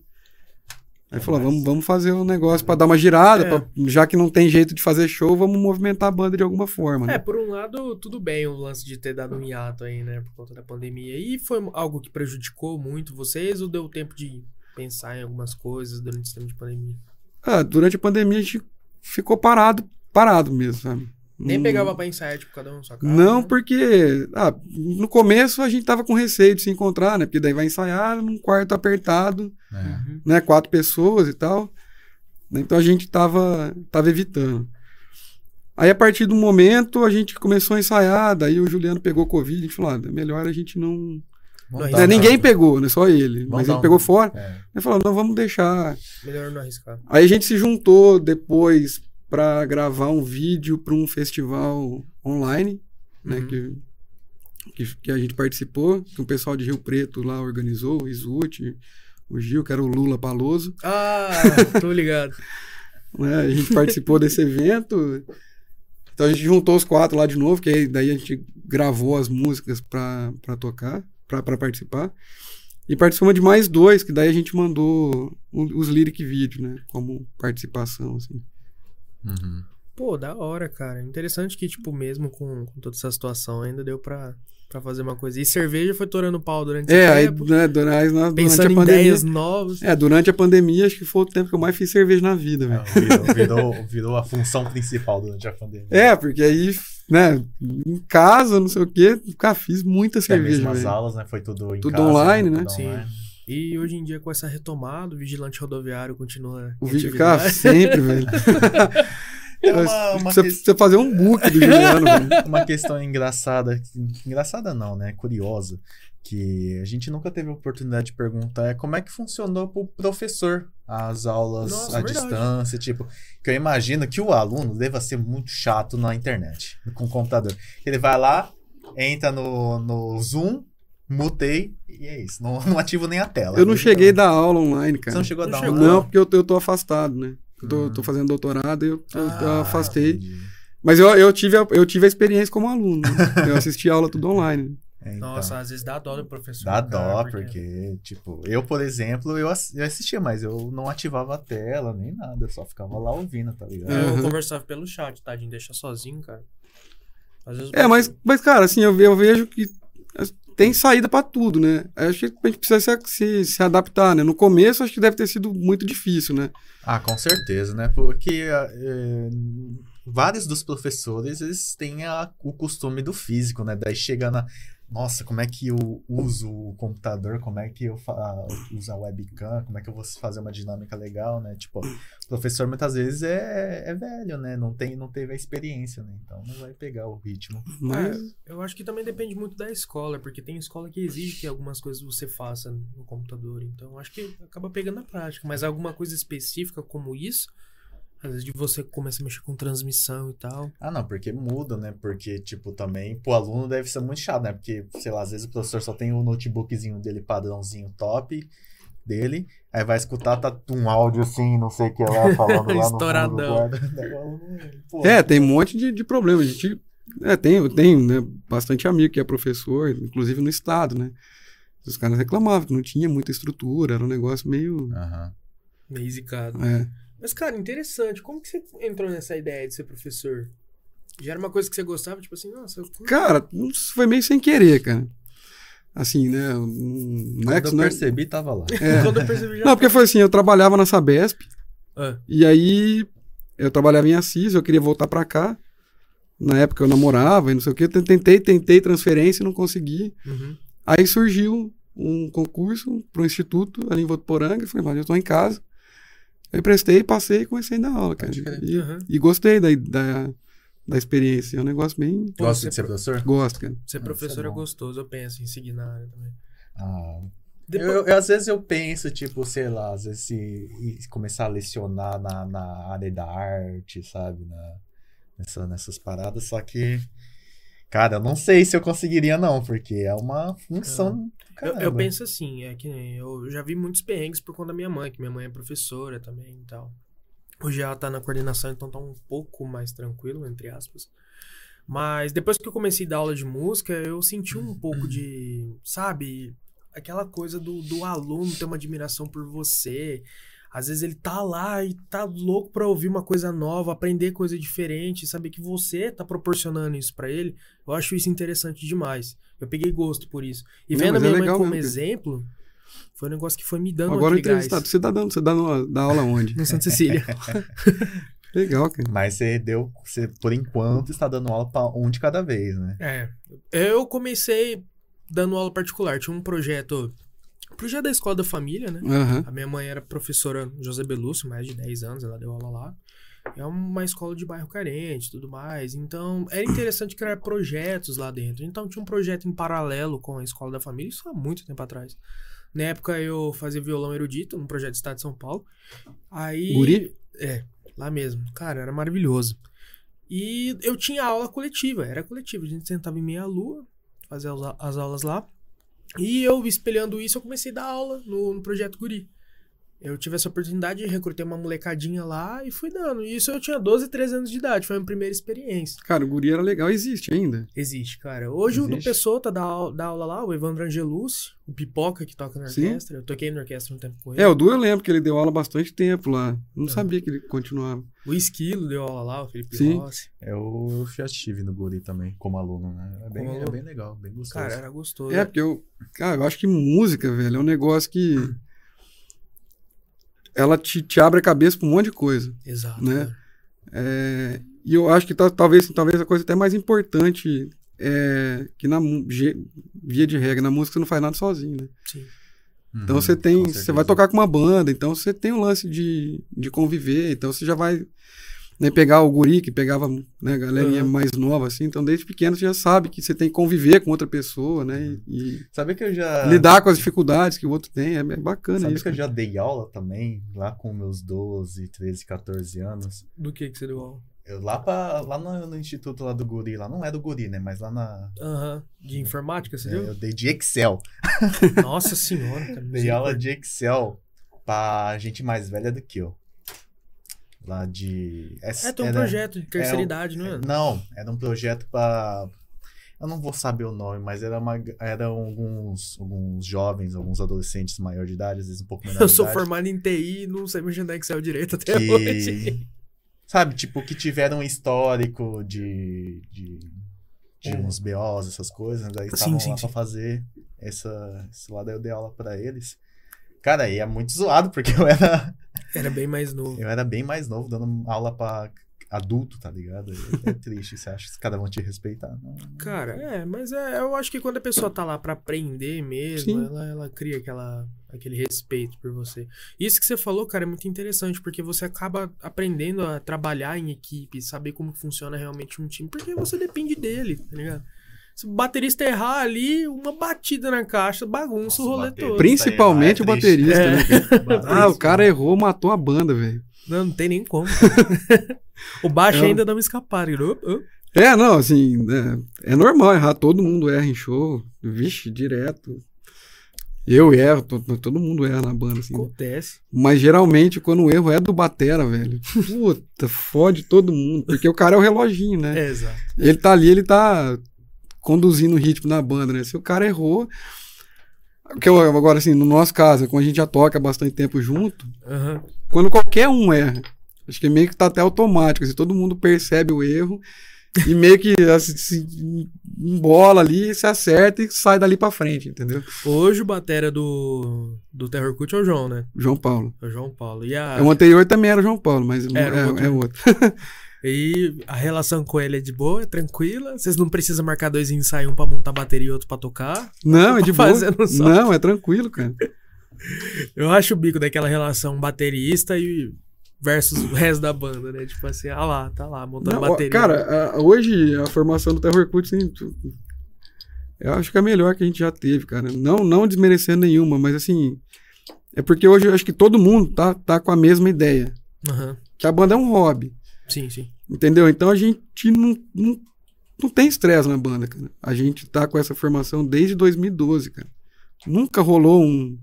Speaker 3: Aí falou: vamos, vamos fazer um negócio pra dar uma girada,
Speaker 2: É.
Speaker 3: pra- já que não tem jeito de fazer show, vamos movimentar a banda de alguma forma,
Speaker 2: É,
Speaker 3: né?
Speaker 2: por um lado, tudo bem o lance de ter dado um hiato aí, né, por conta da pandemia. E foi algo que prejudicou muito vocês ou deu tempo de pensar em algumas coisas durante esse tempo de pandemia?
Speaker 3: Ah, durante a pandemia a gente ficou parado, parado mesmo, sabe?
Speaker 2: Nem
Speaker 3: Não-
Speaker 2: pegava pra ensaiar, tipo, cada um na sua casa?
Speaker 3: Não,
Speaker 2: né?
Speaker 3: porque ah, no começo a gente tava com receio de se encontrar, né? Porque daí vai ensaiar num quarto apertado,
Speaker 1: É.
Speaker 2: Uhum.
Speaker 3: né? Quatro pessoas e tal. Então a gente tava, tava evitando. Aí a partir do momento a gente começou a ensaiar, daí o Juliano pegou Covid, a gente falou, ah, é melhor a gente não...
Speaker 1: Vamos
Speaker 2: Não,
Speaker 1: dar uma-
Speaker 3: ninguém pegou, né? Só ele.
Speaker 1: Vamos
Speaker 3: mas ele
Speaker 1: um-
Speaker 3: pegou fora.
Speaker 1: É.
Speaker 3: Ele falou, não, vamos deixar...
Speaker 2: Melhor não arriscar.
Speaker 3: Aí a gente se juntou depois pra gravar um vídeo para um festival online, né,
Speaker 2: Uhum.
Speaker 3: que, que, que a gente participou, que o pessoal de Rio Preto lá organizou, o Isuti, o Gil, que era o Lula Paloso,
Speaker 2: Ah, [LAUGHS] tô ligado.
Speaker 3: né, a gente participou desse evento, então a gente juntou os quatro lá de novo, que aí, daí a gente gravou as músicas pra tocar, pra pra participar, e participamos de mais dois, que daí a gente mandou os lyric vídeo, né, como participação, assim.
Speaker 1: Uhum.
Speaker 2: Pô, da hora, cara. Interessante que, tipo, mesmo com, com toda essa situação, ainda deu pra, pra fazer uma coisa. E cerveja foi torando pau durante esse
Speaker 3: É, aí,
Speaker 2: tempo,
Speaker 3: né, durante, na- durante
Speaker 2: pensando
Speaker 3: a
Speaker 2: em
Speaker 3: pandemia.
Speaker 2: ideias novas.
Speaker 3: É, durante a pandemia, acho que foi o tempo que eu mais fiz cerveja na vida, velho.
Speaker 1: É, virou, virou, virou a função principal durante a pandemia.
Speaker 3: É, porque aí, né, em casa, não sei o quê, cara, fiz muita
Speaker 1: É,
Speaker 3: cerveja,
Speaker 1: mesmo as aulas, né? Foi tudo em
Speaker 3: Tudo
Speaker 1: casa,
Speaker 3: online, né?
Speaker 1: Tudo
Speaker 2: Sim.
Speaker 1: online.
Speaker 2: E hoje em dia, com essa retomada, o vigilante rodoviário continua.
Speaker 3: O cara, sempre, velho. [LAUGHS]
Speaker 1: Tem uma, uma,
Speaker 3: Você
Speaker 1: que-
Speaker 3: fazer um book do Juliano, [LAUGHS]
Speaker 1: uma questão engraçada, engraçada não, né? Curiosa, que a gente nunca teve a oportunidade de perguntar é como é que funcionou pro professor as aulas
Speaker 2: Nossa,
Speaker 1: à
Speaker 2: verdade.
Speaker 1: distância, tipo, que eu imagino que o aluno deva ser muito chato na internet, com o computador. Ele vai lá, entra no, no Zoom, mutei e é isso. Não, [LAUGHS] não ativo nem a tela.
Speaker 3: Eu não cheguei a dar aula online,
Speaker 1: Você
Speaker 3: cara.
Speaker 1: não chegou a
Speaker 2: Não
Speaker 1: dar
Speaker 2: chegou.
Speaker 1: uma
Speaker 3: Não, porque eu eu tô afastado, né? Tô, tô fazendo doutorado e eu, eu- eu
Speaker 2: Ah,
Speaker 3: afastei.
Speaker 1: entendi.
Speaker 3: Mas eu, eu, tive a, eu tive a experiência como aluno. né? [LAUGHS] Eu assisti aula tudo online.
Speaker 1: É, então.
Speaker 2: Nossa, às vezes dá dó do professor.
Speaker 1: Dá
Speaker 2: cara,
Speaker 1: dó, porque, tipo, eu, por exemplo, eu, ass- eu assistia, mas eu não ativava a tela nem nada, eu só ficava lá ouvindo, tá ligado?
Speaker 2: Eu
Speaker 3: Uhum.
Speaker 2: conversava pelo chat, tadinho, deixa sozinho, cara. Às vezes o
Speaker 3: É, mas, mas cara, assim, eu, eu vejo que tem saída pra tudo, né? Acho que a gente precisa se, se, adaptar, né? No começo, acho que deve ter sido muito difícil, né?
Speaker 1: Ah, com certeza, né? Porque é, vários dos professores, eles têm a- o costume do físico, né? Daí chega na, nossa, como é que eu uso o computador, como é que eu uso a webcam, como é que eu vou fazer uma dinâmica legal, né? Tipo, o professor muitas vezes é, é velho, né? Não, tem, não teve a experiência, né? Então não vai pegar o ritmo.
Speaker 3: Mas,
Speaker 2: Eu acho que também depende muito da escola, porque tem escola que exige que algumas coisas você faça no computador. Então, acho que acaba pegando na prática. Mas alguma coisa específica como isso, às vezes de você começa a mexer com transmissão e tal.
Speaker 1: Ah, não, porque muda, né? Porque, tipo, também pro aluno deve ser muito chato, né? Porque, sei lá, às vezes o professor só tem o notebookzinho dele padrãozinho top dele, aí vai escutar, tá um áudio assim, não sei o que lá, [LAUGHS] falando lá no fundo do
Speaker 2: Estouradão.
Speaker 1: guarda. [LAUGHS] Daí o aluno, pô,
Speaker 3: é, tem um monte de, de problema. A gente, é, tem, eu tenho né, bastante amigo que é professor, inclusive no estado, né? Os caras reclamavam que não tinha muita estrutura, era um negócio meio.
Speaker 1: Aham.
Speaker 2: Meio zicado.
Speaker 3: É.
Speaker 2: Mas, cara, interessante. Como que você entrou nessa ideia de ser professor? Já era uma coisa que você gostava? Tipo assim, nossa.
Speaker 3: Cara, foi meio sem querer, cara. Assim, né? Não é
Speaker 1: Quando
Speaker 3: que
Speaker 1: eu
Speaker 3: não é-
Speaker 1: percebi, tava lá.
Speaker 3: é. [LAUGHS]
Speaker 2: Quando eu percebi já.
Speaker 3: Não, porque foi assim, eu trabalhava na Sabesp,
Speaker 2: Ah,
Speaker 3: e aí eu trabalhava em Assis, eu queria voltar pra cá. Na época eu namorava e não sei o que, tentei, tentei transferência e não consegui.
Speaker 2: uhum.
Speaker 3: Aí surgiu um concurso para um instituto ali em Votuporanga. Eu falei, mas eu tô em casa. Aí prestei, passei e comecei a dar aula, cara. E,
Speaker 2: Uhum.
Speaker 3: e gostei da, da, da experiência. É um negócio bem.
Speaker 1: Gosta de ser professor?
Speaker 3: Gosto, cara.
Speaker 2: Ser
Speaker 1: Ah,
Speaker 2: professor
Speaker 1: isso é
Speaker 2: é, gostoso, eu penso em seguir na área também.
Speaker 1: Ah,
Speaker 2: Depois-
Speaker 1: Eu, eu- às vezes eu penso, tipo, sei lá, às vezes se, e começar a lecionar na, na área da arte, sabe? Na, nessa, nessas paradas, só que, cara, eu não sei se eu conseguiria, não, porque é uma função.
Speaker 2: Eu, eu penso assim, é que eu já vi muitos perrengues por conta da minha mãe, que minha mãe é professora também e tal. Hoje ela tá na coordenação, então tá um pouco mais tranquilo, entre aspas. Mas depois que eu comecei a dar aula de música, eu senti um pouco de, sabe, aquela coisa do, do aluno ter uma admiração por você. Às vezes ele tá lá e tá louco pra ouvir uma coisa nova, aprender coisa diferente, saber que você tá proporcionando isso pra ele. Eu acho isso interessante demais. Eu peguei gosto por isso. E
Speaker 3: Não,
Speaker 2: vendo a
Speaker 3: mas é
Speaker 2: minha mãe
Speaker 3: legal
Speaker 2: como
Speaker 3: mesmo,
Speaker 2: exemplo, foi um negócio que foi me dando
Speaker 3: Agora entrevistado, você tá dando, você dá, no- dá aula onde? [LAUGHS]
Speaker 2: No Santa Cecília. [LAUGHS]
Speaker 3: Legal, cara.
Speaker 1: Mas você deu, você, por enquanto, está dando aula pra um de cada vez, né?
Speaker 2: É. Eu comecei dando aula particular. Tinha um projeto. Projeto da escola da família, né?
Speaker 3: Aham.
Speaker 2: A minha mãe era professora José Belúcio, mais de 10 anos, ela deu aula lá. É uma escola de bairro carente e tudo mais. Então, era interessante criar projetos lá dentro. Então, tinha um projeto em paralelo com a escola da família, isso há muito tempo atrás. Na época, eu fazia violão erudito, num projeto do Estado de São Paulo. Aí.
Speaker 3: Guri?
Speaker 2: É, lá mesmo. Cara, era maravilhoso. E eu tinha aula coletiva, era coletiva. A gente sentava em meia lua, fazia as aulas lá. E eu, espelhando isso, eu comecei a dar aula no, no projeto Guri. Eu tive essa oportunidade de recrutar uma molecadinha lá e fui dando. E isso eu tinha 12, 13 anos de idade, foi a minha primeira experiência.
Speaker 3: Cara, o guri era legal, existe ainda.
Speaker 2: Existe, cara. Hoje o do
Speaker 1: Existe?
Speaker 2: Pessoa dá, au- dá aula lá, o Evandro Angelucci, o Pipoca que toca na
Speaker 3: Sim.
Speaker 2: orquestra. Eu toquei na orquestra um tempo com ele.
Speaker 3: É, o Du eu lembro que ele deu aula bastante tempo lá. Não
Speaker 2: É.
Speaker 3: sabia que ele continuava.
Speaker 2: O Esquilo deu aula lá, o Felipe
Speaker 3: Sim.
Speaker 2: Rossi.
Speaker 1: Eu já estive no Guri também, como aluno, né? É bem, é bem legal, bem gostoso.
Speaker 2: Cara, era gostoso.
Speaker 3: É, porque eu. Cara, eu acho que música, velho, é um negócio que. [CLEARS THROAT] Ela te, te abre a cabeça pra um monte de coisa.
Speaker 2: Exato.
Speaker 3: né? É, e eu acho que tá- talvez, talvez a coisa até mais importante é que na via de regra, na música você não faz nada sozinho, né?
Speaker 2: Sim.
Speaker 1: Uhum,
Speaker 3: Então você tem. Você vai tocar com uma banda, então você tem um lance de, de conviver, então você já vai né, pegar o guri que pegava né, a galerinha
Speaker 2: Uhum.
Speaker 3: mais nova, assim, então desde pequeno você já sabe que você tem que conviver com outra pessoa, né? E,
Speaker 1: Sabe que eu
Speaker 3: e
Speaker 1: já.
Speaker 3: lidar com as dificuldades que o outro tem, é, é bacana
Speaker 1: Sabe
Speaker 3: isso.
Speaker 1: que eu
Speaker 3: cara.
Speaker 1: já dei aula também, lá com meus 12, 13, 14 anos.
Speaker 2: Do que que você deu aula?
Speaker 1: Eu, lá pra, lá no, no instituto lá do Guri, lá não é do Guri, né? Mas lá na.
Speaker 2: Aham. De informática, você
Speaker 1: é,
Speaker 2: deu?
Speaker 1: eu dei de Excel.
Speaker 2: Nossa senhora, cara.
Speaker 1: Dei aula
Speaker 2: misericórdia.
Speaker 1: de Excel pra gente mais velha do que eu. Lá de.
Speaker 2: É, tem um
Speaker 1: era-
Speaker 2: projeto de terceira
Speaker 1: é um-
Speaker 2: idade, não é?
Speaker 1: Não, era um projeto pra. Eu não vou saber o nome, mas era uma, eram alguns, alguns jovens, alguns adolescentes maior de idade, às vezes um pouco menor
Speaker 2: Eu sou
Speaker 1: idade.
Speaker 2: formado em TI e não sei mexer no Excel direito até hoje.
Speaker 1: que sabe, tipo, que tiveram um histórico de, de, de
Speaker 2: Hum.
Speaker 1: uns BOs, essas coisas, daí
Speaker 2: Sim,
Speaker 1: estavam lá
Speaker 2: sim.
Speaker 1: pra fazer essa, esse lado aí eu dei aula pra eles. Cara, e é muito zoado, porque eu era,
Speaker 2: Era bem mais novo.
Speaker 1: eu era bem mais novo, dando aula pra adulto, tá ligado? É, é triste. Você acha que cada um te respeitar? Não.
Speaker 2: Cara, é, mas é, eu acho que quando a pessoa tá lá pra aprender mesmo,
Speaker 3: Sim.
Speaker 2: ela, ela cria aquela, aquele respeito por você. Isso que você falou, cara, é muito interessante, porque você acaba aprendendo a trabalhar em equipe, saber como funciona realmente um time, porque você depende dele, tá ligado? Se o baterista errar ali, uma batida na caixa, bagunça o
Speaker 1: Nossa,
Speaker 2: rolê
Speaker 1: bater-
Speaker 2: todo.
Speaker 3: Principalmente
Speaker 1: É
Speaker 3: o baterista,
Speaker 2: É.
Speaker 3: né? [LAUGHS] Ah, o cara errou, matou a banda, velho.
Speaker 2: Não, não tem nem como. [LAUGHS] o baixo
Speaker 3: É.
Speaker 2: ainda dá uma escapada. Op.
Speaker 3: É, não, assim, é, é normal errar, todo mundo erra em show, vixe, direto. Eu erro, to- todo mundo erra na banda, assim.
Speaker 2: Acontece.
Speaker 3: Mas geralmente, quando o erro é do batera, velho, puta, fode todo mundo, porque o cara é o reloginho, né?
Speaker 2: É, exato.
Speaker 3: Ele tá ali, ele tá conduzindo o ritmo na banda, né? Se o cara errou. Que eu, agora, assim, no nosso caso, como a gente já toca há bastante tempo junto,
Speaker 2: Aham.
Speaker 3: quando qualquer um erra, acho que meio que tá até automático, assim, todo mundo percebe o erro e meio que assim, se embola ali, se acerta e sai dali pra frente, entendeu?
Speaker 2: Hoje o batera do, do Terror Cult é o João, né?
Speaker 3: João Paulo.
Speaker 2: É o João Paulo. E a,
Speaker 3: O anterior também era o João Paulo, mas
Speaker 2: Era
Speaker 3: é,
Speaker 2: outro.
Speaker 3: é outro. [LAUGHS]
Speaker 2: e a relação com ele é de boa, é tranquila. Vocês não precisam marcar dois ensaios, um pra montar bateria e outro pra tocar.
Speaker 3: Não, é [LAUGHS] de boa. Não, é tranquilo, cara.
Speaker 2: Eu acho o bico daquela relação baterista e versus o resto da banda, né? Tipo assim, ah lá, tá lá, montando
Speaker 3: Não,
Speaker 2: bateria.
Speaker 3: cara, a- hoje a formação do Terror Cult, tu- eu acho que é a melhor que a gente já teve, cara. Não, não desmerecendo nenhuma, mas assim, é porque hoje eu acho que todo mundo tá, tá com a mesma ideia.
Speaker 2: Aham.
Speaker 3: Que a banda é um hobby,
Speaker 2: Sim, sim.
Speaker 3: entendeu? Então a gente não, não, não tem estresse na banda, cara. A gente tá com essa formação desde 2012, cara. Nunca rolou um.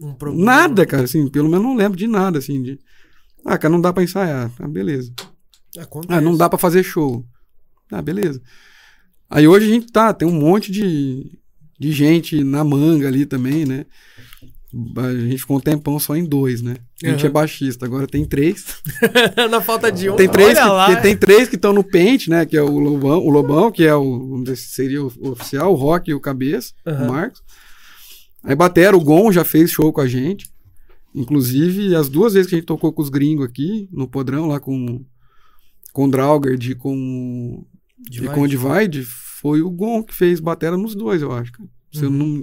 Speaker 2: Um problema.
Speaker 3: Nada, cara, assim, pelo menos não lembro de nada, assim, de. Ah, cara, não dá pra ensaiar. Ah, beleza.
Speaker 2: Acontece.
Speaker 3: Ah, não dá pra fazer show. Ah, beleza. Aí hoje a gente tá, tem um monte de, de gente na manga ali também, né? A gente ficou um tempão só em dois, né? A gente
Speaker 2: Aham.
Speaker 3: é baixista, agora tem três. [LAUGHS]
Speaker 2: Na falta de um.
Speaker 3: Tem três que,
Speaker 2: lá.
Speaker 3: tem, três que estão no pente, né? Que é o Lobão, o Lobão, que é o, seria o oficial, o Rock e o Cabeça,
Speaker 2: Aham.
Speaker 3: o Marcos. Aí Batera, o Gon já fez show com a gente. Inclusive, as duas vezes que a gente tocou com os gringos aqui, no Podrão, lá com, com o Draugard e com, e com o Divide, foi o Gon que fez batera nos dois, eu acho. Se, eu
Speaker 2: Uhum.
Speaker 3: não,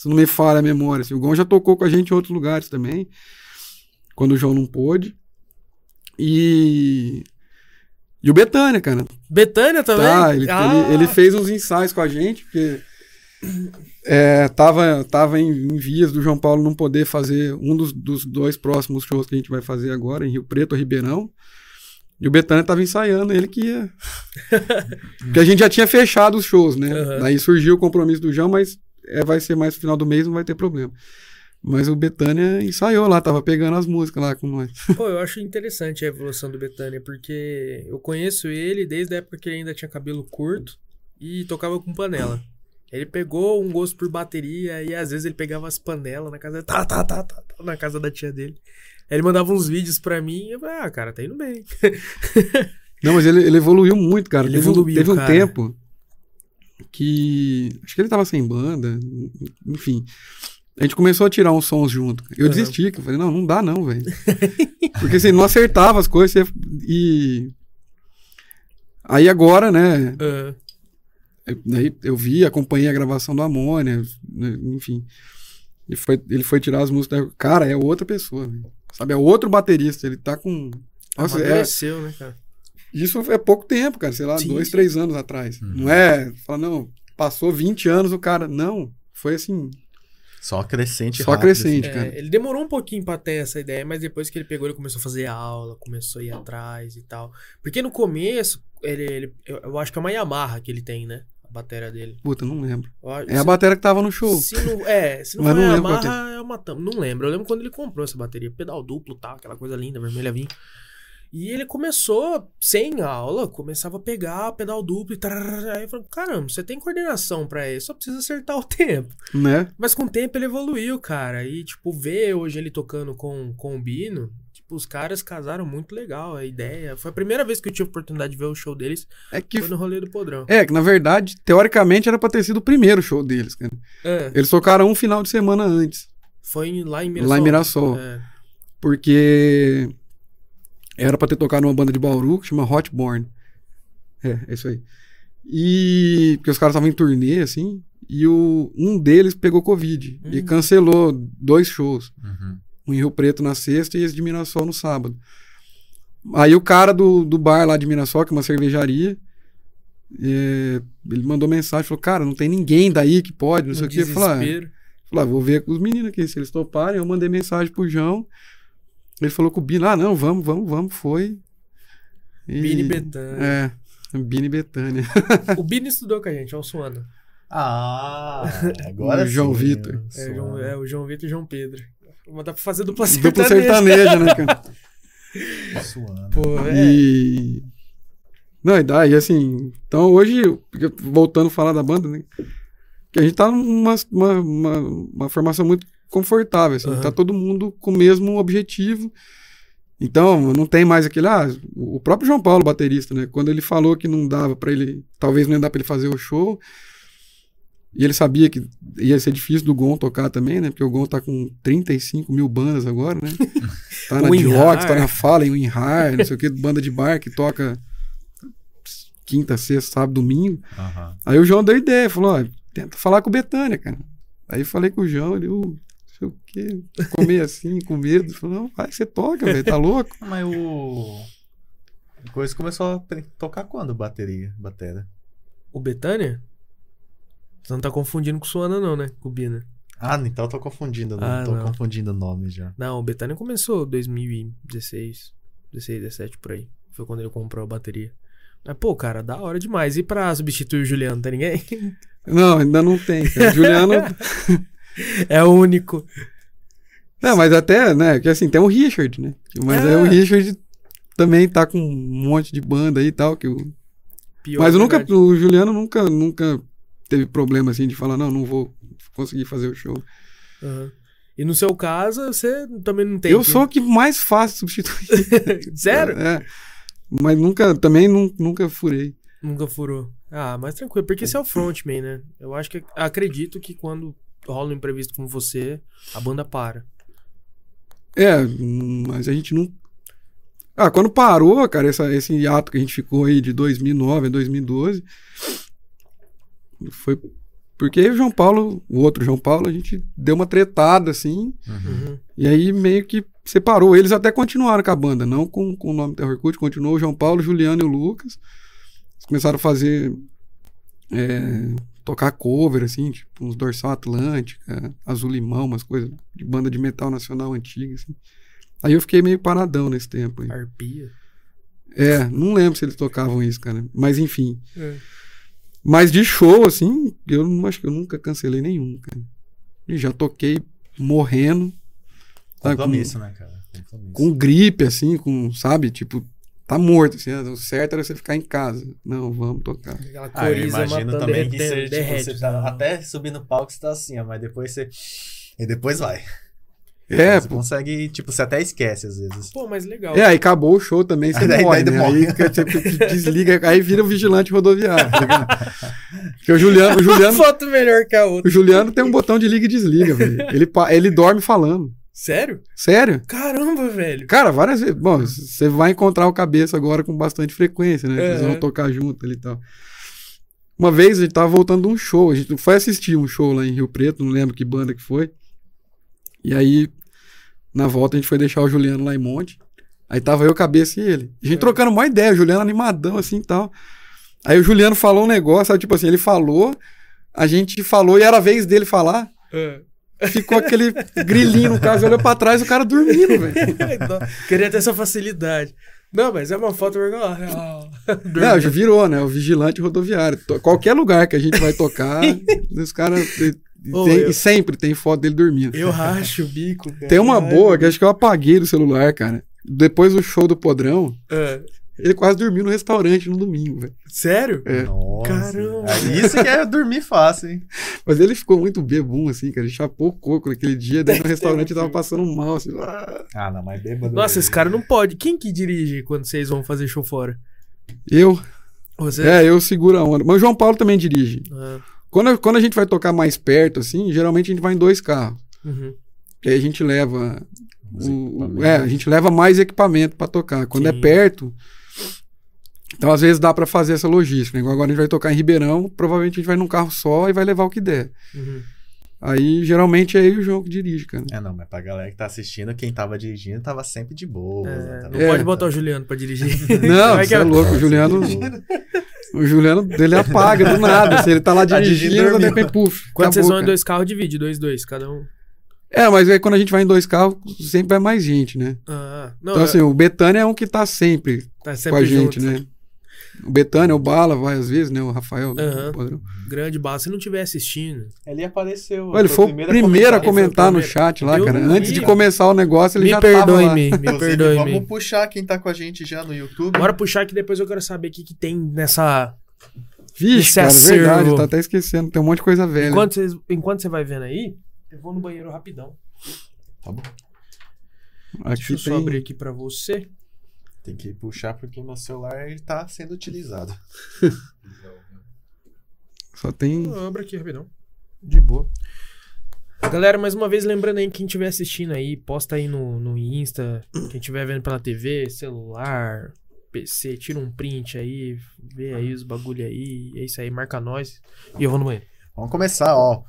Speaker 3: se não me falha a memória. assim. O Gon já tocou com a gente em outros lugares também, quando o João não pôde. E. E o Betânia, cara.
Speaker 2: Betânia também?
Speaker 3: Tá, ele,
Speaker 2: Ah,
Speaker 3: ele, ele fez uns ensaios com a gente, porque é, tava, tava em, em vias do João Paulo não poder fazer um dos, dos dois próximos shows que a gente vai fazer agora, em Rio Preto ou Ribeirão. E o Betânia tava ensaiando, ele que ia. [LAUGHS] porque a gente já tinha fechado os shows, né?
Speaker 2: Aham.
Speaker 3: Daí surgiu o compromisso do João, mas é, vai ser mais no final do mês, não vai ter problema. Mas o Betânia ensaiou lá, tava pegando as músicas lá com nós. [LAUGHS]
Speaker 2: Pô, eu acho interessante a evolução do Betânia, porque eu conheço ele desde a época que ele ainda tinha cabelo curto e tocava com panela. Ele pegou um gosto por bateria e às vezes ele pegava as panelas na casa tá, tá, tá, tá, tá, na casa da tia dele. Aí ele mandava uns vídeos pra mim e eu falei, ah, cara, tá indo bem. [LAUGHS]
Speaker 3: Não, mas ele, ele evoluiu muito, cara.
Speaker 2: Ele
Speaker 3: teve um-
Speaker 2: evoluiu,
Speaker 3: teve um
Speaker 2: cara.
Speaker 3: tempo que. Acho que ele tava sem banda, enfim. A gente começou a tirar uns sons junto. Eu
Speaker 2: Aham.
Speaker 3: desisti, que eu falei, não, não dá não, velho. [LAUGHS] Porque assim, não acertava as coisas e. Aí agora, né?
Speaker 2: Ah,
Speaker 3: Daí eu vi, acompanhei a gravação do Amônia, né, enfim. Ele foi, ele foi tirar as músicas. Cara, é outra pessoa, velho. Sabe? É outro baterista. Ele tá com. Nossa, é,
Speaker 2: né, cara?
Speaker 3: Isso é pouco tempo, cara, sei lá,
Speaker 2: Sim,
Speaker 3: dois,
Speaker 2: sim.
Speaker 3: três anos atrás.
Speaker 1: Uhum.
Speaker 3: Não é, fala, não, passou 20 anos o cara. Não, foi assim,
Speaker 1: Só crescente
Speaker 3: só
Speaker 1: rápido,
Speaker 3: crescente,
Speaker 2: É,
Speaker 3: cara.
Speaker 2: ele demorou um pouquinho pra ter essa ideia, mas depois que ele pegou, ele começou a fazer aula, começou a ir atrás e tal. Porque no começo, ele, ele- eu, eu acho que é uma Yamaha que ele tem, né? A bateria dele.
Speaker 3: Puta, não lembro.
Speaker 2: Acho-
Speaker 3: É a bateria que tava no show.
Speaker 2: Se não, é, se não
Speaker 3: Mas
Speaker 2: for
Speaker 3: não
Speaker 2: a Yamaha, é uma tam- Não lembro. Eu lembro quando ele comprou essa bateria. Pedal duplo tal, aquela coisa linda, vermelha vinha. E ele começou, sem aula, começava a pegar pedal duplo e tararara. Aí eu falei, caramba, você tem coordenação pra isso, só precisa acertar o [LAUGHS] tempo.
Speaker 3: Né?
Speaker 2: Mas com o tempo ele evoluiu, cara. E, tipo, ver hoje ele tocando com, com o Bino, tipo, os caras casaram muito legal a ideia. Foi a primeira vez que eu tive a oportunidade de ver o show deles,
Speaker 3: É que.
Speaker 2: foi no rolê do Podrão.
Speaker 3: É, que na verdade, teoricamente era pra ter sido o primeiro show deles, cara.
Speaker 2: É,
Speaker 3: Eles tocaram um final de semana antes,
Speaker 2: foi lá em Mirassol.
Speaker 3: lá em Mirassol.
Speaker 2: É.
Speaker 3: Porque Era pra ter tocado numa banda de Bauru que chama Hotborn. É, é isso aí. E. Porque os caras estavam em turnê, assim. E o, um deles pegou Covid. E
Speaker 2: Hum.
Speaker 3: cancelou dois shows.
Speaker 1: Uhum.
Speaker 3: Um em Rio Preto na sexta e esse de Mirassol no sábado. Aí o cara do, do bar lá de Mirassol, que é uma cervejaria, é, ele mandou mensagem, falou, cara, não tem ninguém daí que pode, não sei
Speaker 2: No
Speaker 3: o que. Falei, ah, falei, ah, vou ver com os meninos aqui, se eles toparem. Eu mandei mensagem pro João. Ele falou com o Bino, ah, não, vamos, vamos, vamos, foi. E-
Speaker 2: Bini Betânia.
Speaker 3: É, Bini Betânia. [LAUGHS]
Speaker 2: O Bini estudou com a gente, é o Suana.
Speaker 1: Ah, [LAUGHS] agora
Speaker 3: O João
Speaker 1: sim,
Speaker 3: Vitor.
Speaker 1: né?
Speaker 2: É, o João- é o João Vitor e o João Pedro. Mas dá pra fazer dupla
Speaker 3: Dupla
Speaker 2: sertaneja.
Speaker 3: sertaneja, né, cara? [LAUGHS]
Speaker 1: Suando.
Speaker 2: Pô, é.
Speaker 3: E. Não, e daí, assim. Então hoje, voltando a falar da banda, né? Que a gente tá numa uma, uma, uma formação muito confortável, assim.
Speaker 2: Aham.
Speaker 3: Tá todo mundo com o mesmo objetivo. Então, não tem mais aquele. Ah, o próprio João Paulo, baterista, né? Quando ele falou que não dava pra ele. Talvez não ia dar pra ele fazer o show. E ele sabia que ia ser difícil do Gon tocar também, né? Porque o Gon tá com 35 mil bandas agora, né? [LAUGHS] Tá na
Speaker 2: O
Speaker 3: D-Rocks, tá na Fallen, o Inhar, não sei o que, banda de bar que toca quinta, sexta, sábado, domingo. Aí o João deu ideia, falou, ó, tenta falar com o Betânia, cara. Aí falei com o João, ele, "Ô, não sei o que, comer assim, com medo. Falou, não, vai, você toca, velho, tá louco? [LAUGHS]
Speaker 1: Mas o. A coisa começou a tocar quando bateria? Batera.
Speaker 2: O Betânia? Você não tá confundindo com o Suana, não, né? Com o Bina.
Speaker 1: Ah, então eu tô confundindo.
Speaker 2: Ah,
Speaker 1: tô
Speaker 2: não.
Speaker 1: confundindo nomes já.
Speaker 2: Não, o Betânia começou em 2016, 16, 17 por aí. Foi quando ele comprou a bateria. Mas, pô, cara, da hora demais. E pra substituir o Juliano, tem ninguém?
Speaker 3: Não, ainda não tem, cara. Juliano. [LAUGHS]
Speaker 2: é o único.
Speaker 3: Não, mas até, né, que assim, tem o Richard, né? Mas aí o
Speaker 2: É.
Speaker 3: Richard também tá com um monte de banda aí e tal, que o
Speaker 2: Pior
Speaker 3: Mas eu nunca,
Speaker 2: verdade.
Speaker 3: o Juliano nunca, nunca teve problema assim de falar, não, não vou conseguir fazer o show.
Speaker 2: Aham. E no seu caso, você também não tem.
Speaker 3: eu
Speaker 2: que-
Speaker 3: sou o que mais fácil substituir. [LAUGHS]
Speaker 2: Sério?
Speaker 3: É. Mas nunca, também nu- nunca furei.
Speaker 2: Nunca furou. Ah, mas tranquilo, porque você é o frontman, né? Eu acho que acredito que quando rola um imprevisto com você, a banda para.
Speaker 3: É, mas a gente não. Ah, quando parou, cara, essa, esse hiato que a gente ficou aí de 2009 a 2012, foi porque o João Paulo, o outro João Paulo, a gente deu uma tretada assim,
Speaker 2: Uhum.
Speaker 3: E aí meio que separou. Eles até continuaram com a banda, não com, com o nome Terror Cult, continuou o João Paulo, o Juliano e o Lucas. Eles começaram a fazer. é, tocar cover, assim, tipo, uns Dorsal Atlântica, Azul Limão, umas coisas de banda de metal nacional antiga, assim. Aí eu fiquei meio paradão nesse tempo. aí.
Speaker 2: Arpia.
Speaker 3: É, não lembro se eles tocavam isso, cara. Mas enfim.
Speaker 2: É.
Speaker 3: Mas de show, assim, eu não acho que eu nunca cancelei nenhum, cara. E já toquei morrendo. sabe, com-
Speaker 1: Compromisso, né, cara? Compromisso.
Speaker 3: com gripe, assim, com, sabe, tipo, tá morto, assim, o certo era você ficar em casa. Não, vamos tocar.
Speaker 2: Aquela
Speaker 1: Ah, eu imagino também que você, tipo,
Speaker 2: derrete,
Speaker 1: você tá
Speaker 2: né?
Speaker 1: até subir no palco você tá assim, ó, mas depois você. E depois vai.
Speaker 3: É,
Speaker 1: você
Speaker 3: pô.
Speaker 1: consegue, tipo, você até esquece às vezes.
Speaker 2: Pô, mas legal.
Speaker 3: É, aí acabou o show também, você [LAUGHS]
Speaker 1: Daí-
Speaker 3: morre,
Speaker 1: daí
Speaker 3: né? Aí que você desliga, aí vira o vigilante rodoviário, tá ligado? [LAUGHS] Porque o Juliano, o Juliano, [LAUGHS]
Speaker 2: Foto melhor que a outra.
Speaker 3: o Juliano tem um botão de liga e desliga, velho. Ele, pa- ele dorme falando.
Speaker 2: Sério?
Speaker 3: Sério?
Speaker 2: Caramba, velho.
Speaker 3: Cara, várias vezes. Bom, você vai encontrar o cabeça agora com bastante frequência, né? Eles
Speaker 2: É.
Speaker 3: vão tocar junto ali e tal. Uma vez a gente tava voltando de um show, a gente foi assistir um show lá em Rio Preto, não lembro que banda que foi. E aí, na volta, a gente foi deixar o Juliano lá em Monte. Aí tava eu, cabeça e ele. A gente
Speaker 2: É.
Speaker 3: trocando uma ideia, o Juliano animadão assim e tal. Aí o Juliano falou um negócio, sabe? Tipo assim, ele falou, a gente falou e era a vez dele falar.
Speaker 2: É.
Speaker 3: Ficou aquele grilinho no caso, olhou pra trás o cara dormindo, velho.
Speaker 2: Então, Queria ter essa facilidade. Não, mas é uma foto vergonhosa.
Speaker 3: Não, já virou, né? O vigilante rodoviário. Qualquer lugar que a gente vai tocar, os caras. tem-
Speaker 2: eu-
Speaker 3: E sempre tem foto dele dormindo.
Speaker 2: Eu racho o bico. cara.
Speaker 3: Tem uma boa que acho que eu apaguei do celular, cara. Depois do show do Podrão,
Speaker 2: É.
Speaker 3: ele quase dormiu no restaurante no domingo, velho.
Speaker 2: Sério?
Speaker 3: É.
Speaker 1: Nossa.
Speaker 2: Caramba.
Speaker 1: É Isso que é dormir fácil, hein? [LAUGHS]
Speaker 3: Mas ele ficou muito bebum, assim, cara. Ele chapou o coco naquele dia, daí no [LAUGHS]
Speaker 2: Deve ter
Speaker 3: restaurante
Speaker 2: um
Speaker 3: tava passando mal, assim. ah.
Speaker 1: Ah, não, mas bêbado.
Speaker 2: Nossa, esse cara não pode. Quem que dirige quando vocês vão fazer show fora?
Speaker 3: Eu,
Speaker 2: Você?
Speaker 3: é, eu seguro a onda. Mas o João Paulo também dirige.
Speaker 2: Ah,
Speaker 3: Quando, quando a gente vai tocar mais perto, assim, geralmente a gente vai em dois carros.
Speaker 2: uhum.
Speaker 3: E aí a gente leva o- é, a gente leva mais equipamento para tocar. Quando é
Speaker 2: Sim.
Speaker 3: perto, então às vezes dá para fazer essa logística. né? Agora a gente vai tocar em Ribeirão, provavelmente a gente vai num carro só e vai levar o que der.
Speaker 2: Uhum.
Speaker 3: Aí geralmente é eu e o João que dirige, cara.
Speaker 1: É, não, mas pra galera que tá assistindo, quem tava dirigindo tava sempre de boa.
Speaker 2: É, não
Speaker 3: É.
Speaker 2: pode botar o Juliano pra dirigir. [LAUGHS]
Speaker 3: Não,
Speaker 2: que
Speaker 3: você é
Speaker 2: eu-
Speaker 3: louco, o Juliano. [LAUGHS] O Juliano dele apaga do nada. Se ele tá lá
Speaker 1: Tá dirigindo,
Speaker 3: dirigindo, de repente, puf.
Speaker 2: Quando vocês vão em dois carros, divide, dois, dois, cada um.
Speaker 3: É, mas aí quando a gente vai em dois carros, sempre vai mais gente, né?
Speaker 2: Ah, não,
Speaker 3: então,
Speaker 2: é-
Speaker 3: assim, o Betânia é um que tá sempre
Speaker 2: tá
Speaker 3: com
Speaker 2: sempre
Speaker 3: a gente,
Speaker 2: junto.
Speaker 3: né? O Betânia, o Bala vai às vezes, né? O Rafael. O Padrão.
Speaker 2: Grande bala. Se não estiver assistindo,
Speaker 1: Ele apareceu.
Speaker 3: Ele foi o primeiro a comentar no chat lá,
Speaker 2: Eu
Speaker 3: cara.
Speaker 2: não
Speaker 3: Antes de
Speaker 2: vi.
Speaker 3: começar o negócio, ele
Speaker 2: me
Speaker 3: já tava
Speaker 2: perdoe
Speaker 3: lá.
Speaker 2: me, me perdoe
Speaker 1: vamos puxar quem tá com a gente já no YouTube.
Speaker 2: Bora puxar que depois eu quero saber o que, que tem nessa.
Speaker 3: Vixe, cara,
Speaker 2: acervo.
Speaker 3: verdade, tá até esquecendo. Tem um monte de coisa velha.
Speaker 2: Enquanto, vocês, enquanto você vai vendo aí, eu vou no banheiro rapidão.
Speaker 1: Tá bom.
Speaker 3: Aqui
Speaker 2: Deixa eu só abrir
Speaker 3: tem...
Speaker 2: aqui pra você.
Speaker 1: Tem que puxar porque o meu celular ele tá sendo utilizado. [LAUGHS]
Speaker 3: Só tem...
Speaker 2: Eu abro aqui rapidão. De boa. Galera, mais uma vez, lembrando aí, quem estiver assistindo aí, posta aí no, no Insta. Quem estiver vendo pela TV, celular, PC, tira um print aí, vê aí os bagulho aí. É isso aí, marca nós. E eu vou no banheiro.
Speaker 1: Vamos começar, ó.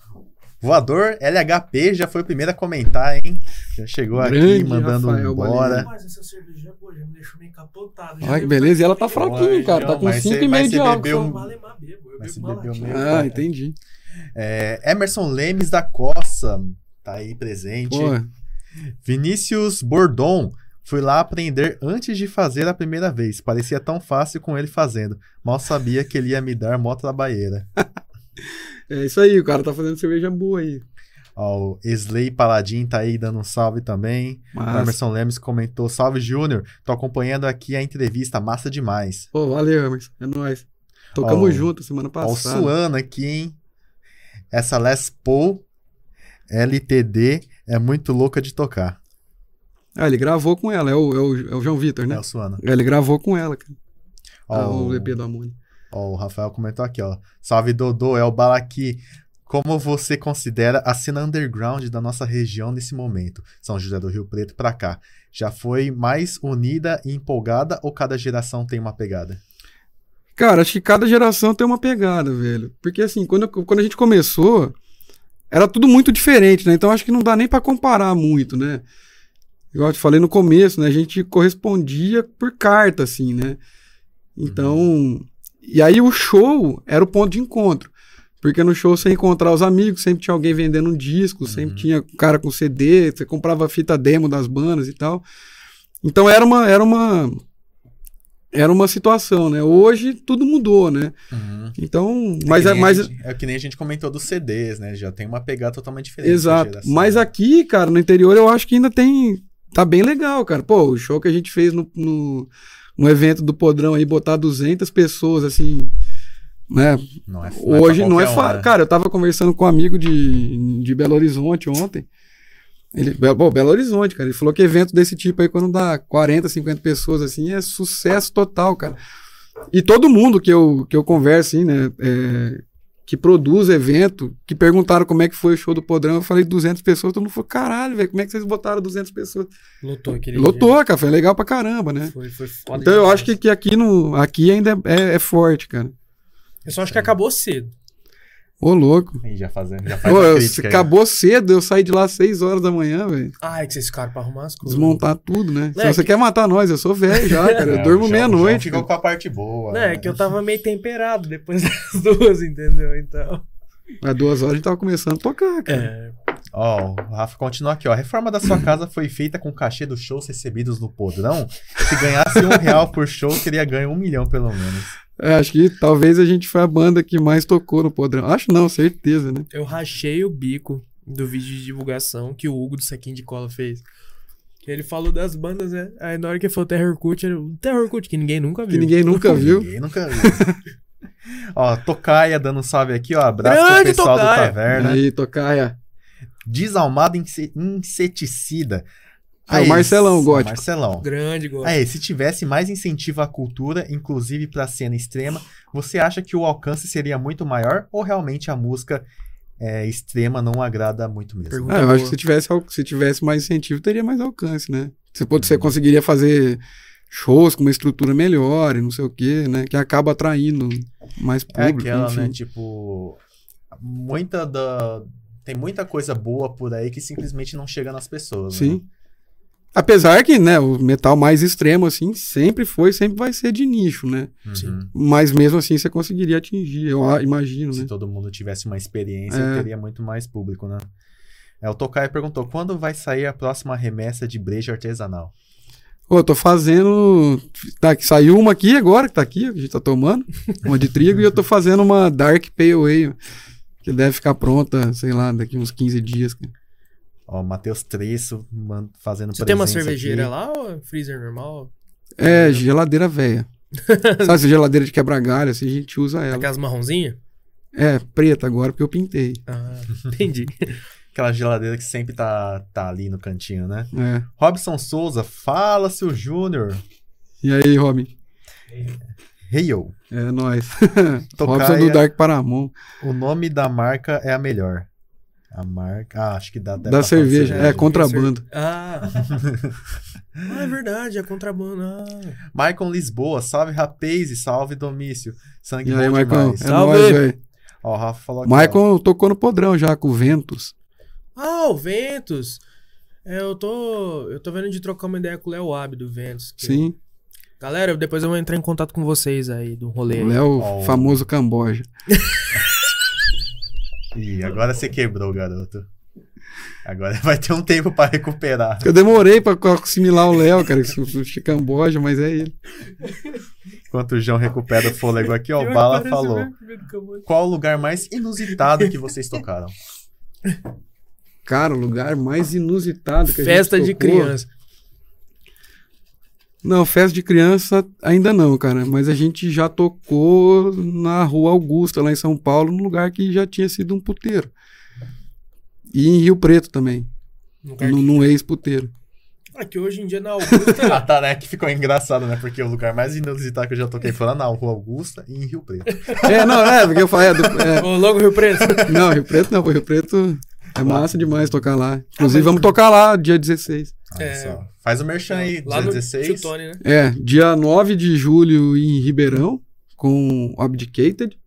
Speaker 1: Voador LHP já foi o primeiro a comentar, hein? Já chegou aqui
Speaker 3: Grande
Speaker 1: mandando
Speaker 3: Rafael
Speaker 1: embora.
Speaker 2: Mas essa cerveja já me deixou meio capotado.
Speaker 3: Ai, que beleza. E ela tá fraquinha, cara. Tá com
Speaker 1: mas você-
Speaker 3: 5,5
Speaker 1: mas
Speaker 3: de álcool.
Speaker 1: Mas
Speaker 2: uma
Speaker 1: bebeu meio-
Speaker 3: Ah, entendi.
Speaker 1: É, Emerson Lemes da Costa tá aí presente.
Speaker 3: Pô,
Speaker 1: Vinícius Bordon. Fui lá aprender antes de fazer a primeira vez. Parecia tão fácil com ele fazendo. Mal sabia que ele ia me dar mó trabalheira. [LAUGHS]
Speaker 3: é isso aí, o cara tá fazendo cerveja boa aí.
Speaker 1: Ó, o Slay Paladin tá aí dando um salve também. O
Speaker 3: Mas,
Speaker 1: Emerson Lemes comentou: Salve Júnior, tô acompanhando aqui a entrevista, massa demais.
Speaker 3: pô, valeu, Emerson. É nóis. Tocamos
Speaker 1: Ó,
Speaker 3: junto semana
Speaker 1: Ó, o
Speaker 3: passada.
Speaker 1: Suano aqui, hein? Essa Les Paul LTD é muito louca de tocar.
Speaker 3: Ah, ele gravou com ela. É o, é o, é o João Vitor, né?
Speaker 1: É o Suano.
Speaker 3: É, Ele gravou com ela, cara.
Speaker 1: Ó,
Speaker 3: Ah,
Speaker 1: o-
Speaker 3: o EP do Amônia.
Speaker 1: Ó, o Rafael comentou aqui, ó. Salve Dodô, é o Balaqui. Como você considera a cena underground da nossa região nesse momento? São José do Rio Preto pra cá. Já foi mais unida e empolgada ou cada geração tem uma pegada?
Speaker 3: Cara, acho que cada geração tem uma pegada, velho. Porque assim, quando, quando a gente começou, era tudo muito diferente, né? Então acho que não dá nem pra comparar muito, né? Igual eu te falei no começo, né? A gente correspondia por carta, assim, né? Então. E aí o show era o ponto de encontro. Porque no show você ia encontrar os amigos, sempre tinha alguém vendendo um disco, sempre tinha um cara com CD, você comprava fita demo das bandas e tal. Então era uma. Era uma era uma situação, né? Hoje tudo mudou, né? Então, mas
Speaker 1: é,
Speaker 3: é,
Speaker 1: que nem
Speaker 3: mas
Speaker 1: a gente, é que nem a gente comentou dos CDs, né? Já tem uma pegada totalmente diferente.
Speaker 3: exato. Mas aqui, cara, no interior eu acho que ainda tem tá bem legal, cara. Pô, o show que a gente fez no, no, no evento do Podrão aí botar 200 pessoas assim, né?
Speaker 1: Não é,
Speaker 3: Hoje não é
Speaker 1: fácil.
Speaker 3: fácil. Cara, eu tava conversando com um amigo de, de Belo Horizonte ontem. Ele, pô, Belo Horizonte, cara. Ele falou que evento desse tipo aí, quando dá 40, 50 pessoas assim, é sucesso total, cara. E todo mundo que eu, que eu converso, assim, né? é, que produz evento, que perguntaram como é que foi o show do Podrão, eu falei 200 pessoas, todo mundo falou, caralho, velho, como é que vocês botaram 200 pessoas?
Speaker 2: Lotou aquele
Speaker 3: Lotou, cara, foi legal pra caramba, né?
Speaker 2: dia. Foi, foi foda
Speaker 3: Então eu acho que, que aqui, no, aqui ainda é, é forte, cara.
Speaker 2: Eu só acho que acabou cedo.
Speaker 3: Ô, louco.
Speaker 1: Aí já fazendo, já faz a
Speaker 3: eu-
Speaker 1: crítica aí.
Speaker 3: acabou cedo, eu saí de lá às 6 horas da manhã, velho.
Speaker 2: Ah, é que vocês ficaram pra arrumar as coisas.
Speaker 3: Desmontar tudo, né? Se
Speaker 2: É,
Speaker 3: você
Speaker 2: que-
Speaker 3: quer matar nós, eu sou velho já, cara.
Speaker 1: É,
Speaker 3: Eu [LAUGHS] durmo meia-noite.
Speaker 1: Ficou com a parte boa.
Speaker 2: Não,
Speaker 1: né?
Speaker 2: é que eu tava meio temperado depois [LAUGHS] das duas, entendeu? Então.
Speaker 3: Às duas horas a gente tava começando a tocar, cara.
Speaker 2: É.
Speaker 1: Ó, o Rafa continua aqui, ó. A reforma da sua casa foi feita com o cachê dos shows recebidos no podrão. Se ganhasse um real por show, teria ganho um milhão pelo menos.
Speaker 3: É, acho que talvez a gente foi a banda que mais tocou no Podrão. Acho não, certeza, né?
Speaker 2: Eu rachei o bico do vídeo de divulgação que o Hugo do Saquinho de Cola fez. Que ele falou das bandas, né? Aí na hora que ele falou Terror Cult, era o Terror Cult, que ninguém nunca viu.
Speaker 3: Que ninguém nunca viu.
Speaker 1: Ninguém nunca viu. [LAUGHS] ó, Tocaia dando um salve aqui, ó. Abraço
Speaker 2: Grande
Speaker 1: pro pessoal
Speaker 2: Tocaia.
Speaker 1: do Taverna.
Speaker 3: Aí, Tocaia.
Speaker 1: Desalmado inse- inseticida.
Speaker 3: É o
Speaker 1: Aí,
Speaker 3: Marcelão,
Speaker 1: s-
Speaker 3: gótico.
Speaker 1: Marcelão.
Speaker 2: Grande gosto.
Speaker 1: Aí, se tivesse mais incentivo à cultura, inclusive pra cena extrema, você acha que o alcance seria muito maior ou realmente a música é, extrema não agrada muito mesmo.
Speaker 2: Pergunta-
Speaker 3: Ah, eu
Speaker 2: boa.
Speaker 3: acho que se tivesse, se tivesse mais incentivo, teria mais alcance, né? Você, pode,
Speaker 1: Uhum.
Speaker 3: você conseguiria fazer shows com uma estrutura melhor e não sei o quê, né? Que acaba atraindo mais
Speaker 1: É
Speaker 3: público,
Speaker 1: aquela,
Speaker 3: enfim.
Speaker 1: né? Tipo, muita da. Tem muita coisa boa por aí que simplesmente não chega nas pessoas. né?
Speaker 3: Sim. Apesar que, né, o metal mais extremo, assim, sempre foi, sempre vai ser de nicho, né?
Speaker 1: Uhum.
Speaker 2: Sim.
Speaker 3: Mas mesmo assim você conseguiria atingir, eu a- imagino,
Speaker 1: Se
Speaker 3: né?
Speaker 1: todo mundo tivesse uma experiência,
Speaker 3: É.
Speaker 1: teria muito mais público, né? É, o Tokai perguntou: quando vai sair a próxima remessa de breja artesanal?
Speaker 3: Pô, eu tô fazendo. Tá, que saiu uma aqui agora, que tá aqui, que a gente tá tomando, uma de trigo, e eu tô fazendo uma Dark Pale Ale, que deve ficar pronta, sei lá, daqui uns 15 dias.
Speaker 1: Ó, Matheus man- fazendo
Speaker 2: Você tem uma cervejeira
Speaker 1: aqui.
Speaker 2: lá ou é freezer normal?
Speaker 3: É, geladeira velha. [LAUGHS] Sabe essa geladeira de quebra-galho, assim, a gente usa ela.
Speaker 2: Aquelas marronzinhas?
Speaker 3: É, preta agora, porque eu pintei.
Speaker 2: Ah, entendi. [LAUGHS] [LAUGHS]
Speaker 1: Aquela geladeira que sempre tá, tá ali no cantinho, né?
Speaker 3: É.
Speaker 1: Robson Souza, fala, seu Júnior.
Speaker 3: E aí, Robin?
Speaker 1: Heyo.
Speaker 3: É nóis. [LAUGHS]
Speaker 1: Tocaia.
Speaker 3: Robson do Dark Paramount.
Speaker 1: O nome da marca é a melhor. A marca. Ah, acho que dá até
Speaker 3: Da
Speaker 1: de
Speaker 3: cerveja. É, contrabando.
Speaker 2: Ah. [LAUGHS] ah, é verdade, é contrabando. Ah.
Speaker 1: Maicon Lisboa, salve rapaz e salve Domício. Sangue
Speaker 3: E aí,
Speaker 1: bom
Speaker 3: Maicon? É
Speaker 2: Salve!
Speaker 3: nóis, velho.
Speaker 1: Ó, o Rafa falou aqui.
Speaker 3: Maicon tocou no podrão já, com o Ventus.
Speaker 2: Ah, o Ventus. É, eu tô. Eu tô vendo de trocar uma ideia com o Léo Ab do Ventus. que-
Speaker 3: Sim.
Speaker 2: Galera, depois eu vou entrar em contato com vocês aí do rolê.
Speaker 3: O Léo,
Speaker 1: Ó, o-
Speaker 3: famoso Camboja. [LAUGHS]
Speaker 1: Ih, agora você quebrou, garoto. Agora vai ter um tempo pra recuperar.
Speaker 3: Eu demorei pra co- assimilar o Léo, cara, que é Camboja, mas é ele.
Speaker 1: Enquanto o João recupera o fôlego aqui, ó, o Bala falou. Qual o lugar mais inusitado que vocês tocaram?
Speaker 3: Cara, o lugar mais inusitado que a
Speaker 2: Festa
Speaker 3: gente
Speaker 2: de
Speaker 3: tocou-
Speaker 2: criança.
Speaker 3: Não, festa de criança ainda não, cara. Mas a gente já tocou na Rua Augusta, lá em São Paulo, num lugar que já tinha sido um puteiro. E em Rio Preto também,
Speaker 2: lugar
Speaker 3: num, ex-puteiro.
Speaker 2: Ah, que hoje em dia na Augusta. [LAUGHS]
Speaker 1: Ah, tá, né? Que ficou engraçado, né? Porque o lugar mais inusitado que eu já toquei foi lá na Rua Augusta e em Rio Preto.
Speaker 3: É, não, é, porque eu falei. É, do- é, [LAUGHS]
Speaker 2: logo Rio Preto.
Speaker 3: não, Rio Preto não, Rio Preto é massa demais tocar lá. Inclusive,
Speaker 2: mas-
Speaker 3: vamos tocar lá dia 16.
Speaker 1: Olha
Speaker 2: É.
Speaker 1: só. Faz o merchan aí,
Speaker 2: Lá
Speaker 1: dia
Speaker 2: no
Speaker 1: 16.
Speaker 2: Chutone, né?
Speaker 3: É, dia 9 de julho em Ribeirão, com Abdicated.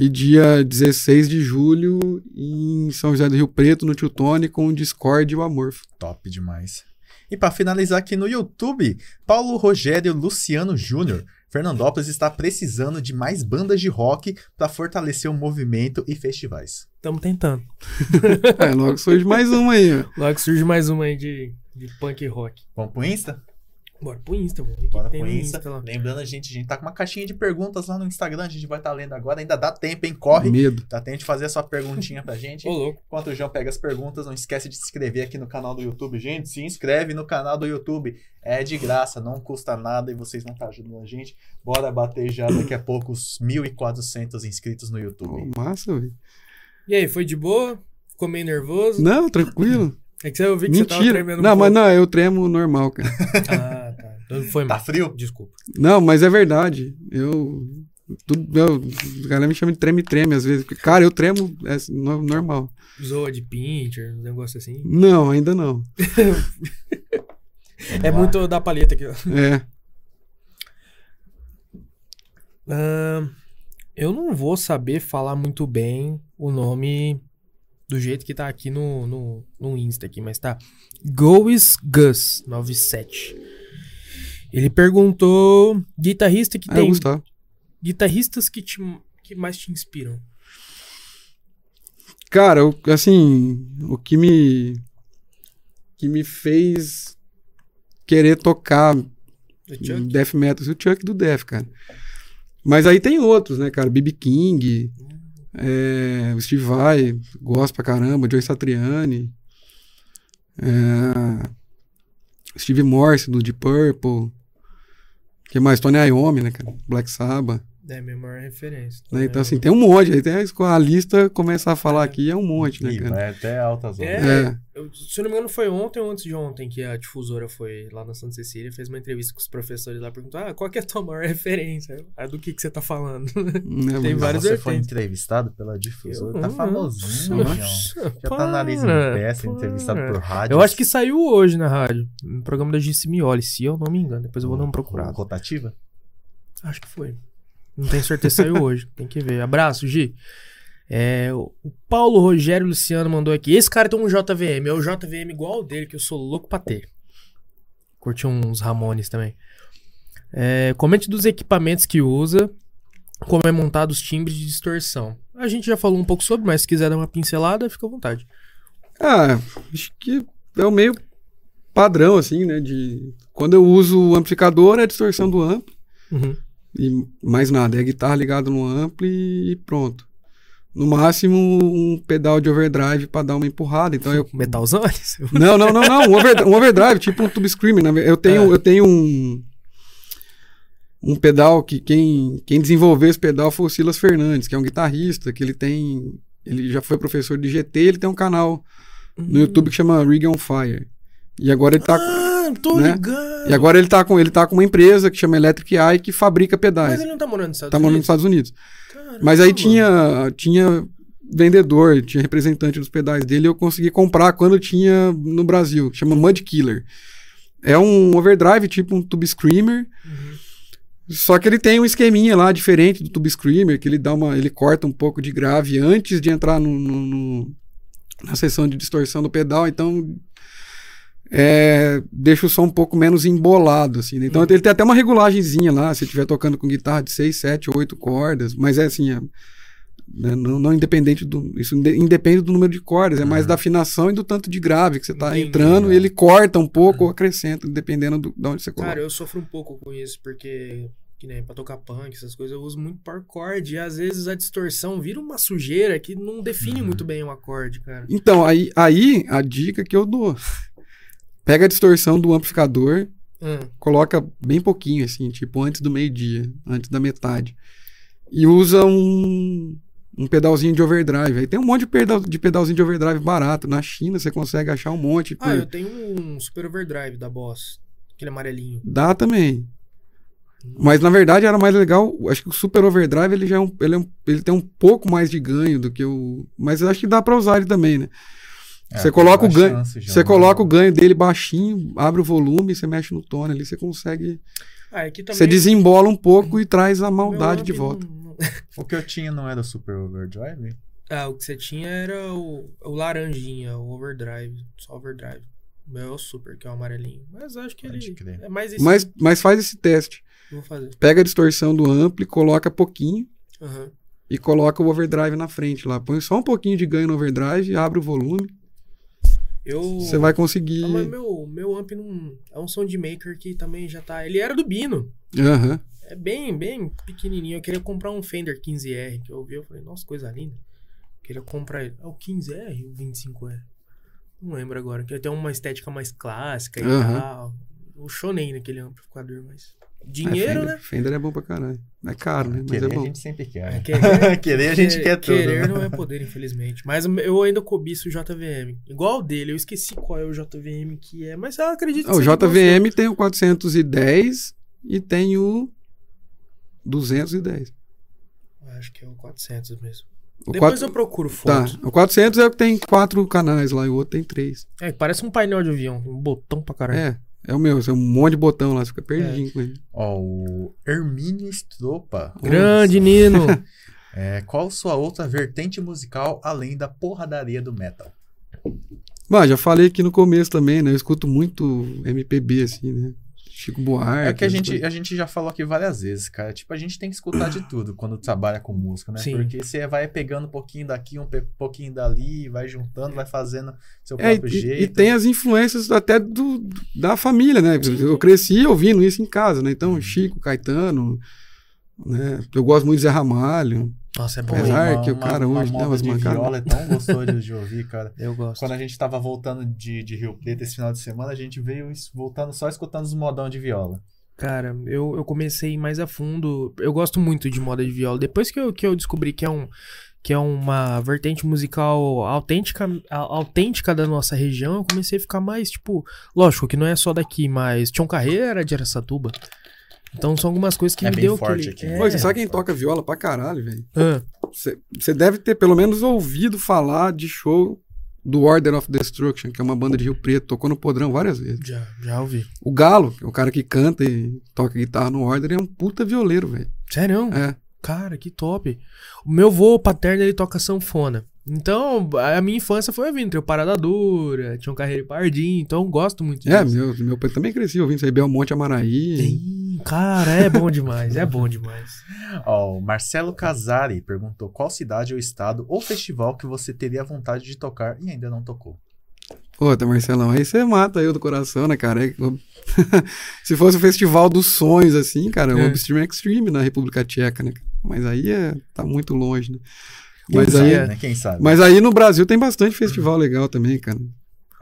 Speaker 3: E dia 16 de julho em São José do Rio Preto, no Tiltone, com o Discord e o Amorfo.
Speaker 1: Top demais. E pra finalizar aqui no YouTube, Paulo Rogério Luciano Júnior. Fernandópolis está precisando de mais bandas de rock para fortalecer o movimento e festivais.
Speaker 2: Tamo tentando. [LAUGHS]
Speaker 3: É, logo surge mais uma aí, ó.
Speaker 2: Logo surge mais uma aí de, de punk rock.
Speaker 1: Vamos pro Insta?
Speaker 2: Bora pro Insta, vamos ver
Speaker 1: Bora
Speaker 2: que
Speaker 1: pro Insta.
Speaker 2: Insta lá.
Speaker 1: Lembrando, a gente, a gente tá com uma caixinha de perguntas lá no Instagram, a gente vai estar lendo agora. Ainda dá tempo, hein? Corre.
Speaker 3: Medo.
Speaker 1: Dá tempo de fazer a sua perguntinha pra gente.
Speaker 2: Ô, louco.
Speaker 1: Enquanto o João pega as perguntas, não esquece de se inscrever aqui no canal do YouTube. Gente, se inscreve no canal do YouTube. É de graça, não custa nada e vocês vão estar ajudando a gente. Bora bater já daqui a pouco os 1.400 inscritos no YouTube.
Speaker 3: Pô, massa, velho.
Speaker 2: E aí, foi de boa? Ficou meio nervoso?
Speaker 3: Não, tranquilo.
Speaker 2: É que eu vi que você tava
Speaker 3: Mentira.
Speaker 2: tremendo um
Speaker 3: Não, mas
Speaker 2: pouco.
Speaker 3: não, eu tremo normal, cara. [LAUGHS]
Speaker 2: Ah, tá. Então foi
Speaker 1: Tá frio?
Speaker 2: Desculpa.
Speaker 3: Não, mas é verdade. Eu. Tudo, eu, a galera me chama de treme-treme às vezes. porque, Cara, eu tremo é no- normal.
Speaker 2: Zoa de pincher, um negócio assim.
Speaker 3: Não, ainda não. [LAUGHS]
Speaker 2: É muito da palheta aqui, ó.
Speaker 3: É.
Speaker 2: Ahn, eu não vou saber falar muito bem o nome do jeito que tá aqui no, no, no Insta aqui, mas tá. Goes Gus 97. Ele perguntou guitarrista que
Speaker 3: Ah,
Speaker 2: tem
Speaker 3: gostava.
Speaker 2: guitarristas que te, que mais te inspiram.
Speaker 3: Cara, eu- assim, o que me. que me fez querer tocar death metal, o Chuck do Death, cara. Mas aí tem outros, né, cara? B.B. King, é, o Steve Vai, gosto pra caramba, Joe Satriani, é, Steve Morse do Deep Purple, que mais? Tony Iommi, né, cara? Black Sabbath.
Speaker 2: É a minha maior referência.
Speaker 3: né? Então, assim, tem um monte. Aí tem a, lista começar a falar aqui, é um monte, né, cara?
Speaker 1: vai até altas horas.
Speaker 2: É.
Speaker 3: É.
Speaker 2: Eu se eu não me engano, foi ontem ou antes de ontem que a difusora foi lá na Santa Cecília, fez uma entrevista com os professores lá, perguntou: ah, qual que é a tua maior referência? Ah, do que, que você tá falando?
Speaker 3: Né,
Speaker 2: Tem vários
Speaker 1: Você foi entrevistado pela difusora,
Speaker 2: Eu
Speaker 1: tá famosinho,
Speaker 2: nossa.
Speaker 1: Já tá nariz em
Speaker 2: para,
Speaker 1: pé, sendo entrevistado
Speaker 2: para.
Speaker 1: por rádio.
Speaker 2: Eu acho que saiu hoje na rádio, no programa da Gissi Mioli, se eu não me engano. Depois eu vou dar uma procurada.
Speaker 1: Rotativa?
Speaker 2: Acho que foi. Não tenho certeza se saiu hoje. Tem que ver. Abraço, Gi. É, o o Paulo Rogério Luciano mandou aqui. Esse cara tem um JVM. É o JVM igual ao dele, que eu sou louco pra ter. Curti uns Ramones também. É, comente dos equipamentos que usa. Como é montado os timbres de distorção. A gente já falou um pouco sobre, mas se quiser dar uma pincelada, fica à vontade.
Speaker 3: Ah, acho que é o meio padrão, assim, né? De quando eu uso o amplificador, é a distorção do ampli
Speaker 2: Uhum.
Speaker 3: E mais nada. É a guitarra ligada no ampli e pronto. No máximo, um pedal de overdrive para dar uma empurrada. Então eu [LAUGHS]
Speaker 2: Metalzão?
Speaker 3: Não, não, não, não. Um, over- um overdrive, tipo um tube screaming. na ve- Eu tenho,
Speaker 2: É.
Speaker 3: eu tenho um um pedal que quem, quem desenvolveu esse pedal foi o Silas Fernandes, que é um guitarrista, que ele tem, ele já foi professor de GT, ele tem um canal no YouTube que chama Rig on Fire. E agora ele tá com-
Speaker 2: Tô
Speaker 3: né?
Speaker 2: ligado.
Speaker 3: e agora ele tá com ele tá com uma empresa que chama Electric Eye que fabrica pedais.
Speaker 2: Mas ele não tá morando nos Estados
Speaker 3: Tá morando nos
Speaker 2: Unidos?
Speaker 3: Estados Unidos. Mas aí
Speaker 2: Caramba.
Speaker 3: tinha, tinha vendedor, tinha representante dos pedais dele, eu consegui comprar quando tinha no Brasil, chama Mud Killer. É um overdrive, tipo um Tube Screamer,
Speaker 2: Uhum.
Speaker 3: só que ele tem um esqueminha lá diferente do Tube Screamer, que ele dá uma, ele corta um pouco de grave antes de entrar no, no- no- na seção de distorção do pedal, então é, deixa o som um pouco menos embolado, assim. né? Então ele tem até uma regulagenzinha lá, se estiver tocando com guitarra de 6, 7, 8 cordas, mas é assim, é, né, não, não independente do. Isso inde- independe do número de cordas, é mais da afinação e do tanto de grave que você está entrando,
Speaker 1: é.
Speaker 3: e ele corta um pouco ou acrescenta, dependendo do, de onde você coloca.
Speaker 2: Cara, eu sofro um pouco com isso, porque, que nem pra tocar punk, essas coisas, eu uso muito power chord, e às vezes a distorção vira uma sujeira que não define muito bem um acorde, cara.
Speaker 3: Então, aí, aí a dica que eu dou. Pega a distorção do amplificador,
Speaker 2: Hum,
Speaker 3: coloca bem pouquinho, assim, tipo antes do meio-dia, antes da metade. E usa um, um pedalzinho de overdrive. Aí tem um monte de, pedal, de pedalzinho de overdrive barato. Na China você consegue achar um monte.
Speaker 2: Ah,
Speaker 3: por-
Speaker 2: eu tenho um Super Overdrive da Boss, aquele amarelinho.
Speaker 3: Dá também. Mas na verdade era mais legal. Acho que o Super Overdrive ele já é um, ele, é um- ele tem um pouco mais de ganho do que o. Mas acho que dá pra usar ele também, né?
Speaker 1: É,
Speaker 3: Você coloca o ganho.
Speaker 1: chance.
Speaker 3: Você coloca o ganho dele baixinho, abre o volume, você mexe no tone ali, você consegue.
Speaker 2: Ah, aqui também.
Speaker 3: Você desembola um pouco e traz a maldade de volta.
Speaker 2: não- [LAUGHS]
Speaker 1: O que eu tinha não era o Super Overdrive?
Speaker 2: Ah, o que você tinha era o, o laranjinha, o Overdrive, só Overdrive. O meu é o Super, que é o amarelinho. Mas acho que ele
Speaker 1: Pode crer.
Speaker 2: é mais esse.
Speaker 3: Mas, mas faz esse teste.
Speaker 2: Vou fazer.
Speaker 3: Pega a distorção do ampli, coloca pouquinho
Speaker 2: Aham.
Speaker 3: e coloca o overdrive na frente lá. Põe só um pouquinho de ganho no overdrive, abre o volume.
Speaker 2: Eu.
Speaker 3: Você vai conseguir.
Speaker 2: Ah, mas meu, meu amp não. É um soundmaker que também já tá. Ele era do Bino.
Speaker 3: Aham.
Speaker 2: É bem, bem pequenininho. Eu queria comprar um Fender 15R que eu ouvi. Eu falei, nossa, coisa linda. Queria comprar ele. É o 15R ou o 25R? Não lembro agora. Que tem uma estética mais clássica e
Speaker 3: Aham.
Speaker 2: tal. O Shonen naquele amplificador, mas.
Speaker 3: É,
Speaker 2: Dinheiro,
Speaker 3: Fender,
Speaker 2: né?
Speaker 3: Fender é bom pra caralho. É caro, né? Mas
Speaker 1: Querer
Speaker 3: é
Speaker 1: a
Speaker 3: bom.
Speaker 1: gente sempre quer.
Speaker 2: É, [LAUGHS] querer-
Speaker 1: Querer a gente
Speaker 2: Querer-
Speaker 1: quer tudo.
Speaker 2: Querer
Speaker 1: né?
Speaker 2: não é poder, infelizmente. Mas eu ainda cobiço o JVM. Igual o dele, eu esqueci qual é o JVM que é, mas eu acredito que
Speaker 3: Ah, o JVM tem o 410 e tem o 210.
Speaker 2: seu. Acho que é o 400 mesmo.
Speaker 3: O
Speaker 2: Depois
Speaker 3: quatro-
Speaker 2: eu procuro
Speaker 3: Tá,
Speaker 2: foto.
Speaker 3: o 400 é o que tem quatro canais lá e o outro tem três.
Speaker 2: É, parece um painel de avião, um botão pra caralho.
Speaker 3: É, é o meu, é um monte de botão lá, você fica perdidinho com ele.
Speaker 1: Ó, o Hermínio Stropa. [LAUGHS]
Speaker 2: Grande Nino! [LAUGHS]
Speaker 1: É, qual sua outra vertente musical além da porradaria do metal?
Speaker 3: Bah, já falei aqui no começo também, né? Eu escuto muito MPB, assim, né? Chico Buarque.
Speaker 1: É que a gente,
Speaker 3: coisas.
Speaker 1: a gente já falou aqui várias vezes, cara. Tipo, a gente tem que escutar de tudo quando trabalha com música, né?
Speaker 2: Sim.
Speaker 1: Porque você vai pegando um pouquinho daqui, um pouquinho dali, vai juntando, vai fazendo seu
Speaker 3: É, e,
Speaker 1: próprio
Speaker 3: e-
Speaker 1: jeito.
Speaker 3: e tem as influências até do, da família, né? Eu cresci ouvindo isso em casa, né?
Speaker 1: Uhum.
Speaker 3: Então, Chico, Caetano, né? Eu gosto muito de Zé Ramalho.
Speaker 2: Nossa, é bom.
Speaker 3: Apesar
Speaker 2: hein?
Speaker 3: que o cara hoje dá
Speaker 1: moda
Speaker 3: umas
Speaker 1: de
Speaker 3: mancadas.
Speaker 1: viola é tão gostoso de ouvir, cara. [LAUGHS]
Speaker 2: Eu gosto.
Speaker 1: Quando a gente tava voltando de, de Rio Preto esse final de semana, a gente veio voltando só escutando os modão de viola.
Speaker 2: Cara, eu, eu comecei mais a fundo. Eu gosto muito de moda de viola. Depois que eu, que eu descobri que é um. que é uma vertente musical autêntica, autêntica da nossa região, eu comecei a ficar mais, tipo, lógico que não é só daqui, mas Tião Carreira era de Aracatuba. Então são algumas coisas que
Speaker 1: É
Speaker 2: me
Speaker 1: bem
Speaker 2: deu
Speaker 1: forte
Speaker 2: aquele...
Speaker 1: aqui,
Speaker 2: É.
Speaker 3: Pô, você sabe quem toca viola pra caralho, velho?
Speaker 2: Ah,
Speaker 3: Você deve ter pelo menos ouvido falar de show do Order of Destruction, que é uma banda de Rio Preto, tocou no Podrão várias vezes.
Speaker 2: já, já ouvi.
Speaker 3: O Galo, que é o cara que canta e toca guitarra no Order, é um puta violeiro, velho.
Speaker 2: Sério?
Speaker 3: É.
Speaker 2: Cara, que top. O meu vô paterno, ele toca sanfona. Então, a minha infância foi ouvindo Trio Parada Dura, Tião Carreira e Pardinho, então eu gosto muito
Speaker 3: É,
Speaker 2: disso.
Speaker 3: meu, meu pai também crescia ouvindo isso aí, Belmonte Amaraí.
Speaker 2: Ih, Cara, é bom demais, é bom demais. [LAUGHS]
Speaker 1: Ó, o Marcelo Casari perguntou qual cidade ou estado ou festival que você teria vontade de tocar e ainda não tocou.
Speaker 3: Puta, Marcelão, aí você mata eu do coração, né, cara? É- [LAUGHS] Se fosse o Festival dos Sonhos, assim, cara, o
Speaker 2: É.
Speaker 3: Obstream Extreme na República Tcheca, né? Mas aí é, tá muito longe, né?
Speaker 2: Quem
Speaker 3: Mas
Speaker 1: Quem
Speaker 3: aí,
Speaker 1: sabe, né? Quem sabe?
Speaker 3: mas aí no Brasil tem bastante festival legal também, cara.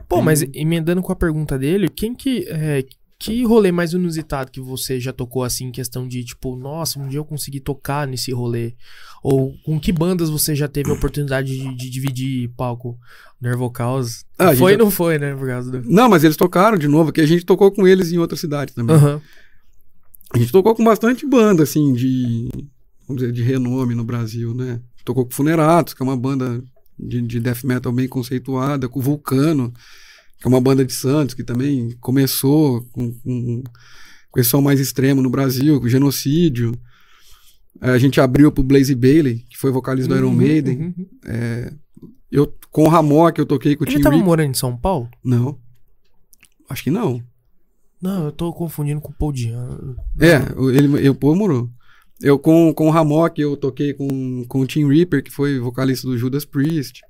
Speaker 2: Pô, mas emendando com a pergunta dele, quem que. é, que rolê mais inusitado que você já tocou assim, em questão de tipo, nossa, um dia eu consegui tocar nesse rolê? Ou com que bandas você já teve a oportunidade de, de dividir palco? Nervocaus?
Speaker 3: Ah,
Speaker 2: foi
Speaker 3: já-
Speaker 2: ou não foi, né? Por causa do.
Speaker 3: Não, mas eles tocaram de novo, que a gente tocou com eles em outras cidades também.
Speaker 2: Aham.
Speaker 3: A gente tocou com bastante banda, assim, de, vamos dizer, de renome no Brasil, né? Tocou com Funeratos, que é uma banda de, de death metal bem conceituada, com Vulcano, que é uma banda de Santos, que também começou com, com, com esse som mais extremo no Brasil, com Genocídio. Eh, A gente abriu pro Blaze Bailey, que foi vocalista do Iron
Speaker 2: Uhum,
Speaker 3: Maiden.
Speaker 2: uhum.
Speaker 3: Eu, com o Ramok, eu toquei com o
Speaker 2: Ele
Speaker 3: Tim
Speaker 2: tava
Speaker 3: Rick.
Speaker 2: morando em São Paulo?
Speaker 3: Não. Acho que não.
Speaker 2: Não, eu tô confundindo com o Paul.
Speaker 3: É, o- ele, eu, pô, morou. Eu com, com o Ramok, eu toquei com, com o Tim Reaper, que foi vocalista do Judas Priest.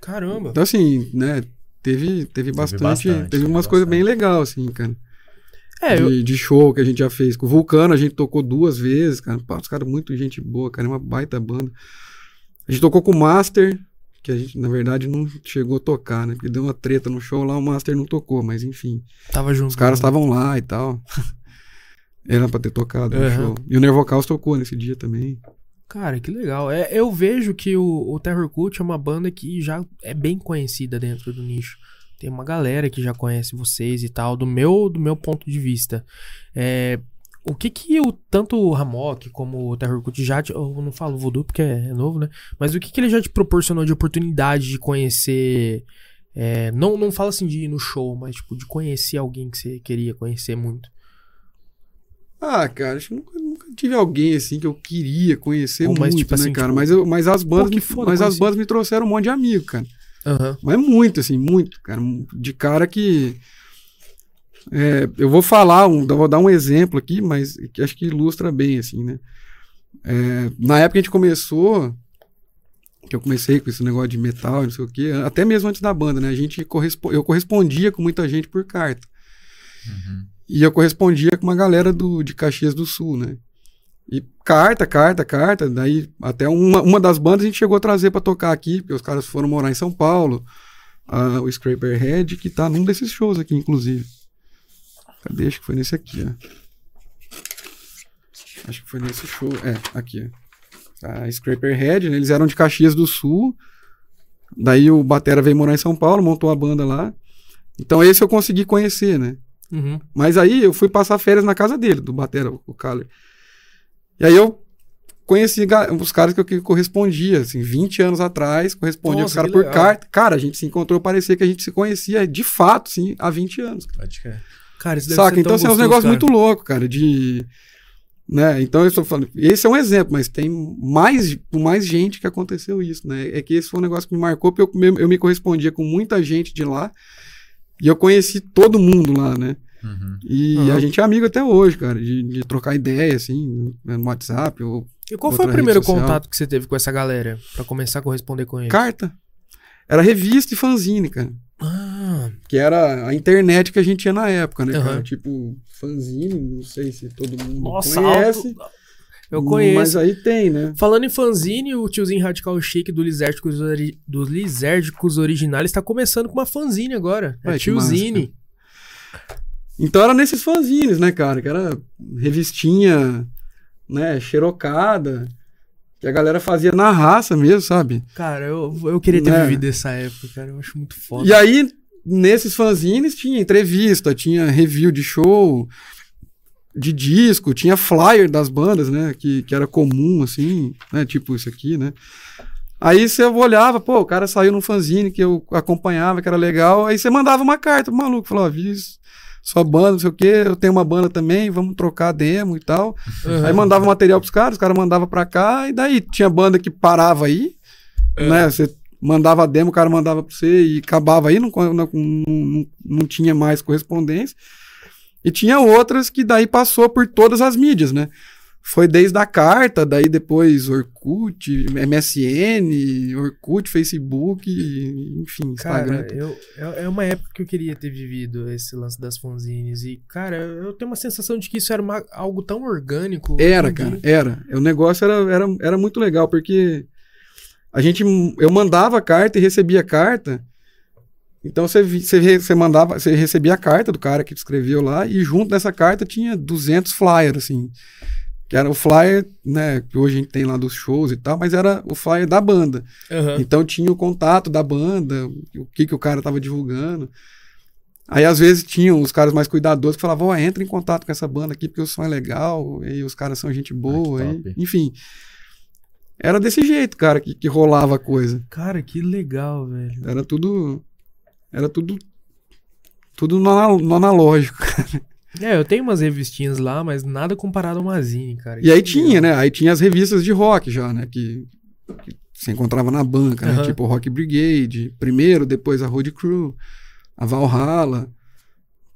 Speaker 2: Caramba.
Speaker 3: Então, assim, né, teve, teve bastante,
Speaker 1: bastante,
Speaker 3: teve
Speaker 1: teve
Speaker 3: umas coisas bem legais, assim, cara.
Speaker 2: É, eu,
Speaker 3: de, de show que a gente já fez. Com o Vulcano, a gente tocou duas vezes, cara. Pá, os caras, muito gente boa, cara, é uma baita banda. A gente tocou com o Master, que a gente, na verdade, não chegou a tocar, né? Porque deu uma treta no show lá, o Master não tocou, mas enfim.
Speaker 2: tava junto.
Speaker 3: Os caras
Speaker 2: com-
Speaker 3: estavam lá e tal. [LAUGHS] Era pra ter tocado no
Speaker 2: Aham.
Speaker 3: show. E o Nervocaus tocou nesse dia também.
Speaker 2: Cara, que legal. É, eu vejo que o, o Terror Cult é uma banda que já é bem conhecida dentro do nicho. Tem uma galera que já conhece vocês e tal, do meu, do meu ponto de vista. É, o que que o, tanto o Ramok como o Terror Cult já te, eu não falo Voodoo porque é novo, né? Mas o que que ele já te proporcionou de oportunidade de conhecer... é, não, não fala assim de ir no show, mas tipo, de conhecer alguém que você queria conhecer muito.
Speaker 3: Ah, cara, acho que nunca, nunca tive alguém assim que eu queria conhecer
Speaker 2: Ou, mas,
Speaker 3: muito,
Speaker 2: tipo
Speaker 3: né,
Speaker 2: assim,
Speaker 3: cara?
Speaker 2: tipo,
Speaker 3: mas, eu, mas as bandas, me-
Speaker 2: foda
Speaker 3: mas as bandas me trouxeram um monte de amigo, cara.
Speaker 2: Aham.
Speaker 3: Mas muito, assim, muito, cara. De cara que. é, eu vou falar, um, vou dar um exemplo aqui, mas que acho que ilustra bem, assim, né? É, na época que a gente começou, que eu comecei com esse negócio de metal, e não sei o quê, até mesmo antes da banda, né? A gente correspo eu correspondia com muita gente por carta. E eu correspondia com uma galera do, de Caxias do Sul, né? E carta, carta, carta. Daí até uma, uma das bandas a gente chegou a trazer pra tocar aqui, porque os caras foram morar em São Paulo. Ah, o Scraper Head, que tá num desses shows aqui, inclusive. Cadê? Acho que foi nesse aqui, ó. Acho que foi nesse show. É, aqui, ó. A Scraper Head, né? Eles eram de Caxias do Sul. Daí o Batera veio morar em São Paulo, montou a banda lá. Então esse eu consegui conhecer, né?
Speaker 2: Uhum.
Speaker 3: Mas aí eu fui passar férias na casa dele, do Batera, o Caller. E aí eu conheci os caras que eu que correspondia, assim, 20 anos atrás, correspondia com os
Speaker 2: Nossa,
Speaker 3: caras por carta. Cara, a gente se encontrou, parecia que a gente se conhecia de fato, sim, há 20 anos.
Speaker 1: Pode crer.
Speaker 2: Cara, isso deve
Speaker 3: Saca?
Speaker 2: ser
Speaker 3: Então,
Speaker 2: tão
Speaker 3: assim, é um negócio
Speaker 2: cara.
Speaker 3: muito louco, cara, de. Né? Então, eu estou falando. Esse é um exemplo, mas tem mais, mais gente que aconteceu isso, né? É que esse foi um negócio que me marcou, porque eu, me- eu me correspondia com muita gente de lá e eu conheci todo mundo lá, né?
Speaker 1: Uhum.
Speaker 3: E
Speaker 2: Aham.
Speaker 3: a gente é amigo até hoje, cara, de, de trocar ideia, assim, né, no WhatsApp, ou
Speaker 2: E qual foi o primeiro contato que você teve com essa galera? Pra começar a corresponder com eles?
Speaker 3: carta. Era revista e fanzine, cara.
Speaker 2: Ah,
Speaker 3: Que era a internet que a gente tinha na época, né,
Speaker 2: Aham.
Speaker 3: cara? Tipo, fanzine, não sei se todo mundo
Speaker 2: nossa,
Speaker 3: conhece.
Speaker 2: alto- Eu conheço.
Speaker 3: Mas aí tem, né?
Speaker 2: Falando em fanzine, o tiozinho Radical Chic do Lisérgicos, ori... dos Lisérgicos Originais tá começando com uma fanzine agora. É
Speaker 3: Ai,
Speaker 2: tiozine.
Speaker 3: Então era nesses fanzines, né, cara? Que era revistinha, né, xerocada. Que a galera fazia na raça mesmo, sabe?
Speaker 2: Cara, eu, eu queria ter
Speaker 3: Né?
Speaker 2: vivido essa época, cara. Eu acho muito foda.
Speaker 3: E aí, nesses fanzines, tinha entrevista, tinha review de show, de disco, tinha flyer das bandas, né? Que, que era comum, assim, né? Tipo isso aqui, né? Aí você olhava, pô, o cara saiu num fanzine que eu acompanhava, que era legal. Aí você mandava uma carta pro maluco, falou, ó, vi sua banda, não sei o quê, eu tenho uma banda também, vamos trocar demo e tal.
Speaker 2: Uhum.
Speaker 3: Aí mandava material pros caras, os caras mandavam pra cá, e daí tinha banda que parava aí, né? Você mandava a demo, o cara mandava pra você e acabava aí, não, não, não, não tinha mais correspondência. E tinha outras que daí passou por todas as mídias, né? Foi desde a carta, daí depois Orkut, MSN, Orkut, Facebook, enfim, Instagram.
Speaker 2: Cara, eu, é é uma época que eu queria ter vivido esse lance das fanzines. E, cara, eu tenho uma sensação de que isso era uma- algo tão orgânico.
Speaker 3: Era,
Speaker 2: em
Speaker 3: cara, era. O negócio era, era, era muito legal, porque a gente. Eu mandava a carta e recebia a carta. Então você, você, você mandava, você recebia a carta do cara que escreveu lá, e junto dessa carta tinha 200 flyers, assim. Que era o flyer, né, que hoje a gente tem lá dos shows e tal, mas era o flyer da banda.
Speaker 2: Aham.
Speaker 3: Então tinha o contato da banda, o que, que o cara tava divulgando. Aí às vezes tinham os caras mais cuidadosos que falavam, ó, entra em contato com essa banda aqui porque o som é legal, e os caras são gente boa,
Speaker 1: que
Speaker 3: e- enfim. Era desse jeito, cara, que, que rolava a coisa.
Speaker 2: Cara, que legal, velho.
Speaker 3: Era tudo. Era tudo. Tudo no, no analógico. [LAUGHS]
Speaker 2: É, eu tenho umas revistinhas lá, mas nada comparado a uma zine, cara.
Speaker 3: E aí tinha, né? Aí tinha as revistas de rock já, né? Que, que você encontrava na banca, né? Tipo Rock Brigade, primeiro, depois a Road Crew, a Valhalla.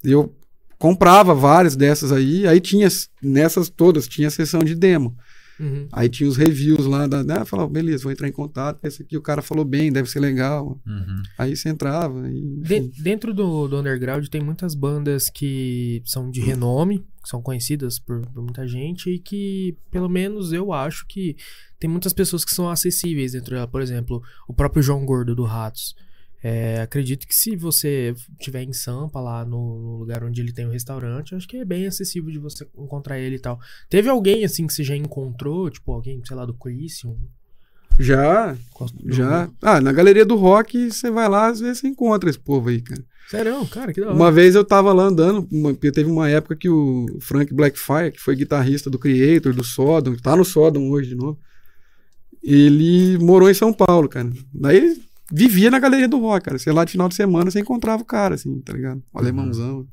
Speaker 3: Eu comprava várias dessas aí, aí tinha, nessas todas, tinha a seção de demo.
Speaker 2: Uhum.
Speaker 3: Aí tinha os reviews lá, da, né? Falava, beleza, vou entrar em contato, esse aqui o cara falou bem, deve ser legal.
Speaker 1: Uhum.
Speaker 3: Aí você entrava e...
Speaker 2: De- dentro do, do underground tem muitas bandas que são de renome, que são conhecidas por, por muita gente e que, pelo menos eu acho que tem muitas pessoas que são acessíveis dentro dela. Por exemplo, o próprio João Gordo do Ratos. É, acredito que se você estiver em Sampa, lá no, no lugar onde ele tem o restaurante, acho que é bem acessível de você encontrar ele e tal. Teve alguém assim que você já encontrou, tipo alguém, sei lá, do Crisium?
Speaker 3: Já, já. Ah, na galeria do rock, você vai lá, às vezes você encontra esse povo aí, cara.
Speaker 2: Sério, cara, que da hora.
Speaker 3: Uma vez eu tava lá andando, uma- porque teve uma época que o Frank Blackfire, que foi guitarrista do Creator, do Sodom, tá no Sodom hoje de novo, ele morou em São Paulo, cara. Daí vivia na galeria do rock, cara. Sei lá, de final de semana você encontrava o cara, assim, tá ligado? O alemãozão.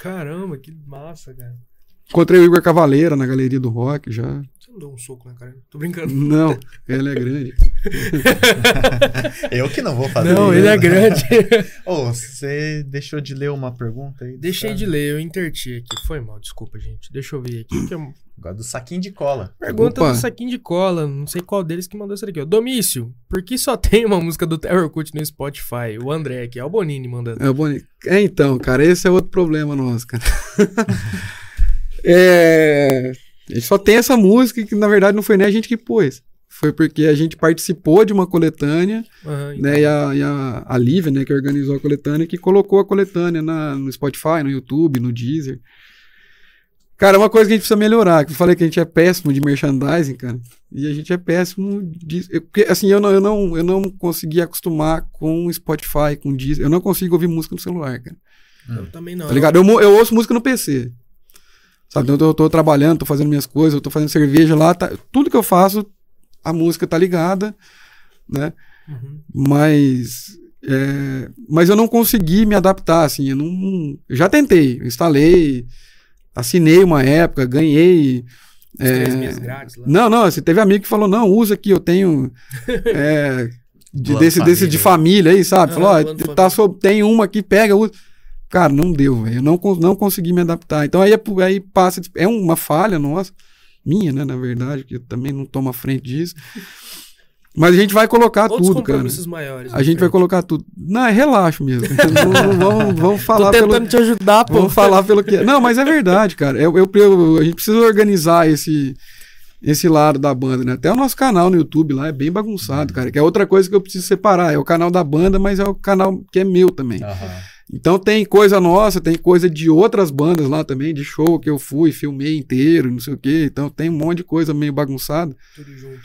Speaker 2: Caramba, que massa, cara.
Speaker 3: Encontrei o Igor Cavaleira na galeria do rock já.
Speaker 2: Você não deu um soco na cara? Tô brincando.
Speaker 3: Não, [LAUGHS] ele é grande.
Speaker 1: Eu que não vou fazer
Speaker 2: Não, ele é grande.
Speaker 1: Ô, você deixou de ler uma pergunta aí?
Speaker 2: Deixei
Speaker 1: Sabe?
Speaker 2: de ler, eu interti aqui. Foi mal, desculpa, gente. Deixa eu ver aqui. Que é
Speaker 1: Agora do saquinho de cola.
Speaker 2: pergunta
Speaker 3: Opa.
Speaker 2: do saquinho de cola. Não sei qual deles que mandou isso aqui. Ó. Domício, por que só tem uma música do Terror Cult no Spotify? O André aqui, é o Bonini mandando.
Speaker 3: É, o Boni... é, então, cara, esse é outro problema nosso, cara. [LAUGHS] é... A gente só tem essa música que, na verdade, não foi nem a gente que pôs. Foi porque a gente participou de uma coletânea,
Speaker 2: Aham,
Speaker 3: né? E a, e a, a Lívia, né, que organizou a coletânea, que colocou a coletânea na, no Spotify, no YouTube, no Deezer. Cara, é uma coisa que a gente precisa melhorar, que eu falei que a gente é péssimo de merchandising, cara. E a gente é péssimo de. eu- porque, assim, eu não, eu, não, eu não consegui acostumar com o Spotify, com o Deezer. Eu não consigo ouvir música no celular, cara.
Speaker 2: Eu também não.
Speaker 3: Tá ligado? Eu, eu ouço música no PC. Sabe? Então eu tô, trabalhando, tô fazendo minhas coisas, eu tô fazendo cerveja lá. tá- tudo que eu faço, a música tá ligada, né?
Speaker 2: Uhum.
Speaker 3: Mas. é, mas eu não consegui me adaptar, assim. Eu não. eu já tentei, eu instalei, assinei uma época, ganhei. É,
Speaker 2: grátis lá.
Speaker 3: não, não, assim, teve amigo que falou, não, usa aqui, eu tenho. [LAUGHS] é, de- desse, desse de família aí, sabe?
Speaker 2: Ah,
Speaker 3: Falou, ó, tá tem uma aqui, pega, usa. Cara, não deu, velho. Eu não, não consegui me adaptar. Então aí, é aí passa. É uma falha nossa, minha, né, na verdade, que eu também não tomo a frente disso. Mas a gente vai colocar
Speaker 2: Outros
Speaker 3: tudo, cara.
Speaker 2: maiores.
Speaker 3: A gente vai colocar tudo. Não, é relaxo mesmo. não, [LAUGHS] não vamos, vamos
Speaker 2: Tô
Speaker 3: falar
Speaker 2: tentando
Speaker 3: pelo.
Speaker 2: te ajudar, pô.
Speaker 3: Vamos falar pelo que. Não, mas é verdade, cara. Eu, eu- eu- a gente precisa organizar esse, esse lado da banda, né? Até o nosso canal no YouTube lá é bem bagunçado, cara. Que é outra coisa que eu preciso separar. É o canal da banda, mas é o canal que é meu também.
Speaker 1: Aham.
Speaker 3: Então tem coisa nossa, tem coisa de outras bandas lá também, de show que eu fui, filmei inteiro, não sei o quê. Então tem um monte de coisa meio bagunçada.
Speaker 2: Tudo junto.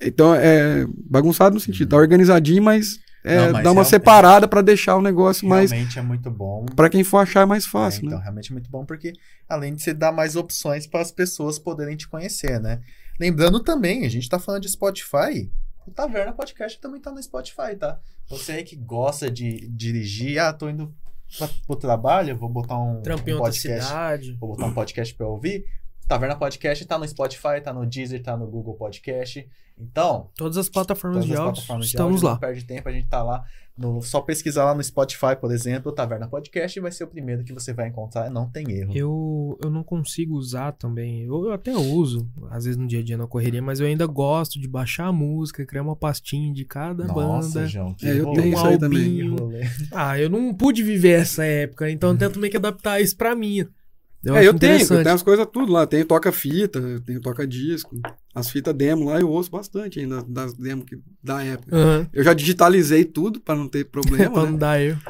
Speaker 3: Então é bagunçado no sentido, tá organizadinho, mas, é,
Speaker 1: Não, mas
Speaker 3: dá uma
Speaker 1: realmente-
Speaker 3: separada pra deixar o negócio mais.
Speaker 1: Realmente é muito bom.
Speaker 3: Pra quem for achar é mais fácil,
Speaker 1: É, então,
Speaker 3: né?
Speaker 1: realmente é muito bom porque, além de você dar mais opções para as pessoas poderem te conhecer, né? Lembrando também, a gente tá falando de Spotify. O Taverna Podcast também tá no Spotify, tá? Você aí que gosta de dirigir, ah, tô indo pra, pro trabalho, vou botar um, um podcast.
Speaker 2: cidade.
Speaker 1: Vou botar um podcast pra ouvir. Taverna Podcast tá no Spotify, tá no Deezer, tá no Google Podcast. Então,
Speaker 2: Todas as plataformas
Speaker 1: todas
Speaker 2: de
Speaker 1: as
Speaker 2: áudio.
Speaker 1: plataformas de
Speaker 2: Estamos
Speaker 1: áudio,
Speaker 2: lá.
Speaker 1: Não perde tempo, a gente tá lá. No, só pesquisar lá no Spotify, por exemplo, Taverna Podcast, vai ser o primeiro que você vai encontrar, não tem erro.
Speaker 2: Eu, eu não consigo usar também. Eu, eu até uso, às vezes no dia a dia na correria, mas eu ainda gosto de baixar a música, criar uma pastinha de cada
Speaker 1: Nossa,
Speaker 2: banda.
Speaker 1: João, que
Speaker 3: É, eu tenho isso aí também.
Speaker 2: Ah, eu não pude viver essa época, então eu tento meio que adaptar isso pra mim. Eu
Speaker 3: é,
Speaker 2: acho
Speaker 3: eu tenho, eu tenho as coisas tudo lá. Tenho toca-fita, tenho toca-disco. As fitas demo lá eu ouço bastante ainda, das demos que, da época.
Speaker 2: Aham.
Speaker 3: Eu já digitalizei tudo pra não ter problema, [LAUGHS]
Speaker 2: pra
Speaker 3: né?
Speaker 2: não dar erro.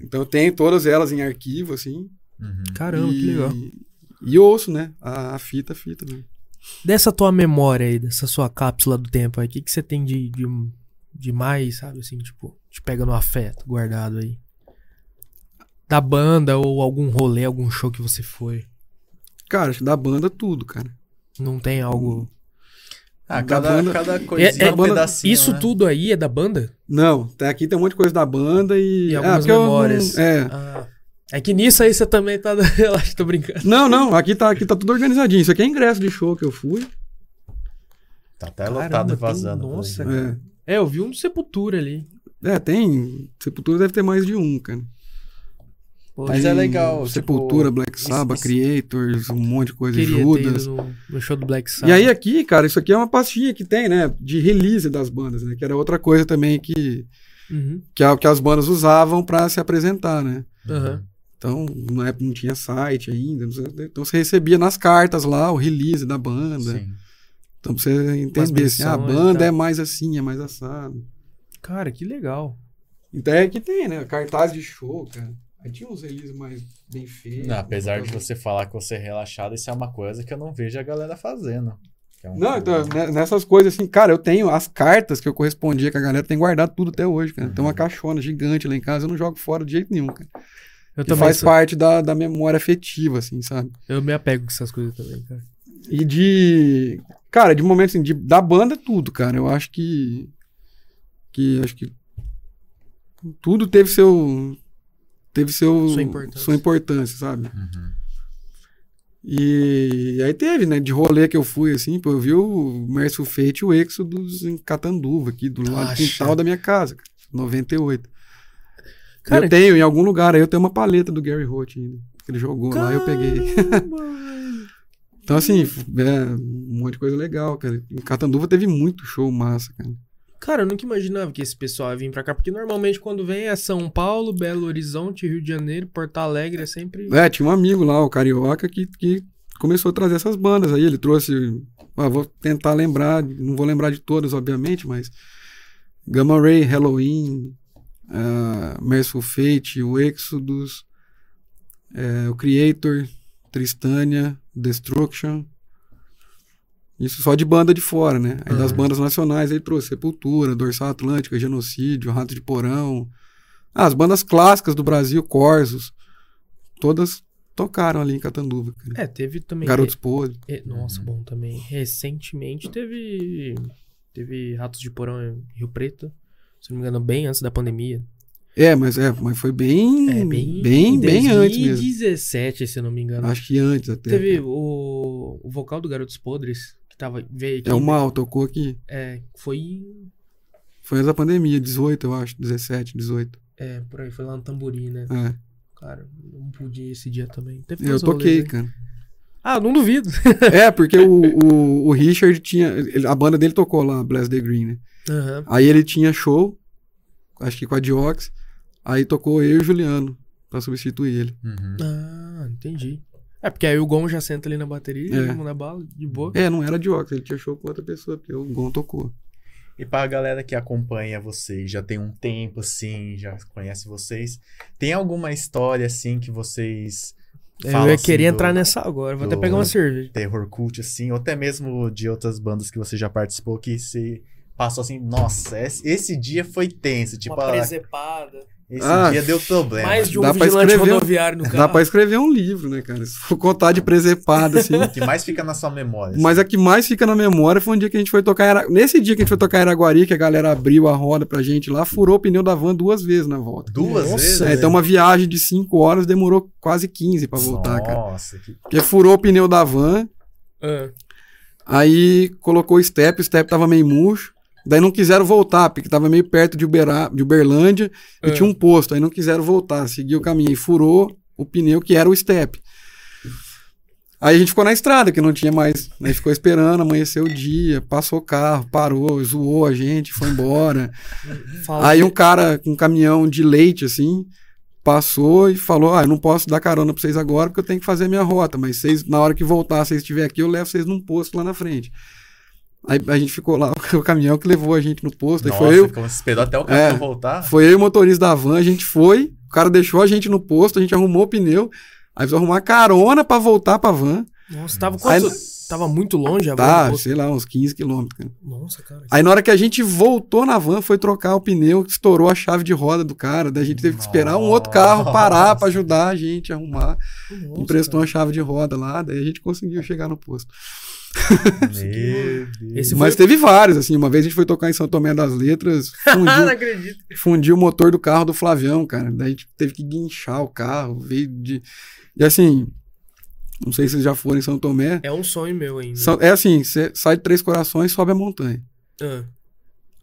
Speaker 3: Então eu tenho todas elas em arquivo, assim.
Speaker 1: Uhum.
Speaker 2: Caramba,
Speaker 3: e...
Speaker 2: que legal.
Speaker 3: E ouço, né? A, a fita, a fita, né?
Speaker 2: Dessa tua memória aí, dessa sua cápsula do tempo aí, o que, que você tem de, de, de mais, sabe, assim, tipo, te pega no afeto, guardado aí? Da banda ou algum rolê, algum show que você foi?
Speaker 3: Cara, da banda tudo, cara.
Speaker 2: Não tem algo...
Speaker 1: Ah,
Speaker 3: Da
Speaker 1: cada,
Speaker 3: banda-
Speaker 1: cada
Speaker 2: É-
Speaker 1: coisinha,
Speaker 2: é-
Speaker 1: um pedacinho,
Speaker 2: Isso
Speaker 1: né?
Speaker 2: tudo aí é da banda?
Speaker 3: Não, tá- aqui tem um monte de coisa da banda e.
Speaker 2: E
Speaker 3: Ah,
Speaker 2: algumas
Speaker 3: eu não-
Speaker 2: memórias.
Speaker 3: é.
Speaker 2: Ah, é que nisso aí você também tá... [LAUGHS] Relaxa, tô brincando.
Speaker 3: Não, não, aqui tá, aqui tá tudo organizadinho. Isso aqui é ingresso de show que eu fui.
Speaker 1: Tá até
Speaker 2: Caramba,
Speaker 1: lotado e
Speaker 2: tem-
Speaker 1: vazando. por
Speaker 2: nossa,
Speaker 1: aí.
Speaker 2: cara. É, eu vi um do Sepultura ali.
Speaker 3: É, é, tem. Sepultura deve ter mais de um, cara.
Speaker 1: Mas é legal,
Speaker 3: Sepultura,
Speaker 1: tipo,
Speaker 3: Black Sabbath,
Speaker 1: isso-
Speaker 3: Creators, um monte de coisa, Judas.
Speaker 2: no, no show do Black Sabbath.
Speaker 3: E aí aqui, cara, isso aqui é uma pastinha que tem, né? De release das bandas, né? Que era outra coisa também que,
Speaker 2: Uhum,
Speaker 3: que, a- que as bandas usavam pra se apresentar, né?
Speaker 2: aham.
Speaker 3: Então, na época não tinha site ainda. Então você recebia nas cartas lá o release da banda.
Speaker 1: Sim.
Speaker 3: Então pra você entender assim, ah, a banda é mais assim, é mais assado.
Speaker 2: Cara, que legal.
Speaker 3: Então é que tem, né? Cartaz de show, cara. Aí tinha uns releases mais bem feitos.
Speaker 1: Não, apesar de você falar que você é relaxado, isso é uma coisa que eu não vejo a galera fazendo. É um-
Speaker 3: Não, então, né, nessas coisas assim, cara, eu tenho as cartas que eu correspondia com a galera, tem guardado tudo até hoje, cara. Tem uma caixona gigante lá em casa, eu não jogo fora de jeito nenhum, cara.
Speaker 2: Eu
Speaker 3: Que faz
Speaker 2: sou-
Speaker 3: parte da, da memória afetiva, assim, sabe?
Speaker 2: Eu me apego com essas coisas também, cara.
Speaker 3: E de. Cara, de momento assim, de, da banda, tudo, cara. Eu acho que. Que acho que. Tudo teve seu. Teve seu.
Speaker 2: Sua importância.
Speaker 3: sua importância, sabe?
Speaker 1: Uhum.
Speaker 3: E, aí teve, né? De rolê que eu fui, assim, pô, eu vi o Merciful Fate e o Exodus em Catanduva, aqui, do lado do quintal da minha casa, cara, 98.
Speaker 2: Cara,
Speaker 3: eu tenho, em algum lugar aí, eu tenho uma paleta do Gary Holt ainda. Que ele jogou lá, eu peguei.
Speaker 2: Caramba. [LAUGHS]
Speaker 3: Então, assim, é, um monte de coisa legal, cara. Em Catanduva teve muito show massa, cara.
Speaker 2: Cara, eu nunca imaginava que esse pessoal ia vir pra cá, porque normalmente quando vem é São Paulo, Belo Horizonte, Rio de Janeiro, Porto Alegre, é sempre.
Speaker 3: É, tinha um amigo lá, o Carioca, que, que começou a trazer essas bandas aí. Ele trouxe. Ah, vou tentar lembrar, não vou lembrar de todas, obviamente, mas. Gamma Ray, Halloween, uh, Merciful Fate, o Exodus, eh, o Creator, Tristania, Destruction. Isso só de banda de fora, né? Aí das
Speaker 2: Uhum.
Speaker 3: bandas nacionais ele trouxe Sepultura, Dorsal Atlântica, Genocídio, Rato de Porão. Ah, as bandas clássicas do Brasil, Corsos. Todas tocaram ali em Catanduva. Cara.
Speaker 2: É, teve também.
Speaker 3: Garotos Podres.
Speaker 2: É, nossa, bom também. Recentemente teve. Teve Ratos de Porão em Rio Preto. Se não me engano, bem antes da pandemia.
Speaker 3: É, mas, é, mas foi bem.
Speaker 2: É,
Speaker 3: bem,
Speaker 2: bem.
Speaker 3: bem,
Speaker 2: em
Speaker 3: antes mesmo.
Speaker 2: 2017, se eu não me engano.
Speaker 3: Acho que antes até.
Speaker 2: Teve o, o vocal do Garotos Podres, tava. Veio aqui.
Speaker 3: É o Mal, tocou aqui.
Speaker 2: É, foi.
Speaker 3: Foi antes da pandemia, 18, eu acho. 17, 18.
Speaker 2: É, por aí, foi lá no Tamborim, né?
Speaker 3: É.
Speaker 2: Cara, não pude esse dia também. Teve
Speaker 3: Eu
Speaker 2: rolês
Speaker 3: toquei,
Speaker 2: aí.
Speaker 3: cara.
Speaker 2: Ah, não duvido. [LAUGHS]
Speaker 3: É, porque o, [LAUGHS] o, o Richard tinha. ele- A banda dele tocou lá, Bless the Green, né?
Speaker 2: Aham.
Speaker 3: Aí ele tinha show, acho que com a Diox. Aí tocou eu e o Juliano pra substituir ele.
Speaker 1: Uhum.
Speaker 2: Ah, entendi. É, porque aí o Gon já senta ali na bateria,
Speaker 3: É.
Speaker 2: vamos na bala, de boa.
Speaker 3: É, não era Diox, ele tinha show com outra pessoa, porque o Gon tocou.
Speaker 1: E pra galera que acompanha vocês, já tem um tempo assim, já conhece vocês, tem alguma história assim que vocês
Speaker 2: Eu
Speaker 1: fala
Speaker 2: ia
Speaker 1: assim
Speaker 2: querer
Speaker 1: do
Speaker 2: entrar nessa agora. Vou até pegar uma cerveja.
Speaker 1: terror cult, assim, ou até mesmo de outras bandas que você já participou que se passou assim, nossa, esse, esse dia foi tenso, tipo,
Speaker 2: uma
Speaker 1: ah,
Speaker 2: presepada.
Speaker 1: Esse
Speaker 3: Ah,
Speaker 1: dia deu problema.
Speaker 2: Mais de um
Speaker 3: Dá pra
Speaker 2: vigilante
Speaker 3: escrever um-
Speaker 2: rodoviário no carro. [LAUGHS]
Speaker 3: Dá pra escrever um livro, né, cara? Se for contar de presepada, assim.
Speaker 1: O que mais fica na sua memória? assim?
Speaker 3: Mas a que mais fica na memória foi um dia que a gente foi tocar em Ara... Nesse dia que a gente foi tocar em Araguari, que a galera abriu a roda pra gente lá, furou o pneu da van duas vezes na volta.
Speaker 1: Duas
Speaker 2: Nossa,
Speaker 1: vezes?
Speaker 3: É, então uma viagem de cinco horas demorou quase 15 pra voltar, cara.
Speaker 1: Nossa, que...
Speaker 3: Porque furou o pneu da van,
Speaker 2: Ah,
Speaker 3: aí colocou o step, o step tava meio murcho. Daí não quiseram voltar, porque tava meio perto de, Uberá, de Uberlândia e
Speaker 2: É.
Speaker 3: tinha um posto. Aí não quiseram voltar, seguiu o caminho e furou o pneu que era o step. Aí a gente ficou na estrada, que não tinha mais. Aí ficou esperando, amanheceu o dia, passou o carro, parou, zoou a gente, foi embora. [LAUGHS] Aí um cara com um caminhão de leite, assim, passou e falou: Ah, eu não posso dar carona pra vocês agora porque eu tenho que fazer a minha rota, mas vocês, na hora que voltar, vocês estiverem aqui, eu levo vocês num posto lá na frente. Aí a gente ficou lá, [LAUGHS] o caminhão que levou a gente no posto.
Speaker 1: Nossa,
Speaker 3: foi eu,
Speaker 1: esperou até o caminhão
Speaker 3: É.
Speaker 1: voltar?
Speaker 3: foi eu e o motorista da van, a gente foi, o cara deixou a gente no posto, a gente arrumou o pneu, aí precisou arrumar carona pra voltar pra van.
Speaker 2: Nossa, tava
Speaker 3: Aí-?
Speaker 2: Tava muito longe a
Speaker 3: Tá,
Speaker 2: van do
Speaker 3: sei lá, uns 15 quilômetros. cara.
Speaker 2: Nossa, cara.
Speaker 3: Aí na hora que a gente voltou na van, foi trocar o pneu, estourou a chave de roda do cara. Daí a gente teve que esperar um outro carro parar pra ajudar a gente a arrumar.
Speaker 2: Nossa,
Speaker 3: Emprestou uma chave de roda lá, daí a gente conseguiu chegar no posto.
Speaker 1: Meu Deus.
Speaker 2: Esse
Speaker 3: Mas teve vários, assim. Uma vez a gente foi tocar em São Tomé das Letras, [LAUGHS]
Speaker 2: Ah, não
Speaker 3: fundiu,
Speaker 2: acredito.
Speaker 3: fundiu o motor do carro do Flavião, cara. Daí a gente teve que guinchar o carro, veio de. E assim, não sei se vocês já foram em São Tomé.
Speaker 2: É um sonho meu ainda.
Speaker 3: É assim, você sai de Três Corações e sobe a montanha.
Speaker 2: Ah,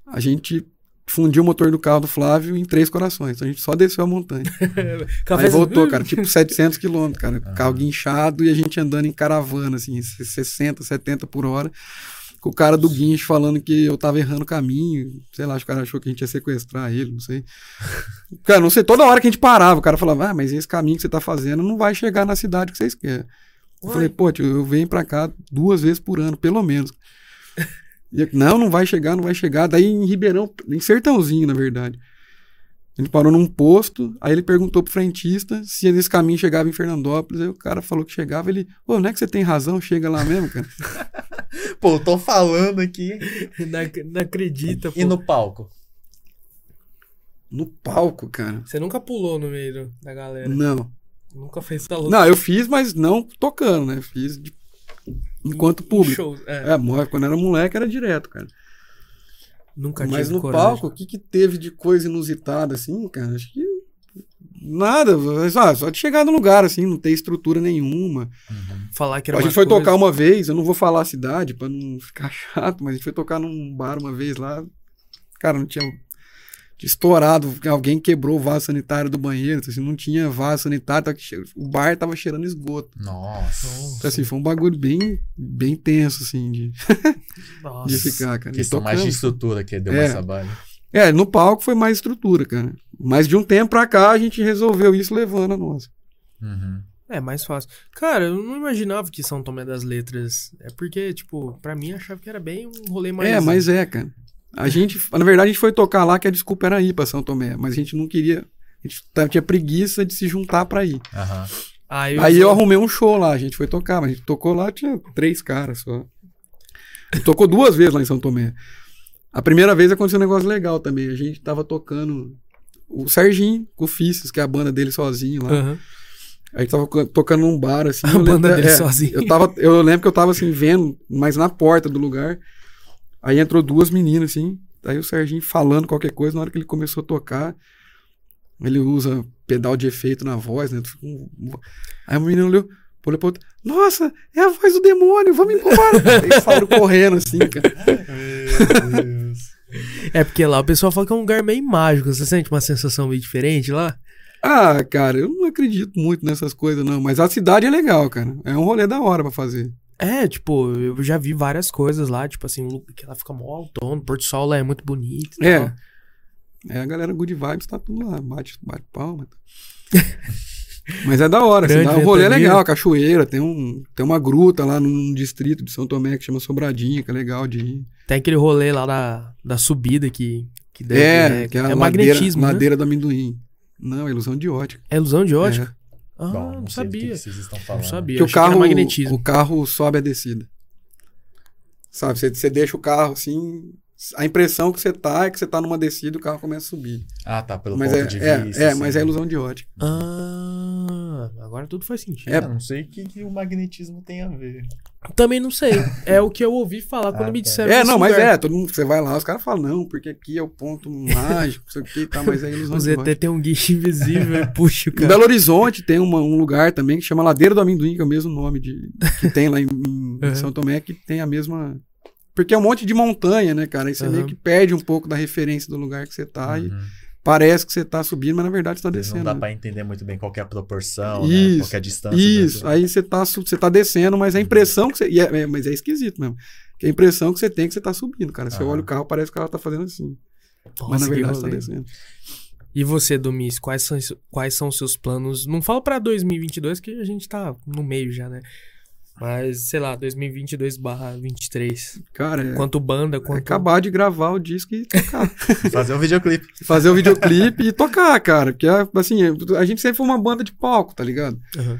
Speaker 3: A gente fundiu o motor do carro do Flávio em Três Corações. Então a gente só desceu a montanha. [LAUGHS] Aí voltou, cara, tipo 700 quilômetros, cara. Carro guinchado e a gente andando em caravana, assim, 60, 70 por hora. Com o cara do guincho falando que eu tava errando o caminho. Sei lá, acho que o cara achou que a gente ia sequestrar ele, não sei. [LAUGHS] Cara, não sei, toda hora que a gente parava, o cara falava, ah, mas esse caminho que você tá fazendo não vai chegar na cidade que vocês querem. Eu
Speaker 2: Uai.
Speaker 3: falei, pô, tio, eu venho pra cá duas vezes por ano, pelo menos. E eu, não, não vai chegar, não vai chegar. Daí em Ribeirão, em Sertãozinho, na verdade. Gente parou num posto, aí ele perguntou pro frentista se esse caminho chegava em Fernandópolis. Aí o cara falou que chegava, ele, ô, não é que você tem razão, chega lá mesmo, cara. [LAUGHS]
Speaker 1: Pô, eu tô falando aqui.
Speaker 2: Não, não acredita, pô.
Speaker 1: E no palco?
Speaker 3: No palco, cara.
Speaker 2: Você nunca pulou no meio da galera.
Speaker 3: Não.
Speaker 2: Nunca fez essa louca.
Speaker 3: Não, eu fiz, mas não tocando, né? Fiz de- enquanto público.
Speaker 2: Show. É,
Speaker 3: É, quando era moleque era direto, cara.
Speaker 2: nunca
Speaker 3: Mas no
Speaker 2: coragem.
Speaker 3: palco, o que, que teve de coisa inusitada, assim, cara? Acho que nada. Só, só de chegar no lugar, assim, não ter estrutura nenhuma.
Speaker 2: Falar que era
Speaker 3: a gente foi
Speaker 2: coisa-
Speaker 3: tocar uma vez, eu não vou falar a cidade pra não ficar [LAUGHS] chato, mas a gente foi tocar num bar uma vez lá. Cara, não tinha. Estourado, alguém quebrou o vaso sanitário do banheiro, assim, não tinha vaso sanitário, tava che- o bar tava cheirando esgoto.
Speaker 1: Nossa.
Speaker 3: Então, assim, foi um bagulho bem, bem tenso, assim, de, [LAUGHS]
Speaker 2: Nossa.
Speaker 3: de ficar, cara.
Speaker 1: Questão mais de estrutura que deu
Speaker 3: É.
Speaker 1: mais trabalho.
Speaker 3: É, no palco foi mais estrutura, cara. Mas de um tempo pra cá a gente resolveu isso levando a nossa.
Speaker 1: Uhum.
Speaker 2: É mais fácil. Cara, eu não imaginava que São Tomé das Letras. É porque, tipo, pra mim achava que era bem um rolê mais.
Speaker 3: É, mas é, cara. A gente, na verdade, a gente foi tocar lá que a desculpa era ir pra São Tomé, mas a gente não queria. A gente tinha preguiça de se juntar pra ir.
Speaker 1: Aham.
Speaker 2: Aí,
Speaker 3: Aí eu arrumei um show lá, a gente foi tocar, mas a gente tocou lá, tinha três caras só. Tocou duas vezes lá em São Tomé. A primeira vez aconteceu um negócio legal também. A gente tava tocando o Serginho com o Fisses, que é a banda dele sozinho lá.
Speaker 2: Aham.
Speaker 3: A gente tava tocando num bar, assim.
Speaker 2: A
Speaker 3: eu lembro-
Speaker 2: banda dele
Speaker 3: é,
Speaker 2: sozinho.
Speaker 3: Eu, tava, eu lembro que eu tava, assim, vendo, mas na porta do lugar. Aí entrou duas meninas, assim. Aí o Serginho falando qualquer coisa, na hora que ele começou a tocar, ele usa pedal de efeito na voz, né? Aí o menino olhou, olhou pra outra, nossa, é a voz do demônio, vamos embora. [LAUGHS] Aí saíram correndo, assim, cara.
Speaker 1: Meu Deus.
Speaker 2: É porque lá o pessoal fala que é um lugar meio mágico. Você sente uma sensação meio diferente lá?
Speaker 3: Ah, cara, eu não acredito muito nessas coisas, não. Mas a cidade é legal, cara. É um rolê da hora pra fazer.
Speaker 2: É, tipo, eu já vi várias coisas lá, tipo assim, que ela fica mó autônomo, o Porto Sol lá é muito bonito.
Speaker 3: É.
Speaker 2: tal.
Speaker 3: É, a galera Good Vibes tá tudo lá, bate, bate palma. [LAUGHS] Mas é da hora, assim, dá um rolê
Speaker 2: ventania.
Speaker 3: legal, cachoeira, tem, um, tem uma gruta lá num distrito de São Tomé que chama Sobradinha, que é legal de ir.
Speaker 2: Tem aquele rolê lá da, da subida que, que deve,
Speaker 3: é, que é a ladeira,
Speaker 2: magnetismo, né?
Speaker 3: ladeira do amendoim. Não, é ilusão de ótica.
Speaker 2: É ilusão de ótica? Ah,
Speaker 1: Bom,
Speaker 2: não,
Speaker 1: não sei do que
Speaker 2: sabia.
Speaker 1: que vocês estão falando.
Speaker 2: Não sabia.
Speaker 3: Que o
Speaker 2: que
Speaker 3: carro,
Speaker 2: magnetismo.
Speaker 3: o carro sobe a descida. Sabe, você, você deixa o carro assim, a impressão que você tá é que você tá numa descida e o carro começa a subir.
Speaker 1: Ah, tá, pelo
Speaker 3: mas
Speaker 1: ponto
Speaker 3: é,
Speaker 1: de
Speaker 3: é,
Speaker 1: vista.
Speaker 3: é,
Speaker 1: assim.
Speaker 3: mas é ilusão de ótica.
Speaker 2: Ah, agora tudo faz sentido.
Speaker 1: É, não sei o que, que o magnetismo tem a ver.
Speaker 2: Também não sei. É o que eu ouvi falar quando
Speaker 1: Ah,
Speaker 2: me
Speaker 1: tá.
Speaker 2: disseram.
Speaker 3: É, não, mas
Speaker 2: lugar.
Speaker 3: é, todo mundo, você vai lá, os caras falam, não, porque aqui é o ponto mágico, não sei o que e tal, mas é ilusão
Speaker 2: O
Speaker 3: de ótica.
Speaker 2: ZT tem um guiche invisível e puxa o
Speaker 3: Em
Speaker 2: cara.
Speaker 3: Belo Horizonte tem uma- um lugar também que chama Ladeira do Amendoim, que é o mesmo nome de, que tem lá em, em
Speaker 2: Uhum.
Speaker 3: São Tomé, que tem a mesma. Porque é um monte de montanha, né, cara? Aí você
Speaker 2: Uhum.
Speaker 3: meio que perde um pouco da referência do lugar que você tá e
Speaker 1: Uhum.
Speaker 3: Parece que você tá subindo, mas na verdade tá
Speaker 1: vezes
Speaker 3: descendo.
Speaker 1: Não dá
Speaker 3: né?
Speaker 1: pra entender muito bem qual que é a proporção, né?
Speaker 3: Isso,
Speaker 1: Qual que é a distância.
Speaker 3: Isso, aí você tá, su- você tá descendo, mas a impressão que você. e é- é- mas é esquisito mesmo. Que a impressão que você tem é que você tá subindo, cara. Você
Speaker 1: Aham.
Speaker 3: olha o carro, parece que o carro tá fazendo assim.
Speaker 2: Nossa,
Speaker 3: mas na verdade você tá
Speaker 2: rolê.
Speaker 3: descendo.
Speaker 2: E você, Domis, quais são, quais são os seus planos? Não fala pra 2022, que a gente tá no meio já, né? Mas, sei lá, 2022 barra 23.
Speaker 3: Cara, é,
Speaker 2: Quanto banda,
Speaker 3: é
Speaker 2: quanto...
Speaker 3: acabar de gravar o disco e tocar. [LAUGHS]
Speaker 1: Fazer um videoclipe.
Speaker 3: fazer o videoclipe e tocar, cara. Porque, assim, a gente sempre foi uma banda de palco, tá ligado?
Speaker 2: Aham.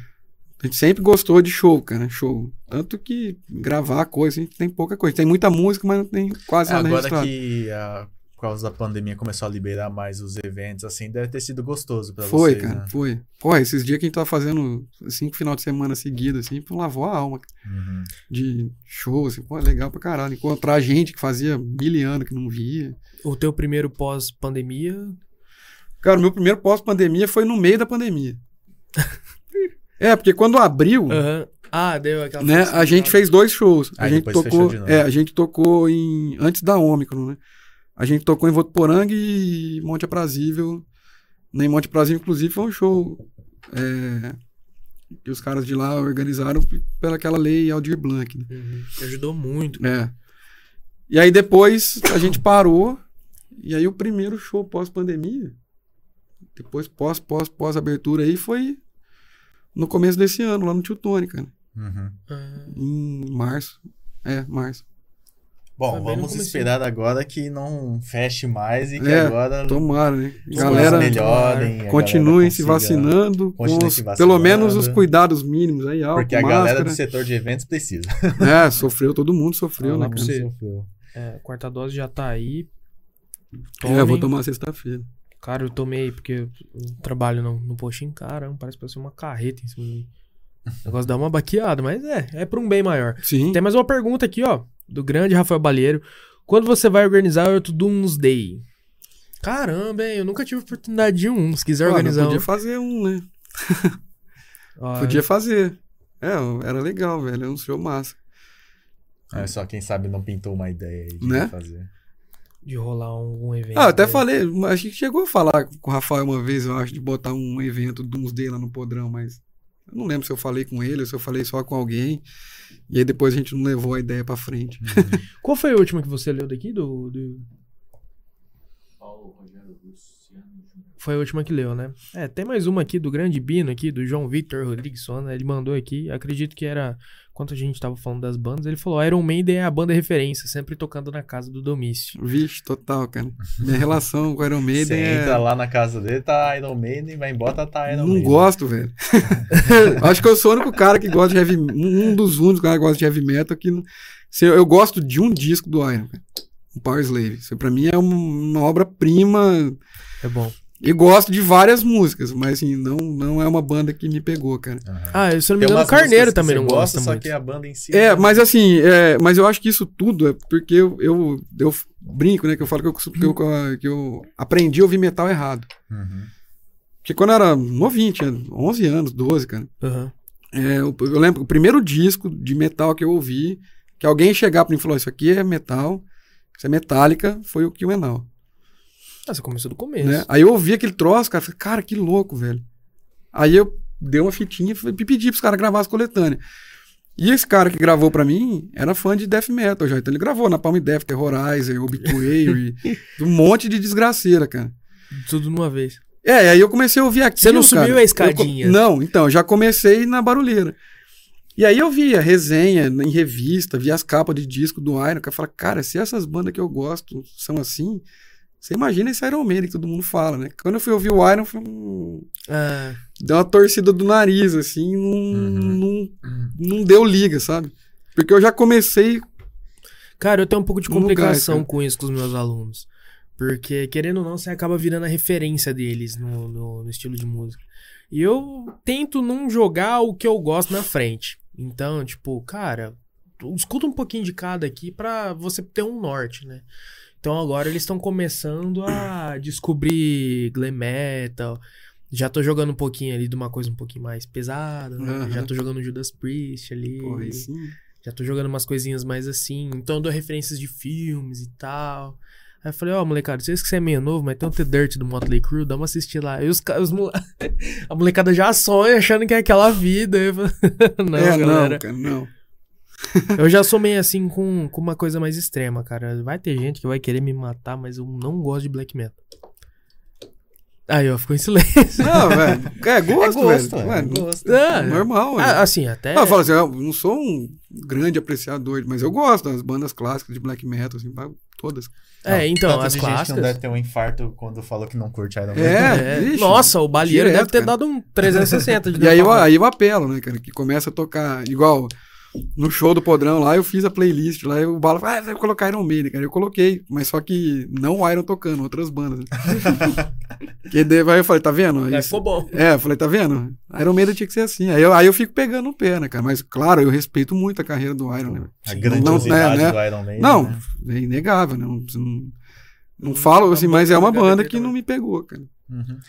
Speaker 3: A gente sempre gostou de show, cara, show. Tanto que gravar coisa, a gente tem pouca coisa. Tem muita música, mas não tem quase
Speaker 1: É,
Speaker 3: nada
Speaker 1: agora
Speaker 3: registrado.
Speaker 1: que a, por causa da pandemia começou a liberar mais os eventos, assim, deve ter sido gostoso pra
Speaker 3: Foi,
Speaker 1: vocês,
Speaker 3: cara,
Speaker 1: né?
Speaker 3: foi. Pô, esses dias que a gente tava fazendo cinco final de semana seguidos, assim, pô, lavou a alma
Speaker 1: Uhum.
Speaker 3: de show, assim, pô, legal pra caralho. Encontrar gente que fazia mil anos que não via.
Speaker 2: O teu primeiro pós-pandemia...
Speaker 3: Cara, o meu primeiro pós-pandemia foi no meio da pandemia. [LAUGHS] é, porque quando abriu,
Speaker 2: Aham. Ah, deu aquela...
Speaker 3: né, a gente fez dois shows. A
Speaker 1: Aí
Speaker 3: gente
Speaker 1: depois
Speaker 3: tocou,
Speaker 1: fechou de novo.
Speaker 3: é, a gente tocou em antes da Ômicron, né? A gente tocou em Votuporanga e Monte Aprazível. Nem Monte Aprazível, inclusive, foi um show é, que os caras de lá organizaram pelaquela lei Aldir Blanc. Né?
Speaker 2: Uhum. Ajudou muito.
Speaker 3: É. E aí depois a gente parou. E aí o primeiro show pós-pandemia, depois pós, pós, pós abertura aí, foi no começo desse ano, lá no Tio Tony, cara.
Speaker 1: Uhum.
Speaker 2: Ah,
Speaker 3: Em março. É, março.
Speaker 1: Bom, vamos esperar agora que não feche mais e que
Speaker 3: É,
Speaker 1: agora
Speaker 3: Tomara, né?
Speaker 1: as
Speaker 3: Galera,
Speaker 1: coisas melhorem.
Speaker 3: continuem
Speaker 1: galera
Speaker 3: se vacinando, com
Speaker 1: continue
Speaker 3: os-
Speaker 1: se
Speaker 3: pelo
Speaker 1: vacinando.
Speaker 3: menos os cuidados mínimos aí, álcool,
Speaker 1: Porque a galera
Speaker 3: máscara.
Speaker 1: do setor de eventos precisa. [LAUGHS]
Speaker 3: É, sofreu, todo mundo sofreu,
Speaker 2: Ah,
Speaker 3: né, cara?
Speaker 2: você.
Speaker 1: Sofreu.
Speaker 2: é, a quarta dose já tá aí.
Speaker 3: É, eu vou
Speaker 2: Tomem.
Speaker 3: tomar sexta-feira.
Speaker 2: Cara, eu tomei porque eu trabalho no, no postinho, caramba, parece pra ser uma carreta em cima de mim. O negócio dá uma baqueada, mas é, é pra um bem maior.
Speaker 3: Sim.
Speaker 2: Tem mais uma pergunta aqui, ó, do grande Rafael Balheiro. Quando você vai organizar o Doomsday? Caramba, hein? Eu nunca tive oportunidade de um. Se quiser
Speaker 3: Olha,
Speaker 2: organizar
Speaker 3: podia
Speaker 2: um.
Speaker 3: fazer um, né? [LAUGHS] Podia fazer. É, era legal, velho. É um show massa.
Speaker 1: É, só quem sabe não pintou uma ideia aí de
Speaker 3: Né?
Speaker 1: fazer.
Speaker 2: De rolar um, um evento.
Speaker 3: Ah, eu até
Speaker 2: dele.
Speaker 3: falei, a gente chegou a falar com o Rafael uma vez, eu acho, de botar um evento Doomsday lá no Podrão, mas eu não lembro se eu falei com ele ou se eu falei só com alguém. E aí depois a gente não levou a ideia pra frente.
Speaker 2: Qual foi a última que você leu daqui? Do, do-
Speaker 4: Paulo Rogério Luciano Júnior.
Speaker 2: Foi a última que leu, né? É, tem mais uma aqui do grande Bino aqui, do João Victor Rodrigues Sona. Ele mandou aqui, acredito que era. Enquanto a gente tava falando das bandas, ele falou: Iron Maiden é a banda referência, sempre tocando na casa do Domício.
Speaker 3: Vixe, total, cara. Minha relação com o Iron
Speaker 1: Você
Speaker 3: Maiden é...
Speaker 1: entra lá na casa dele, tá Iron Maiden, vai embora, tá Iron
Speaker 3: Não
Speaker 1: Maiden.
Speaker 3: gosto, velho. [LAUGHS] Acho que eu sou o único cara que gosta de heavy Um dos únicos caras que gosta de heavy metal que. não- Se eu, eu gosto de um disco do Iron, cara. O Power Slave. Isso pra mim é uma, uma obra-prima.
Speaker 2: É bom.
Speaker 3: E gosto de várias músicas, mas assim, não, não é uma banda que me pegou, cara.
Speaker 2: Ah, se eu não me engano, o Carneiro também não
Speaker 1: gosta,
Speaker 2: gosta
Speaker 1: só
Speaker 2: muito.
Speaker 1: que a banda em si...
Speaker 3: É,
Speaker 1: não-
Speaker 3: mas assim, é, mas eu acho que isso tudo é porque eu, eu, eu brinco, né? Que eu falo que eu, que eu, que eu aprendi a ouvir metal errado.
Speaker 1: Uhum.
Speaker 3: Porque quando eu era novinho, tinha 11 anos, 12, cara.
Speaker 2: Aham.
Speaker 3: É, eu, eu lembro, o primeiro disco de metal que eu ouvi, que alguém chegar pra mim e falou: Isso aqui é metal, isso é metálica, foi o Kill Now,
Speaker 2: Ah, você começou do começo.
Speaker 3: né? Aí eu ouvi aquele troço, cara, falei, cara, que louco, velho. Aí eu dei uma fitinha e pedi pros caras gravar as coletâneas. E esse cara que gravou pra mim era fã de death metal já. Então ele gravou na Palm Death, Terrorizer, Obituary, [LAUGHS] um monte de desgraceira, cara.
Speaker 2: Tudo numa vez.
Speaker 3: É, aí eu comecei a ouvir aquilo,
Speaker 2: Você não subiu
Speaker 3: cara.
Speaker 2: a escadinha?
Speaker 3: Eu não, então, eu já comecei na barulheira. E aí eu via resenha em revista, via as capas de disco do Iron, que eu falava, cara, se essas bandas que eu gosto são assim, você imagina esse Iron Maiden que todo mundo fala, né? Quando eu fui ouvir o Iron, falei, hum,
Speaker 2: Ah,
Speaker 3: deu uma torcida do nariz, assim, não,
Speaker 1: Uhum.
Speaker 3: não, não deu liga, sabe? Porque eu já comecei.
Speaker 2: Cara, eu tenho um pouco de
Speaker 3: lugar,
Speaker 2: complicação
Speaker 3: cara.
Speaker 2: com isso com os meus alunos. Porque, querendo ou não, você acaba virando a referência deles no, no, no estilo de música. E eu tento não jogar o que eu gosto na frente. Então, tipo, cara, escuta um pouquinho de cada aqui pra você ter um norte, né? Então agora eles estão começando a descobrir glam metal. Já tô jogando um pouquinho ali de uma coisa um pouquinho mais pesada, né?
Speaker 3: Aham.
Speaker 2: Já tô jogando Judas Priest ali.
Speaker 3: Porra, aí sim.
Speaker 2: Já tô jogando umas coisinhas mais assim. Então eu dou referências de filmes e tal. Aí eu falei, ó, molecada, sei que você é meio novo, mas tem um The-Dirt do Motley Crue, dá uma assistir lá. E os, ca- os mole- [LAUGHS] A molecada já sonha achando que é aquela vida. Eu falei, [LAUGHS] não,
Speaker 3: é,
Speaker 2: galera.
Speaker 3: não, cara, não. [LAUGHS]
Speaker 2: Eu já sou meio assim com, com uma coisa mais extrema, cara. Vai ter gente que vai querer me matar, mas eu não gosto de black metal. Aí, ó, ficou em silêncio.
Speaker 3: Não, velho. É gosto,
Speaker 1: é gosto,
Speaker 3: velho.
Speaker 1: é
Speaker 3: Ué,
Speaker 1: gosto.
Speaker 2: Ah,
Speaker 3: normal, velho.
Speaker 2: ah, assim, até.
Speaker 3: Não, eu falo assim, eu não sou um grande apreciador, mas eu gosto das bandas clássicas de black metal, assim, todas.
Speaker 2: É, então,
Speaker 1: Tanto
Speaker 2: as
Speaker 1: de gente que
Speaker 2: clássicas.
Speaker 1: não deve ter um infarto quando falou que não curte Iron Maiden.
Speaker 3: É,
Speaker 2: É,
Speaker 3: vixe,
Speaker 2: nossa, o Balieiro deve ter
Speaker 3: cara.
Speaker 2: dado um 360 de
Speaker 3: E aí eu, aí eu apelo, né, cara, que começa a tocar, igual no show do Podrão lá, eu fiz a playlist lá, e o Bala falou, ah, vai colocar Iron Maiden, cara, eu coloquei, mas só que não o Iron tocando, outras bandas. [LAUGHS] que daí aí eu falei, tá vendo?
Speaker 2: Aí
Speaker 3: Isso-
Speaker 2: ficou bom.
Speaker 3: É, eu falei, tá vendo? Iron Maiden tinha que ser assim. Aí eu, aí eu fico pegando no pé, né, cara? Mas, claro, eu respeito muito a carreira do Iron, né?
Speaker 1: A grandiosidade
Speaker 3: Não, é, né?
Speaker 1: do Iron Maiden.
Speaker 3: Não,
Speaker 1: né?
Speaker 3: é inegável, né? Não, não, não falo assim, mas é uma banda que não me pegou, cara.
Speaker 1: Uhum.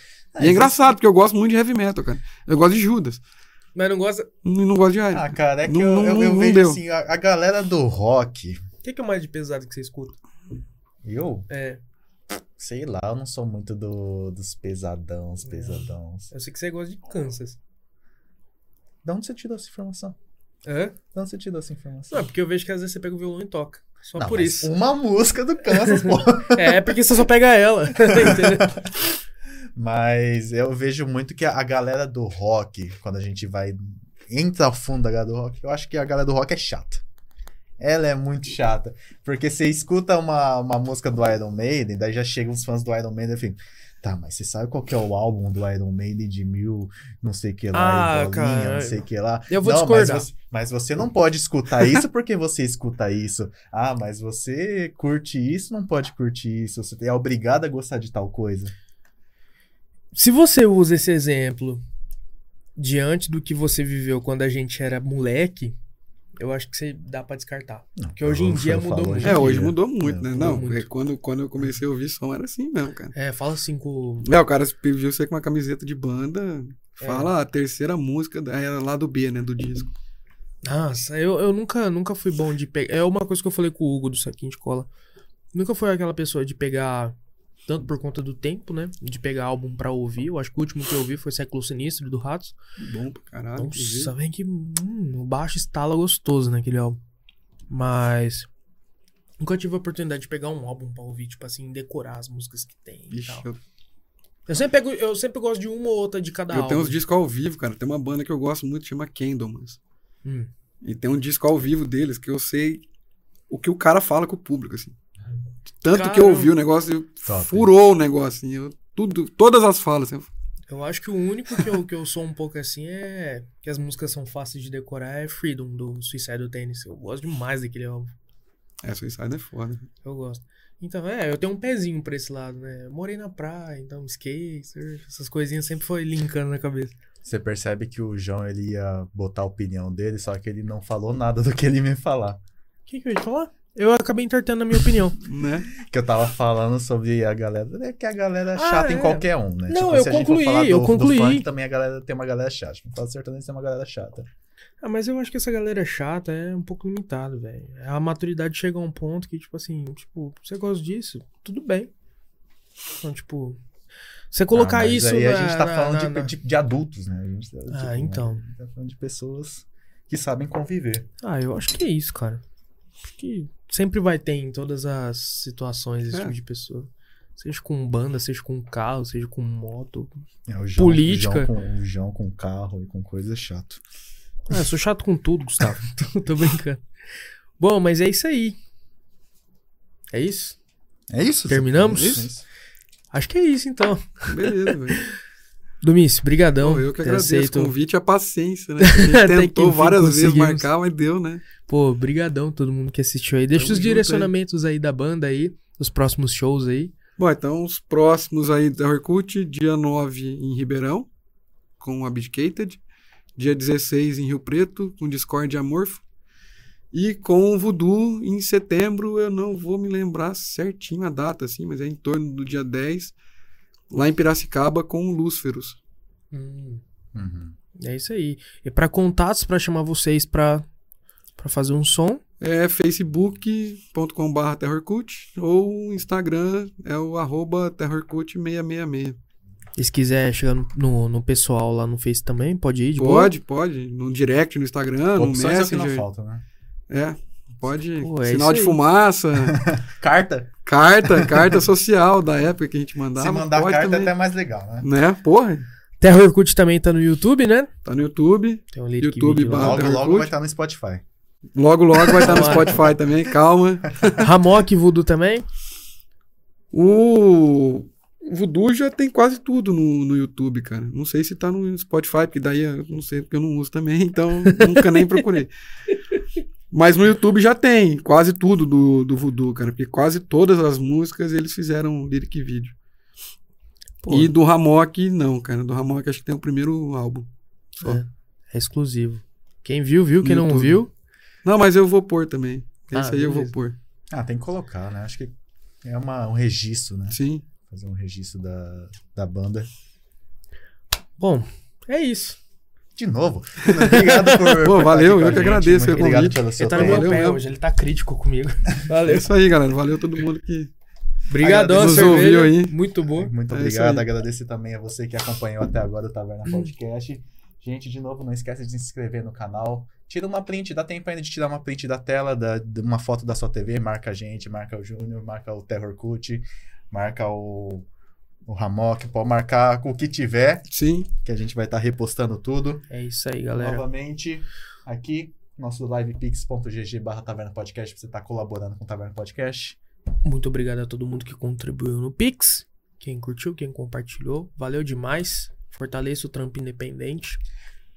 Speaker 3: E é engraçado, porque eu gosto muito de heavy metal, cara. Eu gosto de Judas.
Speaker 2: Mas não gosta.
Speaker 3: Não gosto de Iron.
Speaker 1: Ah, cara, é que
Speaker 3: Não-
Speaker 1: eu,
Speaker 3: não-
Speaker 1: eu, eu
Speaker 3: não
Speaker 1: vejo
Speaker 3: deu.
Speaker 1: assim, a, a galera do rock,
Speaker 2: O que, que é mais de pesado que você escuta?
Speaker 1: eu,
Speaker 2: É,
Speaker 1: sei lá, eu não sou muito do, dos pesadãos, pesadãos.
Speaker 2: eu sei que você gosta de Kansas.
Speaker 1: De onde você tirou essa informação?
Speaker 2: Hã?
Speaker 1: De onde você tirou essa informação?
Speaker 2: Não, porque eu vejo que às vezes você pega o violão e toca. Só
Speaker 1: Não,
Speaker 2: por
Speaker 1: mas
Speaker 2: isso.
Speaker 1: Uma música do Kansas, pô. [LAUGHS]
Speaker 2: É, porque você só pega ela. [LAUGHS] Entendeu? [LAUGHS]
Speaker 1: Mas eu vejo muito que a, galera do rock, quando a gente vai entra ao fundo da galera do rock, eu acho que a galera do rock é chata. Ela é muito chata. Porque você escuta uma, uma música do Iron Maiden, daí já chegam os fãs do Iron Maiden e ficam, tá, mas você sabe qual que é o álbum do Iron Maiden de mil, não sei que lá,
Speaker 2: Ah,
Speaker 1: bolinha,
Speaker 2: cara,
Speaker 1: não sei que lá.
Speaker 2: eu vou
Speaker 1: não,
Speaker 2: discordar.
Speaker 1: Mas você, mas você não pode escutar isso porque você escuta isso. Ah, mas você curte isso, não pode curtir isso. Você é obrigado a gostar de tal coisa.
Speaker 2: Se você usa esse exemplo diante do que você viveu quando a gente era moleque, eu acho que você dá pra descartar.
Speaker 1: Não,
Speaker 2: Porque hoje em dia mudou muito.
Speaker 3: É, hoje mudou muito,
Speaker 1: É,
Speaker 3: né?
Speaker 2: mudou
Speaker 3: Não,
Speaker 2: muito.
Speaker 3: é quando, quando eu comecei a ouvir som era assim mesmo, cara.
Speaker 2: É, fala assim com.
Speaker 3: É, o cara pediu você com uma camiseta de banda, fala a terceira música, era lá do B, né, do disco.
Speaker 2: Nossa, eu, eu nunca, nunca fui bom de pegar. É uma coisa que eu falei com o Hugo do Saquinho de Cola. Nunca foi aquela pessoa de pegar. Tanto por conta do tempo, né? De pegar álbum pra ouvir. Eu acho que o último que eu ouvi foi Século Sinistro do Ratos.
Speaker 3: Bom pra caralho.
Speaker 2: Nossa, vem que. Hum, o baixo estala gostoso naquele álbum. Mas. Nunca tive a oportunidade de pegar um álbum pra ouvir, tipo assim, decorar as músicas que tem
Speaker 3: Ixi, eu,
Speaker 2: Eu sempre, pego, eu sempre gosto de uma ou outra de cada
Speaker 3: eu
Speaker 2: álbum.
Speaker 3: tenho uns discos ao vivo, cara. Tem uma banda que eu gosto muito, chama Candlemas.
Speaker 2: Hum.
Speaker 3: E tem um disco ao vivo deles que eu sei o que o cara fala com o público, assim. Tanto que eu ouvi o negócio, eu-
Speaker 1: Top.
Speaker 3: furou o negócio, assim. eu- tudo, todas as falas, assim.
Speaker 2: Eu acho que o único que eu, que eu sou um pouco assim é que as músicas são fáceis de decorar é Freedom, do Suicide Tennis. Eu gosto demais daquele álbum.
Speaker 3: É, Suicide é foda.
Speaker 2: Eu gosto. Então, é, eu tenho um pezinho pra esse lado, né? Eu morei na praia, então skate, surf, essas coisinhas sempre foi linkando na cabeça.
Speaker 1: Você percebe que o João ele ia botar a opinião dele, só que ele não falou nada do que ele me falar.
Speaker 2: O que, que eu ia falar? Eu acabei entortando a minha opinião. [LAUGHS]
Speaker 3: Né?
Speaker 1: Que eu tava falando sobre a galera. É que a galera é
Speaker 2: Ah,
Speaker 1: chata
Speaker 2: é.
Speaker 1: em qualquer um, né?
Speaker 2: Não, eu
Speaker 1: a gente for
Speaker 2: concluí,
Speaker 1: falar
Speaker 2: eu
Speaker 1: do,
Speaker 2: concluí.
Speaker 1: Do funk, também a galera tem uma galera chata. Se for sertanejo, tem uma galera chata.
Speaker 2: Ah, mas eu acho que essa galera chata é um pouco limitado, velho. A maturidade chega a um ponto que, tipo assim, tipo, você gosta disso? Tudo bem. Então, tipo, você colocar
Speaker 1: Ah,
Speaker 2: isso
Speaker 1: aí a
Speaker 2: na-
Speaker 1: gente tá
Speaker 2: na-
Speaker 1: falando
Speaker 2: na-
Speaker 1: de, de, de adultos, né? A gente tá,
Speaker 2: Ah,
Speaker 1: tipo,
Speaker 2: então.
Speaker 1: A gente tá falando de pessoas que sabem conviver.
Speaker 2: Ah, eu acho que é isso, cara. Acho que sempre vai ter em todas as situações esse
Speaker 3: É.
Speaker 2: tipo de pessoa. Seja com banda, seja com carro, seja com moto.
Speaker 1: É, o João,
Speaker 2: Política.
Speaker 1: O João, com, o João com carro e com coisa é chato.
Speaker 2: Ah, eu sou chato com tudo, Gustavo. [LAUGHS] tô, tô brincando. Bom, mas é isso aí. É isso?
Speaker 1: É isso?
Speaker 2: Terminamos?
Speaker 1: É isso?
Speaker 2: Acho que é isso, então.
Speaker 3: Beleza, velho. [LAUGHS]
Speaker 2: Domício, brigadão.
Speaker 3: Pô, eu que agradeço
Speaker 2: aceito.
Speaker 3: o convite e a paciência, né? [LAUGHS] A gente tentou várias vezes marcar, mas deu, né?
Speaker 2: Pô, brigadão todo mundo que assistiu aí. Deixa
Speaker 3: Tamo
Speaker 2: os
Speaker 3: junto aí.
Speaker 2: direcionamentos aí da banda aí, os próximos shows aí.
Speaker 3: Bom, então os próximos aí da Orkut, dia 9 em Ribeirão, com Abdicated. Dia 16 em Rio Preto, com Discord Amorfo. E com o Voodoo em setembro, eu não vou me lembrar certinho a data, assim, mas é em torno do dia 10, lá em Piracicaba, com o Lúciferos.
Speaker 2: Hum,
Speaker 1: Uhum.
Speaker 2: é isso aí. E pra contatos, pra chamar vocês pra, pra fazer um som,
Speaker 3: É facebook.com.br terrorcut ou Instagram é o arroba terrorcut666.
Speaker 2: e se quiser chegar no, no, no pessoal lá no Face também, pode ir de boa?
Speaker 3: Pode, pode. No direct, no Instagram, no
Speaker 1: Opções é o que não
Speaker 3: Messenger.
Speaker 1: falta, né?
Speaker 3: É, pode.
Speaker 2: Pô, é
Speaker 3: Sinal de
Speaker 2: aí.
Speaker 3: fumaça, [LAUGHS]
Speaker 1: Carta.
Speaker 3: carta, carta social da época que a gente mandava.
Speaker 1: Se mandar
Speaker 3: pode
Speaker 1: carta é até mais legal, né?
Speaker 3: Né? Porra,
Speaker 2: Terra Orkut também tá no YouTube, né?
Speaker 3: tá no YouTube.
Speaker 2: Tem um lyric
Speaker 3: YouTube barra-
Speaker 1: Logo, logo vai estar no Spotify.
Speaker 3: Logo, logo vai estar no
Speaker 2: Vai. [LAUGHS]
Speaker 3: Spotify também, calma. [LAUGHS]
Speaker 2: Ramok Voodoo também.
Speaker 3: O o Voodoo já tem quase tudo no, no YouTube, cara. Não sei se tá no Spotify, porque daí eu não sei, porque eu não uso também, então nunca nem procurei. Mas no YouTube já tem quase tudo do, do Voodoo, cara, porque quase todas as músicas eles fizeram lyric vídeo.
Speaker 2: Pô,
Speaker 3: E do Ramok, não, cara. Do Ramok acho que tem o primeiro álbum. Só.
Speaker 2: É. é exclusivo. Quem viu, viu. Quem
Speaker 3: No
Speaker 2: não
Speaker 3: YouTube.
Speaker 2: viu,
Speaker 3: Não, mas eu vou pôr também.
Speaker 2: Ah,
Speaker 3: Esse aí eu vou pôr.
Speaker 1: Ah, tem que colocar, né? Acho que é uma, um registro, né?
Speaker 3: Sim.
Speaker 1: Fazer um registro da, da banda.
Speaker 2: Bom, é isso.
Speaker 1: De novo. Obrigado por. [LAUGHS]
Speaker 3: Pô,
Speaker 1: por
Speaker 3: valeu, eu que agradeço
Speaker 1: Muito
Speaker 3: o
Speaker 1: obrigado
Speaker 3: convite.
Speaker 1: pelo seu
Speaker 2: Ele tá no
Speaker 1: tempo.
Speaker 2: meu
Speaker 3: valeu
Speaker 2: pé
Speaker 3: mesmo.
Speaker 2: hoje, ele tá crítico comigo. [LAUGHS]
Speaker 3: É
Speaker 2: Valeu.
Speaker 3: isso aí, galera. Valeu todo mundo que.
Speaker 2: Obrigadão, a
Speaker 3: Nos ouviu aí.
Speaker 2: Muito boa.
Speaker 1: Muito
Speaker 3: É
Speaker 1: obrigado. Agradecer também a você que acompanhou até agora o Taverna Podcast. Gente, de novo, não esquece de se inscrever no canal. Tira uma print, dá tempo ainda de tirar uma print da tela, da, de uma foto da sua TV, marca a gente, marca o Júnior, marca o Terror Cult, marca o, o Ramok, pode marcar o que tiver,
Speaker 3: Sim.
Speaker 1: que a gente vai estar repostando tudo.
Speaker 2: É isso aí, galera.
Speaker 1: Novamente, aqui, nosso livepix.gg barra Taverna Podcast, pra você estar colaborando com o Taverna Podcast.
Speaker 2: Muito obrigado a todo mundo que contribuiu no Pix. Quem curtiu, quem compartilhou. Valeu demais. Fortaleça o trampo independente.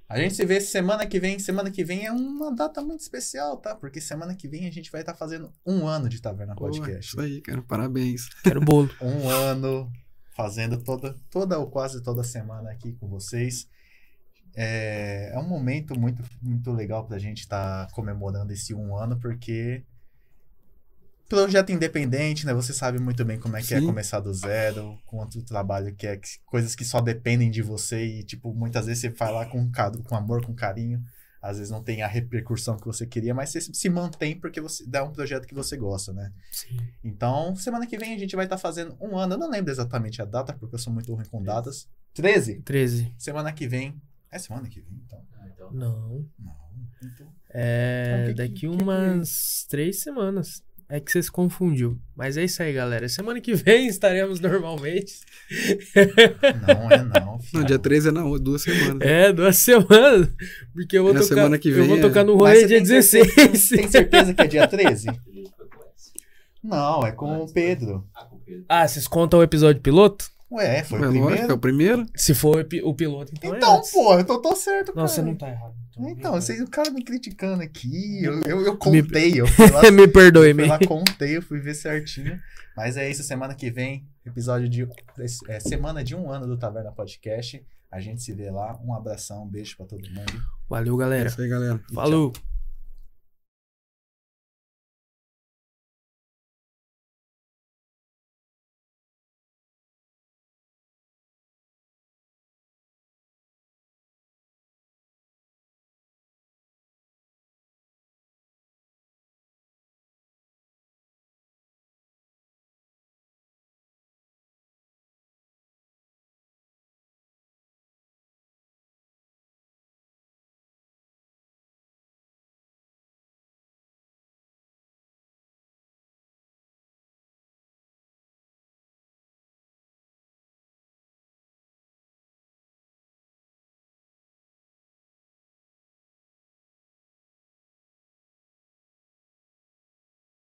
Speaker 1: A gente se vê semana que vem. Semana que vem é uma data muito especial, tá? Porque semana que vem a gente vai estar fazendo um ano de Taverna
Speaker 3: Pô,
Speaker 1: Podcast.
Speaker 3: isso aí, cara. Parabéns.
Speaker 2: Quero bolo.
Speaker 1: Um ano fazendo toda, toda ou quase toda semana aqui com vocês. É, é um momento muito, muito legal pra gente estar comemorando esse um ano, porque projeto independente, né? Você sabe muito bem como é que é
Speaker 3: Sim.
Speaker 1: começar do zero, quanto trabalho que é, que- coisas que só dependem de você e, tipo, muitas vezes você faz lá com, com amor, com carinho. Às vezes não tem a repercussão que você queria, mas você se mantém porque você dá um projeto que você gosta, né?
Speaker 2: Sim.
Speaker 1: Então, semana que vem a gente vai estar fazendo um ano. Eu não lembro exatamente a data, porque eu sou muito ruim com datas. 13?
Speaker 2: 13.
Speaker 1: Semana que vem. É semana que vem, então?
Speaker 4: Ah, então,
Speaker 2: Não.
Speaker 1: Não. Então,
Speaker 2: É
Speaker 1: Então, que-
Speaker 2: daqui
Speaker 1: que- que-
Speaker 2: umas três semanas. É que você se confundiu. Mas é isso aí, galera. Semana que vem estaremos normalmente.
Speaker 1: não é não. [LAUGHS]
Speaker 3: Não,
Speaker 1: fiado.
Speaker 3: dia 13 é na outra, duas semanas.
Speaker 2: É, duas semanas. Porque eu vou
Speaker 3: É,
Speaker 2: tocar.
Speaker 3: semana que
Speaker 2: eu
Speaker 3: vem
Speaker 2: vou
Speaker 3: é-
Speaker 2: tocar no
Speaker 1: Mas
Speaker 2: rolê dia
Speaker 1: tem certeza-
Speaker 2: 16.
Speaker 1: Tem certeza que é dia 13?
Speaker 4: ele foi com essa.
Speaker 1: Não, é com o Pedro.
Speaker 4: Ah, com o Pedro.
Speaker 2: Ah, vocês contam o episódio piloto?
Speaker 1: Ué, foi
Speaker 3: é
Speaker 1: o
Speaker 3: lógico, é
Speaker 1: primeiro?
Speaker 3: o primeiro.
Speaker 2: Se for o piloto, então, é
Speaker 1: Então,
Speaker 2: antes.
Speaker 1: pô, eu tô, tô certo,
Speaker 2: Não,
Speaker 1: cara.
Speaker 2: você não tá errado.
Speaker 1: Então, vocês, o cara me criticando aqui, eu, eu, eu contei, eu fui [LAUGHS] lá,
Speaker 2: Me perdoe,
Speaker 1: fui lá, [LAUGHS] contei, eu fui ver certinho. Mas é isso, semana que vem, episódio de. É, semana de um ano do Taverna Podcast. A gente se vê lá. Um abração, um beijo pra todo mundo.
Speaker 2: Valeu,
Speaker 3: É
Speaker 2: galera.
Speaker 3: isso aí, galera.
Speaker 2: Falou.